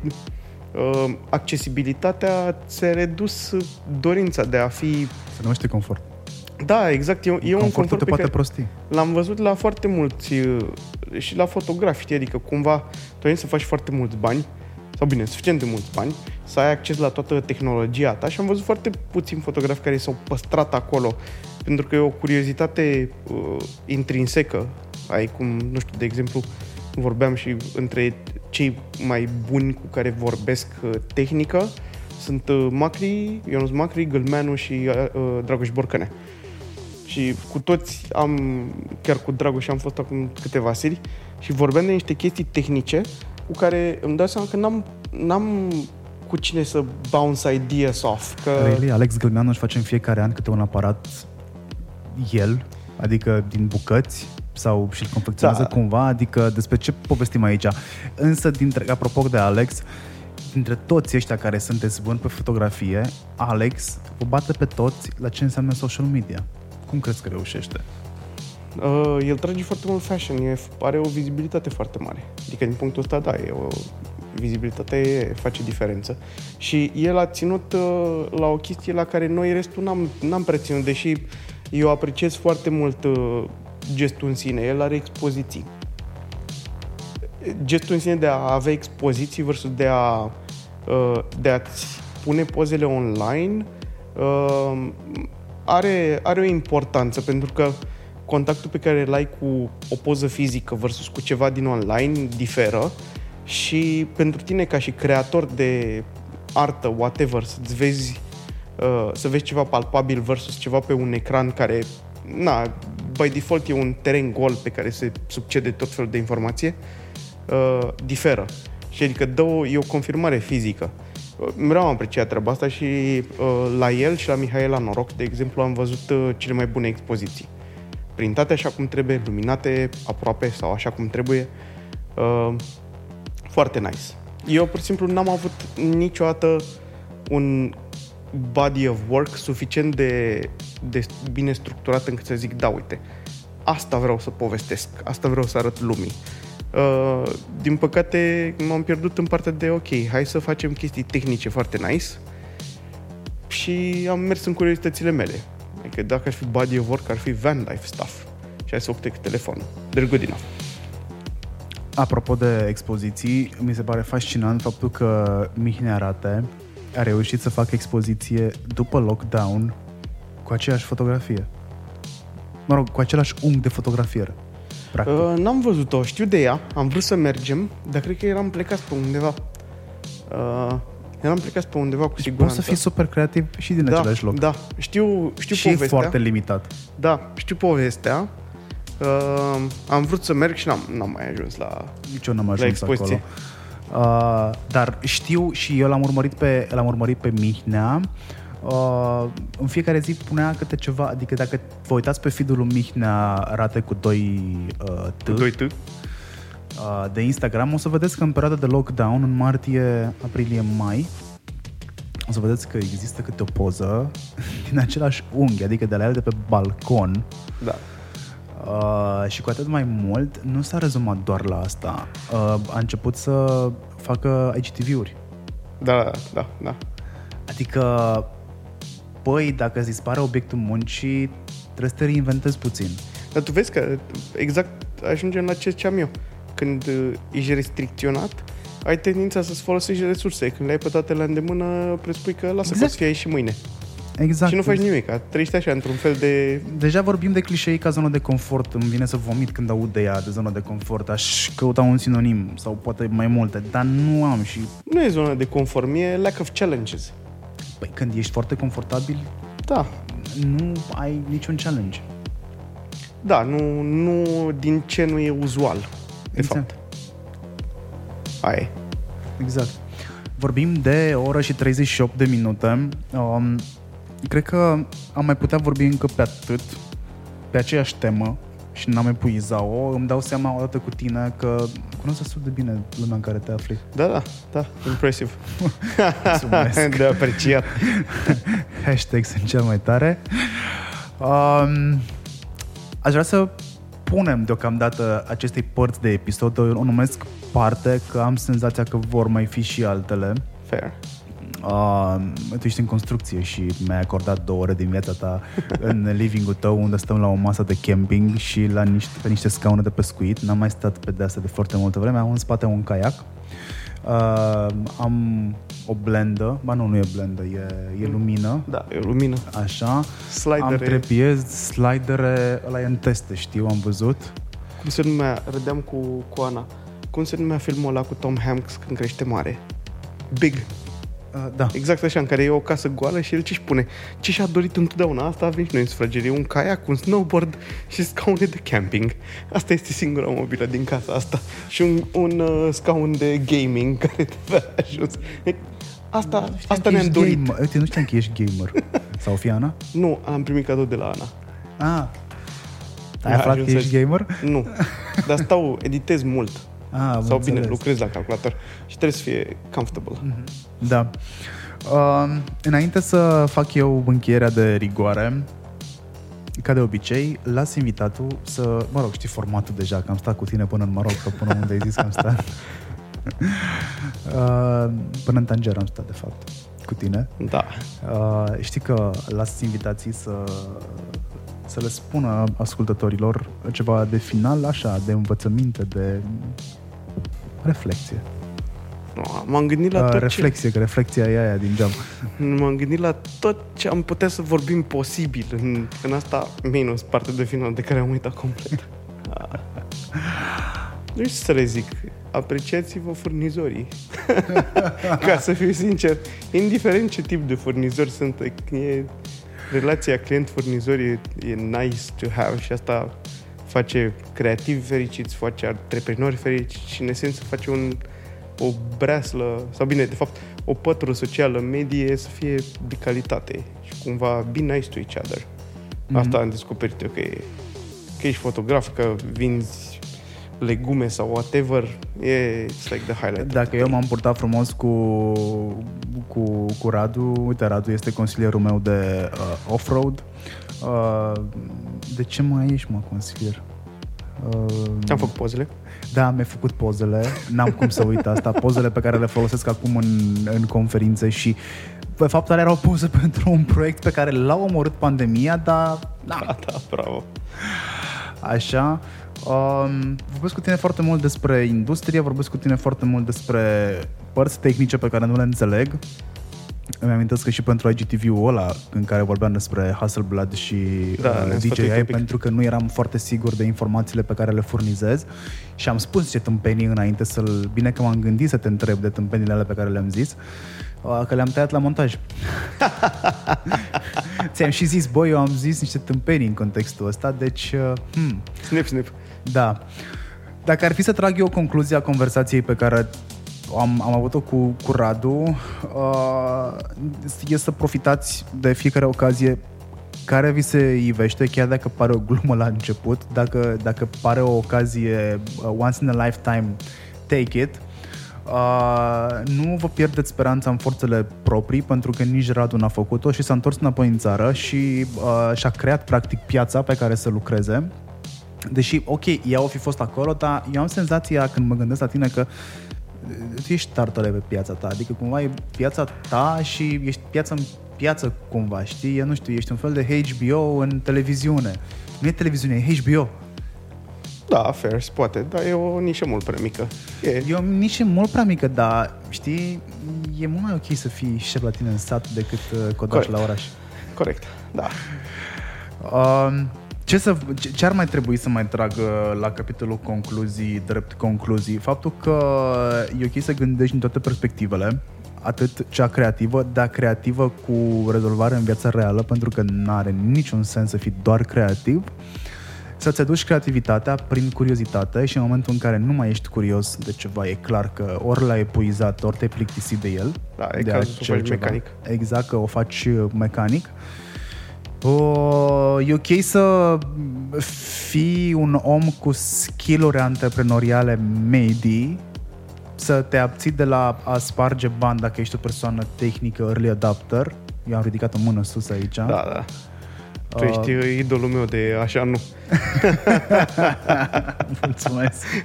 uh, accesibilitatea ți-a redus dorința de a fi... Se numește confort. Da, exact, e, e un confort te pe poate care prosti. l-am văzut la foarte mulți uh, și la fotografi, știi, adică cumva tu ai să faci foarte mulți bani sau bine, suficient de mulți bani, să ai acces la toată tehnologia ta și am văzut foarte puțini fotografi care s-au păstrat acolo, pentru că e o curiozitate uh, intrinsecă. Ai cum, nu știu, de exemplu, vorbeam și între cei mai buni cu care vorbesc uh, tehnică, sunt uh, Macri, Ionuț Macri, Gâlmeanu și uh, uh, Dragoș Borcăne. Și cu toți am, chiar cu Dragoș am fost acum câteva serii și vorbeam de niște chestii tehnice cu care îmi dau seama că n-am, n-am cu cine să bounce ideas off. Că... Really? Alex Gâlmeanu își face în fiecare an câte un aparat el, adică din bucăți, sau și-l confecționează Da. cumva, adică despre ce povestim aici. Însă, dintre, apropo de Alex, dintre toți ăștia care sunteți buni pe fotografie, Alex vă bate pe toți la ce înseamnă social media. Cum crezi că reușește? Uh, el trage foarte mult fashion, e, are o vizibilitate foarte mare. Adică din punctul ăsta, da, e o vizibilitate e, face diferență. Și el a ținut uh, la o chestie la care noi restul n-am, n-am prea ținut, deși eu apreciez foarte mult uh, gestul în sine. El are expoziții. Gestul în sine de a avea expoziții versus de a uh, de a-ți pune pozele online uh, are, are o importanță pentru că contactul pe care îl ai cu o poză fizică versus cu ceva din online diferă și pentru tine ca și creator de artă, whatever, să-ți vezi uh, să vezi ceva palpabil versus ceva pe un ecran care, na, by default e un teren gol pe care se succede tot felul de informație, uh, diferă. Și adică dă o, e o confirmare fizică. Uh, Mereu am apreciat treaba asta și uh, la el și la Mihaela Noroc, de exemplu, am văzut uh, cele mai bune expoziții. Printate așa cum trebuie, luminate aproape sau așa cum trebuie. Uh, foarte nice. Eu, pur și simplu, n-am avut niciodată un body of work suficient de, de bine structurat încât să zic, da, uite, asta vreau să povestesc, asta vreau să arăt lumii. Uh, din păcate, m-am pierdut în partea de, ok, hai să facem chestii tehnice foarte nice și am mers în curiozitățile mele. Adică dacă ar fi body of work, ar fi van life stuff. Și hai să o cu telefonul. They're good enough. Apropo de expoziții, mi se pare fascinant faptul că Mihnea Rate a reușit să facă expoziție după lockdown cu aceeași fotografie. Mă rog, cu același unghi de fotografiere. Practic. Uh, n-am văzut-o, știu de ea, am vrut să mergem, dar cred că eram plecați pe undeva. Uh, eram plecați pe undeva cu Poți siguranță. să fii super creativ și din da, același loc. Da, știu, știu și e povestea. foarte limitat. Da, știu povestea. Uh, am vrut să merg și n-am, n-am mai ajuns la... Nici eu n-am La ajuns expoziție. acolo. Uh, dar știu și eu l-am urmărit pe, l-am urmărit pe Mihnea. Uh, în fiecare zi punea câte ceva, adică dacă vă uitați pe feed-ul lui Mihnea rate cu 2 uh, T, Cu 2 T. uh, de Instagram, o să vedeți că în perioada de lockdown, în martie, aprilie, mai, o să vedeți că există câte o poză din același unghi, adică de la el de pe balcon, Da. Uh, și cu atât mai mult, nu s-a rezumat doar la asta. Uh, a început să facă IGTV-uri. Da, da, da, da. Adică, băi, dacă îți dispare obiectul muncii, trebuie să te reinventezi puțin. Dar tu vezi că exact ajungem la ce am eu. Când uh, ești restricționat, ai tendința să-ți folosești resurse. Când le ai pe toate la îndemână, presupui că lasă Exact. exact. poți fi aici și mâine. Exact. Și nu faci nimic. Trăiești așa, într-un fel de... Deja vorbim de clișei ca zonă de confort. Îmi vine să vomit când aud de ea, de zonă de confort. Aș căuta un sinonim sau poate mai multe, dar nu am și... Nu e zonă de conform, e lack of challenges. Păi, când ești foarte confortabil, Da. nu ai niciun challenge. Da, nu, nu din ce nu e uzual, de Exact. fapt. Aia e. Exact. Vorbim de o oră și 38 de minute. Um, cred că am mai putea vorbi încă pe atât, pe aceeași temă și n-am epuizat-o. Îmi dau seama odată cu tine că cunosc destul de bine lumea în care te afli. Da, da, da, impresiv. Mulțumesc. de apreciat. Hashtag sunt cel mai tare. Um, aș vrea să punem deocamdată acestei părți de episod, o numesc parte, că am senzația că vor mai fi și altele. Fair. Uh, tu ești în construcție și mi-ai acordat două ore din viața ta în living-ul tău unde stăm la o masă de camping și la niște, pe niște scaune de pescuit. N-am mai stat pe de-asta de foarte multă vreme. Am în spate un caiac. Uh, am o blendă, ba nu, nu e blendă, e, e lumină. Da, e lumină. Așa. Slidere. Am trepiez, slidere, ăla e în teste, știu, am văzut. Cum se numea, râdeam cu, cu Ana, cum se numea filmul ăla cu Tom Hanks când crește mare? Big. Uh, da. Exact așa, în care e o casă goală și el ce-și pune? Ce și-a dorit întotdeauna? Asta avem și noi în sufragerie, un caiac, un snowboard și scaune de camping. Asta este singura mobilă din casa asta. Și un, un uh, scaun de gaming care te va ajuns. Asta, Nu știam asta că ne-am ești dorit. Gamer. Uite, nu știam că ești gamer. Sau Fiana? Nu, am primit cadou de la Ana. Ah. Ai Mi-a aflat că ajuns ești să- gamer? Nu, dar stau, editez mult. Ah, am Sau bine, înțeles. lucrez la calculator și trebuie să fie comfortable. Da. Uh, înainte să fac eu încheierea de rigoare, ca de obicei, las invitatul să... Mă rog, știi formatul deja, că am stat cu tine până în Maroc, că până unde ai zis că am stat. Uh, până în Tanger am stat, de fapt, cu tine. Da. Uh, știi că las invitații să, să le spună ascultătorilor ceva de final, așa, de învățăminte, de reflexie. Nu, M-am gândit la Uh, tot ce... reflexie, că reflexia e aia din geam. M-am gândit la tot ce am putea să vorbim posibil în, în asta, minus partea de final de care am uitat complet. Ah. Nu știu să le zic. Apreciați-vă furnizorii. Ca să fiu sincer, indiferent ce tip de furnizori sunt, e, relația client-furnizor e, e nice to have și asta face creativi fericiți, face antreprenori fericiți și în esență face un, o breaslă, sau bine, de fapt, o pătură socială medie să fie de calitate și cumva be nice to each other. Asta am descoperit eu că e, că ești fotograf, că vinzi legume sau whatever, e it's like the highlight. Dacă eu m-am purtat frumos cu, cu, cu Radu, uite, Radu este consilierul meu de uh, off-road. Uh, de ce mai ești, mă, consilier? Uh, Am făcut pozele. Da, mi-ai făcut pozele, n-am cum să uit asta, pozele pe care le folosesc acum în, în conferințe și de fapt alea erau poze pentru un proiect pe care l-a omorât pandemia, dar na, Da, da, bravo. Așa. Um, vorbesc cu tine foarte mult despre industrie, vorbesc cu tine foarte mult despre părți tehnice pe care nu le înțeleg. Îmi amintesc că și pentru IGTV-ul ăla în care vorbeam despre Hasselblad și Da, uh, ne-am sfătuit DJI un pic. pentru că nu eram foarte sigur de informațiile pe care le furnizez și am spus ce tâmpenii înainte să-l... Bine că m-am gândit să te întreb de tâmpenile alea pe care le-am zis, uh, că le-am tăiat la montaj. Ți-am și zis, băi, eu am zis niște tâmpenii în contextul ăsta, deci... Uh, hmm, Snip, snip. da. Dacă ar fi să trag eu concluzia conversației pe care am, am avut-o cu, cu Radu, uh, e să profitați de fiecare ocazie care vi se ivește, chiar dacă pare o glumă la început, dacă, dacă pare o ocazie uh, once in a lifetime, take it. Uh, nu vă pierdeți speranța în forțele proprii, pentru că nici Radu n-a făcut-o și s-a întors înapoi în țară și uh, și-a creat practic piața pe care să lucreze. Deși, ok, ea o fi fost acolo, dar eu am senzația când mă gândesc la tine că uh, tu ești tartele pe piața ta, adică cumva e piața ta și ești piață în piață cumva, știi? Eu nu știu, ești un fel de HBO în televiziune. Nu e televiziune, e HBO. Da, fair, se poate, dar e o nișă mult prea mică. E, E o nișă mult prea mică, dar știi, e mult mai ok să fii șef la tine în sat decât uh, codaș Corect. la oraș. corect, da. Um, ce, să, ce, ce ar mai trebui să mai trag uh, la capitolul concluzii, drept concluzii? Faptul că e ok să gândești din toate perspectivele, atât cea creativă, dar creativă cu rezolvare în viața reală, pentru că nu are niciun sens să fii doar creativ. Să-ți aduci creativitatea prin curiozitate și în momentul în care nu mai ești curios de ceva, e clar că ori l-ai epuizat, ori te-ai plictisit de el. Da, e de cazul să o acel faci ceva. mecanic. Exact, că o faci uh, mecanic. O, e ok să fii un om cu skill-uri antreprenoriale medii, să te abții de la a sparge bani dacă ești o persoană tehnică, early adapter. Eu am ridicat o mână sus aici. Da, da. Tu ești uh, idolul meu de așa nu. Mulțumesc.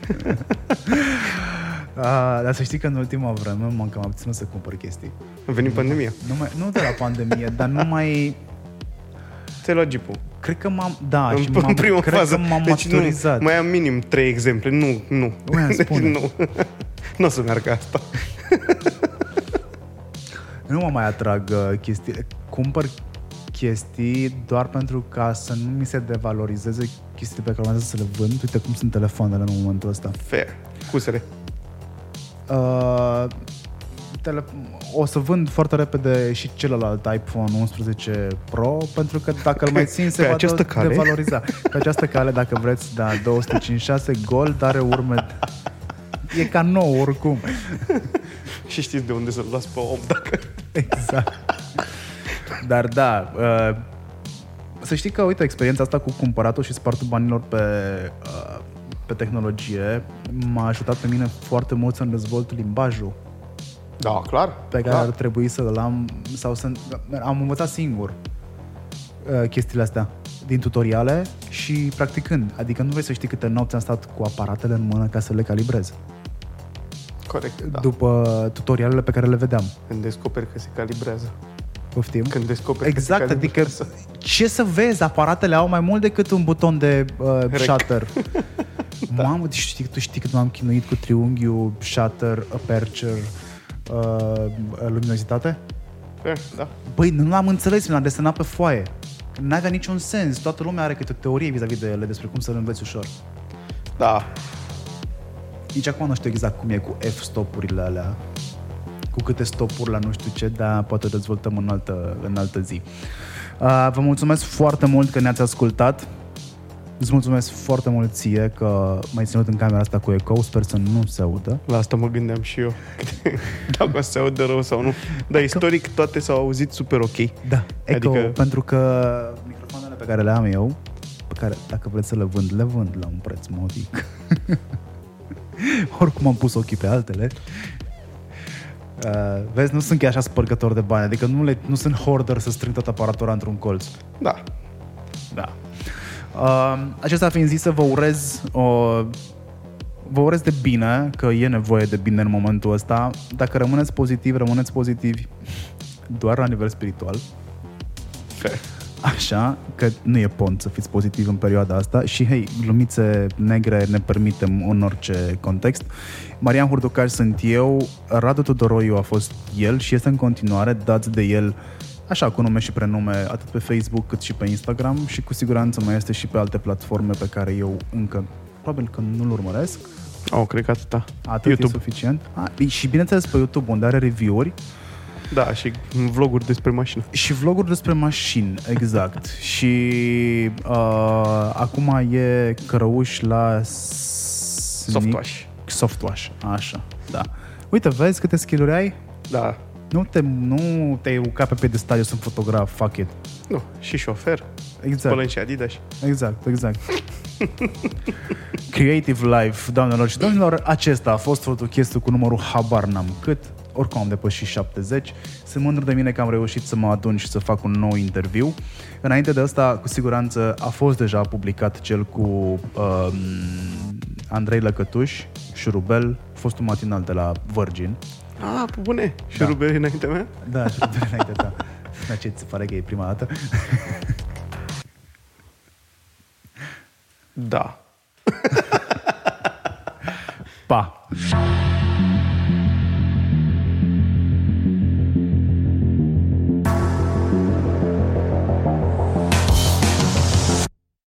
Uh, dar să știi că în ultima vreme m-am cam abținut să cumpăr chestii. A venit pandemia. Nu, mai, nu de la pandemie, dar nu mai... Ți-ai luat jeep Cred că m-am... Da, în, și m-am, în prima cred fază. că m-am deci maturizat. Nu, mai am minim trei exemple. Nu, nu. Ui, Deci spune. nu. nu o să meargă asta. Nu mă mai atrag uh, chestii. Cumpăr chestii doar pentru ca să nu mi se devalorizeze chestiile pe care urmează să le vând. Uite cum sunt telefoanele în momentul ăsta. Fair. Cusere. Uh, tele- o să vând foarte repede și celălalt iPhone 11 Pro pentru că dacă îl mai țin se Pe va această de- cale? devaloriza. Pe această cale, dacă vreți, da, 256 Gold are urme E ca nou oricum. Și știți de unde să-l las pe om dacă... Exact. Dar da, uh, să știi că, uite, experiența asta cu cumpăratul și spartul banilor pe, uh, pe tehnologie m-a ajutat pe mine foarte mult să-mi dezvolt limbajul Da, clar. pe care clar. ar trebui să-l am sau să... Am învățat singur uh, chestiile astea din tutoriale și practicând. Adică nu vrei să știi câte nopți am stat cu aparatele în mână ca să le calibrez. Corect, da. După tutorialele pe care le vedeam. Când descoperi că se calibrează. Poftim? Când descoperi Exact, că se adică calibrează. ce să vezi, aparatele au mai mult decât un buton de uh, Rec. shutter. Mamă, tu știi, tu știi cât m-am chinuit cu triunghiul, shutter, aperture, uh, luminozitate? Fair, da. Băi, nu l-am înțeles, mi l-am desenat pe foaie. N-avea niciun sens. Toată lumea are câte o teorie vis-a-vis de ele despre cum să-l înveți ușor. Da. Nici acum nu știu exact cum e cu F-stopurile alea, cu câte stopuri la nu știu ce, dar poate dezvoltăm în altă, în altă zi. Uh, vă mulțumesc foarte mult că ne-ați ascultat. Îți mulțumesc foarte mult ție că m-ai ținut în camera asta cu eco. Sper să nu se audă. La asta mă gândeam și eu. Dacă o să se audă rău sau nu. Dar istoric toate s-au auzit super ok. Da, eco, Adică- pentru că microfoanele pe care le am eu, pe care dacă vreți să le vând, le vând la un preț modic. Oricum am pus ochii pe altele. Uh, vezi, nu sunt chiar așa spărgător de bani, adică nu, le, nu sunt hoarder să strâng toată aparatura într-un colț. Da. Da. Uh, acesta fiind zis, să vă urez o, vă urez de bine, că e nevoie de bine în momentul ăsta. Dacă rămâneți pozitivi, rămâneți pozitivi doar la nivel spiritual. Fair. Așa, că nu e pont să fiți pozitiv în perioada asta și, hei, glumițe negre ne permitem în orice context. Marian Hurducaș sunt eu, Radu Tudoroiu a fost el și este în continuare, dați de el așa, cu nume și prenume, atât pe Facebook cât și pe Instagram și cu siguranță mai este și pe alte platforme pe care eu încă probabil că nu-l urmăresc. Oh, cred că atâta. Atât YouTube. e suficient. A, și bineînțeles pe YouTube, unde are review-uri Da, și vloguri despre mașină. Și vloguri despre mașini, exact. și uh, acum e cărăuș la... Sni- Softwash. Softwash, așa, da. Uite, vezi câte skill-uri ai? Da. Nu te, nu te uca pe pedestal, eu sunt fotograf, fuck it. Nu, și șofer. Exact, Spălăm și Adidas. exact, exact. Creative Life, doamnelor și domnilor, acesta a fost fotochistul cu numărul Habar n-am cât. Oricum am depășit 70. Sunt mândru de mine că am reușit să mă adun și să fac un nou interviu. Înainte de asta, cu siguranță, a fost deja publicat cel cu um, Andrei Lăcătuș, Șurubel, fostul matinal de la Virgin. Ah, pe bune. Și Da. da. Ruberi înaintea mea? Da, Șurubel înainte, da. Dar ce ți se pare că e prima dată? Da. Pa!